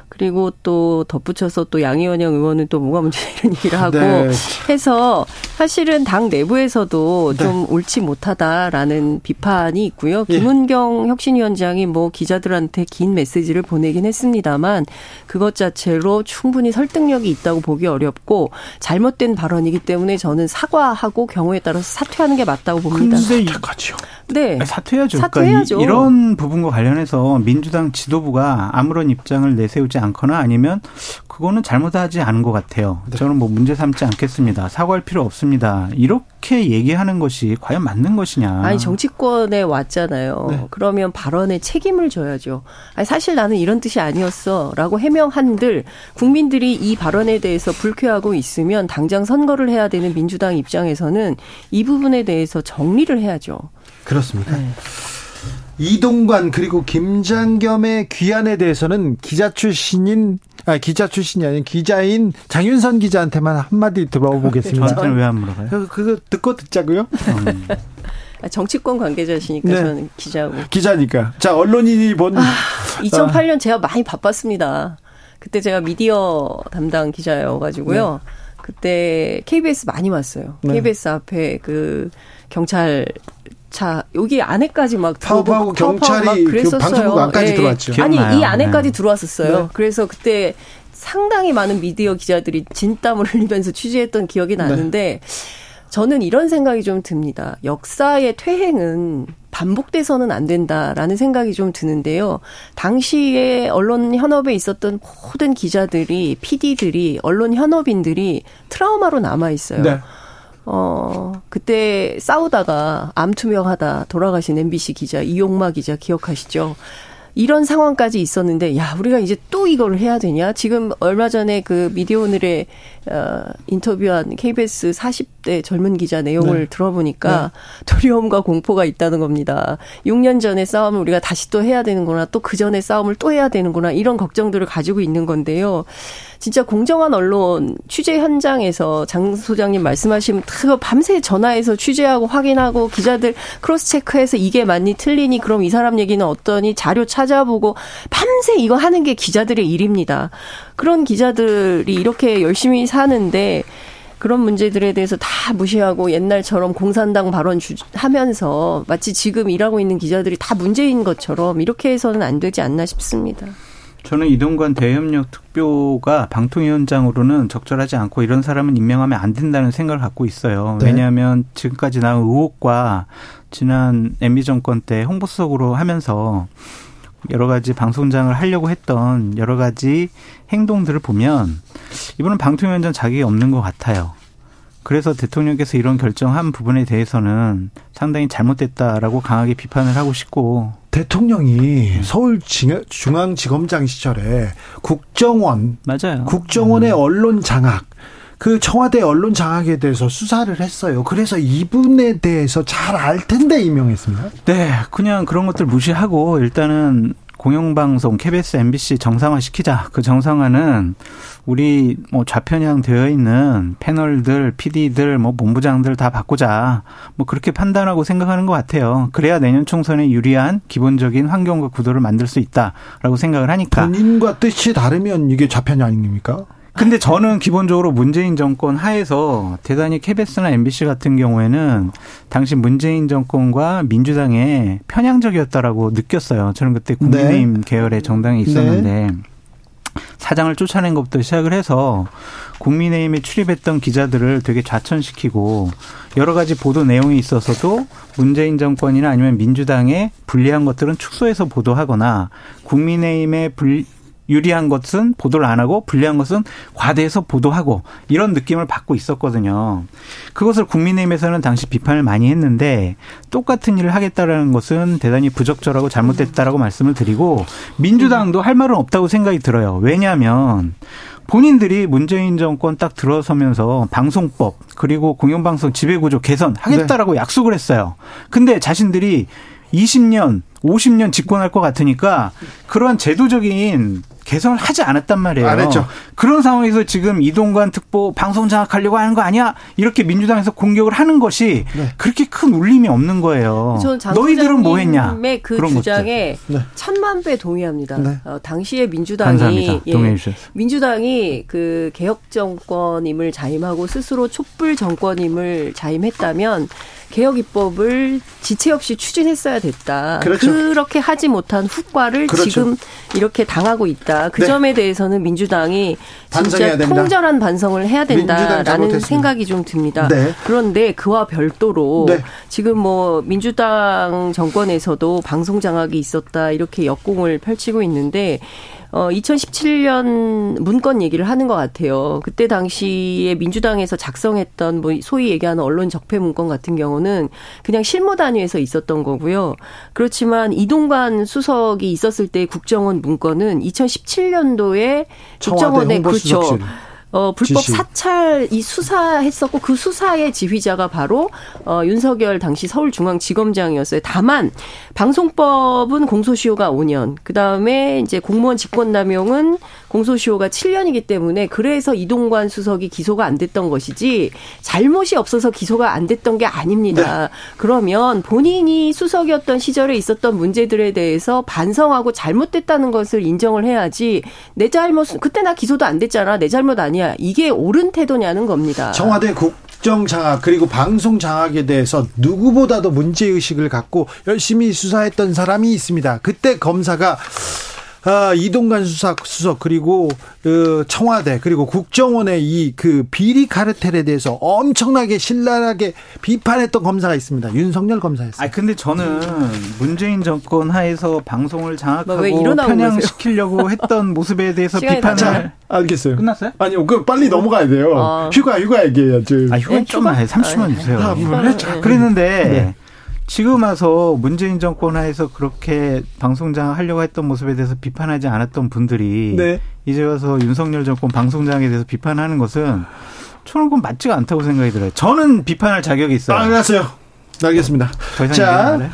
그리고 또 덧붙여서 또 양희원영 의원은 또 뭐가 문제 이런 얘기를 하고 네. 해서 사실은 당 내부에서도 네. 좀 옳지 못하다라는 비판이 있고요. 예. 김은경 혁신위원장이 뭐 기자들한테 긴 메시지를 보내긴 했습니다만 그것 자체로 충분히 설득력이 있다고 보기 어렵고 잘못된 발언이기 때문에 저는 사과하고 경우에 따라서 사퇴하는 게 맞다고 봅니다. 근데 이- 가죠. 네. 사퇴해야죠. 사퇴해야죠. 그러니까 이, 런 부분과 관련해서 민주당 지도부가 아무런 입장을 내세우지 않거나 아니면 그거는 잘못하지 않은 것 같아요. 네. 저는 뭐 문제 삼지 않겠습니다. 사과할 필요 없습니다. 이렇게 얘기하는 것이 과연 맞는 것이냐. 아니 정치권에 왔잖아요. 네. 그러면 발언에 책임을 져야죠. 아니 사실 나는 이런 뜻이 아니었어라고 해명한들 국민들이 이 발언에 대해서 불쾌하고 있으면 당장 선거를 해야 되는 민주당 입장에서는 이 부분에 대해서 정리를 해야죠. 그렇습니다. 네. 이동관 그리고 김장겸의 귀환에 대해서는 기자 출신인 아 기자 출신이 아닌 기자인 장윤선 기자한테만 한마디 들어보겠습니다. 저한테는 왜 안 물어봐요? 그- 그거 듣고 듣자고요. 음. 아, 정치권 관계자시니까 네. 저는 기자고. 기자니까. 자 언론인이 본 2008년 제가 많이 바빴습니다. 그때 제가 미디어 담당 기자여가지고요. 그때 KBS 많이 왔어요. 네. KBS 앞에 그 경찰 차 여기 안에까지 막 파업하고 경찰이 막그 그랬었어요. 방송국 안까지 예. 들어왔죠. 아니 기억나요. 이 안에까지 네. 들어왔었어요. 네. 그래서 그때 상당히 많은 미디어 기자들이 진땀을 흘리면서 취재했던 기억이 나는데 저는 이런 생각이 좀 듭니다. 역사의 퇴행은 반복돼서는 안 된다라는 생각이 좀 드는데요. 당시에 언론 현업에 있었던 모든 기자들이, PD들이, 언론 현업인들이 트라우마로 남아 있어요. 네. 어, 그때 싸우다가 암투명하다 돌아가신 MBC 기자, 이용마 기자 기억하시죠? 이런 상황까지 있었는데, 야, 우리가 이제 또 이걸 해야 되냐? 지금 얼마 전에 그 미디어 오늘에, 어, 인터뷰한 KBS 40대 젊은 기자 내용을 네. 들어보니까 두려움과 공포가 있다는 겁니다. 6년 전의 싸움을 우리가 다시 또 해야 되는구나, 또 그 전의 싸움을 또 해야 되는구나, 이런 걱정들을 가지고 있는 건데요. 진짜 공정한 언론 취재 현장에서 장 소장님 말씀하신 그 밤새 전화해서 취재하고 확인하고 기자들 크로스 체크해서 이게 맞니 틀리니 그럼 이 사람 얘기는 어떠니 자료 찾아보고 밤새 이거 하는 게 기자들의 일입니다. 그런 기자들이 이렇게 열심히 사는데 그런 문제들에 대해서 다 무시하고 옛날처럼 공산당 발언 주, 하면서 마치 지금 일하고 있는 기자들이 다 문제인 것처럼 이렇게 해서는 안 되지 않나 싶습니다. 저는 이동관 대협력 특보가 방통위원장으로는 적절하지 않고 이런 사람은 임명하면 안 된다는 생각을 갖고 있어요. 네. 왜냐하면 지금까지 나온 의혹과 지난 MB 정권 때 홍보수석으로 하면서 여러 가지 방송장을 하려고 했던 여러 가지 행동들을 보면 이분은 방통위원장 자격이 없는 것 같아요. 그래서 대통령께서 이런 결정한 부분에 대해서는 상당히 잘못됐다라고 강하게 비판을 하고 싶고 대통령이 서울 중앙지검장 시절에 국정원 맞아요. 국정원의 언론 장악 그 청와대 언론 장악에 대해서 수사를 했어요. 그래서 이분에 대해서 잘 알 텐데 임명했습니다. 네, 그냥 그런 것들 무시하고 일단은 공영방송 KBS, MBC 정상화 시키자. 그 정상화는 우리 뭐 좌편향 되어 있는 패널들, PD들, 뭐 본부장들 다 바꾸자. 뭐 그렇게 판단하고 생각하는 것 같아요. 그래야 내년 총선에 유리한 기본적인 환경과 구도를 만들 수 있다라고 생각을 하니까. 본인과 뜻이 다르면 이게 좌편향입니까? 근데 저는 기본적으로 문재인 정권 하에서 대단히 KBS나 MBC 같은 경우에는 당시 문재인 정권과 민주당에 편향적이었다라고 느꼈어요. 저는 그때 국민의힘 네. 계열의 정당에 있었는데 네. 사장을 쫓아낸 것부터 시작을 해서 국민의힘에 출입했던 기자들을 되게 좌천시키고 여러 가지 보도 내용에 있어서도 문재인 정권이나 아니면 민주당에 불리한 것들은 축소해서 보도하거나 국민의힘에 불, 유리한 것은 보도를 안 하고 불리한 것은 과대해서 보도하고 이런 느낌을 받고 있었거든요. 그것을 국민의힘에서는 당시 비판을 많이 했는데 똑같은 일을 하겠다라는 것은 대단히 부적절하고 잘못됐다라고 말씀을 드리고 민주당도 할 말은 없다고 생각이 들어요. 왜냐하면 본인들이 문재인 정권 딱 들어서면서 방송법 그리고 공영방송 지배구조 개선 하겠다라고 네. 약속을 했어요. 근데 자신들이 20년, 50년 집권할 것 같으니까 그러한 제도적인 개선을 하지 않았단 말이에요. 안 했죠. 그런 상황에서 지금 이동관 특보 방송 장악하려고 하는 거 아니야? 이렇게 민주당에서 공격을 하는 것이 네. 그렇게 큰 울림이 없는 거예요. 너희들은 뭐 했냐? 그 주장에 네. 천만 배 동의합니다. 네. 어, 당시에 민주당이 예, 민주당이 그 개혁 정권임을 자임하고 스스로 촛불 정권임을 자임했다면 개혁 입법을 지체 없이 추진했어야 됐다. 그렇죠. 그렇게 하지 못한 후과를 그렇죠. 지금 이렇게 당하고 있다. 그 네. 점에 대해서는 민주당이 진짜 통절한 반성을 해야 된다라는 생각이 좀 듭니다. 네. 그런데 그와 별도로 네. 지금 뭐 민주당 정권에서도 방송 장악이 있었다 이렇게 역공을 펼치고 있는데 어 2017년 문건 얘기를 하는 것 같아요. 그때 당시에 민주당에서 작성했던 뭐 소위 얘기하는 언론 적폐 문건 같은 경우는 그냥 실무 단위에서 있었던 거고요. 그렇지만 이동관 수석이 있었을 때 국정원 문건은 2017년도에 국정원의 그렇죠. 어, 불법 지시. 사찰 이 수사했었고 그 수사의 지휘자가 바로 어, 윤석열 당시 서울중앙지검장이었어요. 다만 방송법은 공소시효가 5년, 그 다음에 이제 공무원 직권남용은 공소시효가 7년이기 때문에 그래서 이동관 수석이 기소가 안 됐던 것이지 잘못이 없어서 기소가 안 됐던 게 아닙니다. 네. 그러면 본인이 수석이었던 시절에 있었던 문제들에 대해서 반성하고 잘못됐다는 것을 인정을 해야지 내 잘못 그때 나 기소도 안 됐잖아 내 잘못 아니야 이게 옳은 태도냐는 겁니다. 청와대 국정 장악 그리고 방송 장악에 대해서 누구보다도 문제 의식을 갖고 열심히 수사했던 사람이 있습니다. 그때 검사가 아, 이동관 수석, 수석 그리고 그 청와대 그리고 국정원의 이 그 비리 카르텔에 대해서 엄청나게 신랄하게 비판했던 검사가 있습니다. 윤석열 검사였어요. 아 근데 저는 문재인 정권 하에서 방송을 장악하고 편향시키려고 했던 모습에 대해서 비판을 자, 알겠어요. 끝났어요? 아니요. 그 빨리 넘어가야 돼요. 아. 휴가 휴가 얘기해야죠. 아 휴가 좀만 해. 30분 주세요. 아, 아, 그랬는데 네. 지금 와서 문재인 정권 하에서 그렇게 방송장 하려고 했던 모습에 대해서 비판하지 않았던 분들이 네. 이제 와서 윤석열 정권 방송장에 대해서 비판하는 것은 저는 그건 맞지가 않다고 생각이 들어요. 저는 비판할 자격이 있어요. 알았어요. 알겠습니다. 자,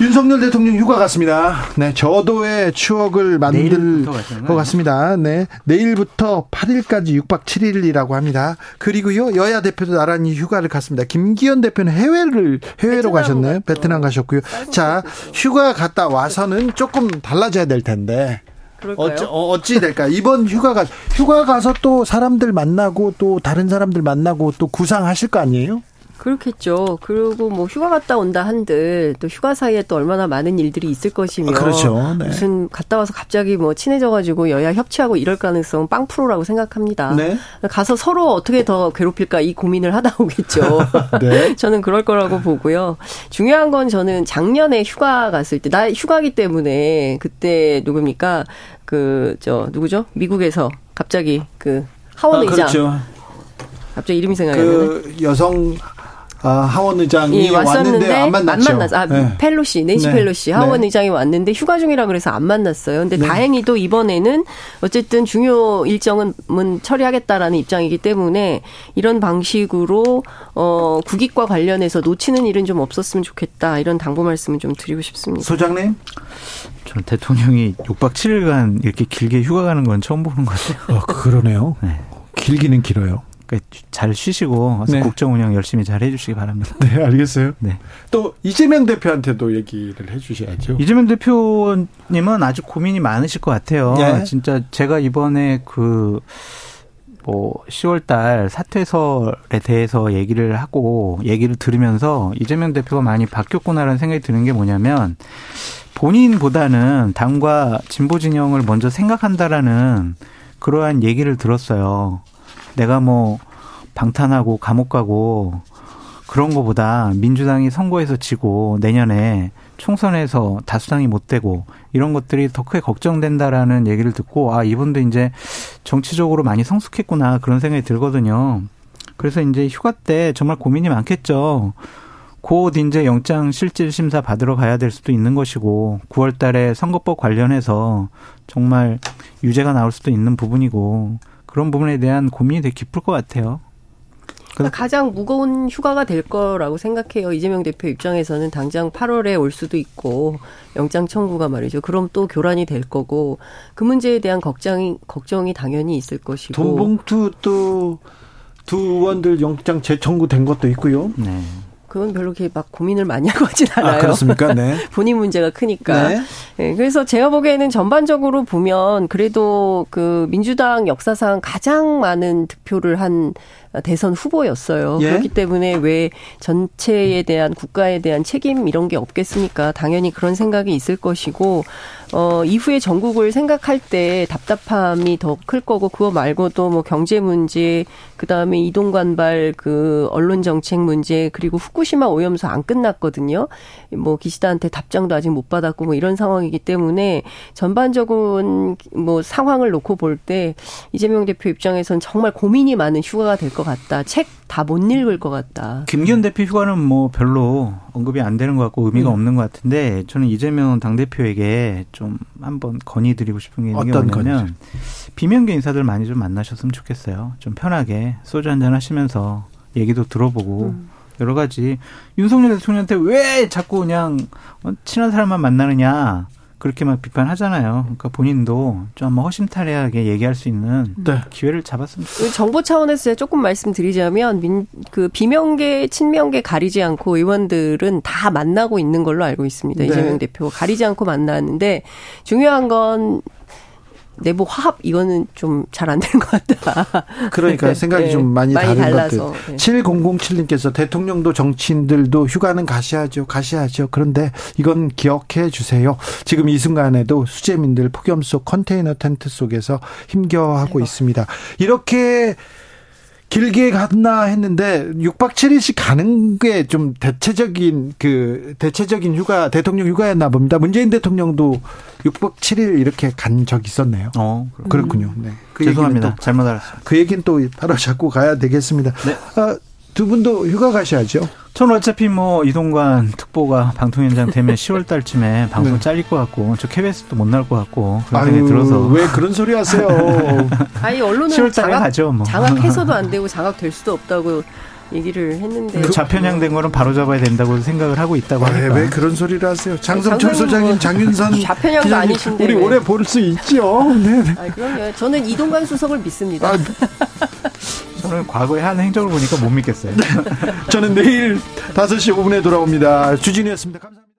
윤석열 대통령 휴가 갔습니다. 네, 저도의 추억을 만들 것 같습니다. 네, 내일부터 8일까지 6박 7일이라고 합니다. 그리고요, 여야 대표도 나란히 휴가를 갔습니다. 김기현 대표는 해외를 해외로 가셨나요? 베트남 가셨고요. 자, 휴가 갔다 와서는 조금 달라져야 될 텐데. 그럴까요? 어찌, 어, 어찌 될까? 이번 휴가가 휴가 가서 또 사람들 만나고 또 다른 사람들 만나고 또 구상하실 거 아니에요? 그렇겠죠. 그리고 뭐 휴가 갔다 온다 한들 또 휴가 사이에 또 얼마나 많은 일들이 있을 것이며 아, 그렇죠. 네. 무슨 갔다 와서 갑자기 뭐 친해져가지고 여야 협치하고 이럴 가능성 빵 프로라고 생각합니다. 네. 가서 서로 어떻게 더 괴롭힐까 이 고민을 하다 오겠죠. 네. 저는 그럴 거라고 보고요. 중요한 건 저는 작년에 휴가 갔을 때 나 휴가기 때문에 그때 누굽니까 그 저 누구죠? 미국에서 갑자기 그 하원 아, 의장 그렇죠. 갑자기 이름이 생각이 안 나네. 그 여성 아, 하원 의장이 예, 왔었는데 왔는데 안 만났죠. 만났- 아, 네. 펠로시, 낸시 네. 펠로시 하원 네. 의장이 왔는데 휴가 중이라 그래서 안 만났어요. 근데 네. 다행히도 이번에는 어쨌든 중요 일정은 처리하겠다라는 입장이기 때문에 이런 방식으로 어 국익과 관련해서 놓치는 일은 좀 없었으면 좋겠다. 이런 당부 말씀을 좀 드리고 싶습니다. 소장님? 전 대통령이 6박 7일간 이렇게 길게 휴가 가는 건 처음 보는 것 같아요. 어, 그러네요. 네. 길기는 길어요. 그러니까 잘 쉬시고 네. 국정 운영 열심히 잘 해주시기 바랍니다. 네, 알겠어요. 네. 또 이재명 대표한테도 얘기를 해주셔야죠. 이재명 대표님은 아주 고민이 많으실 것 같아요. 네. 진짜 제가 이번에 그, 뭐, 10월 달 사퇴설에 대해서 얘기를 하고, 얘기를 들으면서 이재명 대표가 많이 바뀌었구나라는 생각이 드는 게 뭐냐면, 본인보다는 당과 진보 진영을 먼저 생각한다라는 그러한 얘기를 들었어요. 내가 뭐, 방탄하고 감옥 가고, 그런 거보다 민주당이 선거에서 지고 내년에 총선에서 다수당이 못 되고 이런 것들이 더 크게 걱정된다라는 얘기를 듣고 아 이분도 이제 정치적으로 많이 성숙했구나 그런 생각이 들거든요. 그래서 이제 휴가 때 정말 고민이 많겠죠. 곧 이제 영장 실질 심사 받으러 가야 될 수도 있는 것이고 9월 달에 선거법 관련해서 정말 유죄가 나올 수도 있는 부분이고 그런 부분에 대한 고민이 되게 깊을 것 같아요. 그러니까 가장 무거운 휴가가 될 거라고 생각해요. 이재명 대표 입장에서는 당장 8월에 올 수도 있고 영장 청구가 말이죠. 그럼 또 교란이 될 거고 그 문제에 대한 걱정이 걱정이 당연히 있을 것이고 돈봉투 또두 의원들 영장 재청구된 것도 있고요. 네. 그건 별로 이렇게 막 고민을 많이 하고 하진 않아요. 아, 그렇습니까? 네. 본인 문제가 크니까. 네. 네, 그래서 제가 보기에는 전반적으로 보면 그래도 그 민주당 역사상 가장 많은 득표를 한 대선 후보였어요. 예. 그렇기 때문에 왜 전체에 대한 국가에 대한 책임 이런 게 없겠습니까? 당연히 그런 생각이 있을 것이고 어 이후에 전국을 생각할 때 답답함이 더 클 거고 그거 말고도 뭐 경제 문제 그다음에 이동 관발 그 언론 정책 문제 그리고 후쿠시마 오염수 안 끝났거든요. 뭐 기시다한테 답장도 아직 못 받았고 뭐 이런 상황이기 때문에 전반적인 뭐 상황을 놓고 볼 때 이재명 대표 입장에선 정말 고민이 많은 휴가가 될 것 같다. 책 다 못 읽을 것 같다. 김기현 대표 휴가는 뭐 별로 언급이 안 되는 것 같고 의미가 음. 없는 것 같은데 저는 이재명 당대표에게 좀 한번 건의드리고 싶은 게 있는 게 어떤 뭐냐면 비명계 인사들 많이 좀 만나셨으면 좋겠어요. 좀 편하게 소주 한잔 하시면서 얘기도 들어보고 음. 여러 가지 윤석열 대통령한테 왜 자꾸 그냥 어, 친한 사람만 만나느냐 그렇게만 비판하잖아요. 그러니까 본인도 좀 한번 허심탄회하게 얘기할 수 있는 네. 기회를 잡았으면 좋겠어요. 그 정보 차원에서 제가 조금 말씀드리자면 민, 그 비명계 친명계 가리지 않고 의원들은 다 만나고 있는 걸로 알고 있습니다. 네. 이재명 대표 가리지 않고 만나는데 중요한 건 내부 화합 이거는 좀 잘 안 되는 것 같다. 그러니까 생각이 네, 좀 많이, 많이 다른 달라서, 것들. 네. 7007님께서 대통령도 정치인들도 휴가는 가셔야죠. 가셔야죠. 그런데 이건 기억해 주세요. 지금 이 순간에도 수재민들 폭염 속 컨테이너 텐트 속에서 힘겨워하고 있습니다. 이렇게 길게 갔나 했는데 6박 7일씩 가는 게 좀 대체적인 그 대체적인 휴가 대통령 휴가였나 봅니다. 문재인 대통령도 6박 7일 이렇게 간 적 있었네요. 어, 그렇군요. 네. 그 죄송합니다. 잘못 알았어요. 그 얘기는 또 바로 잡고 가야 되겠습니다. 네. 아, 두 분도 휴가 가셔야죠. 저는 어차피 뭐 이동관 특보가 방통 현장 되면 10월 달쯤에 방송 네. 잘릴 것 같고 저 KBS도 못 나올 것 같고 그런 생각이 들어서 왜 그런 소리 하세요? 아니 언론은 10월 달에 장악, 가죠, 뭐. 장악해서도 안 되고 장악될 수도 없다고 얘기를 했는데 그 좌편향된 거는 바로 잡아야 된다고 생각을 하고 있다고 아, 하니까 왜 그런 소리를 하세요? 장성철 소장님, 뭐 장윤선 좌편향도 기자님, 아니신데 우리 왜. 오래 볼 수 있죠. 네. 네. 아, 그럼요. 저는 이동관 수석을 믿습니다. 아, 저는 과거에 한 행적을 보니까 못 믿겠어요. 저는 내일 5시 5분에 돌아옵니다. 주진이었습니다. 감사합니다.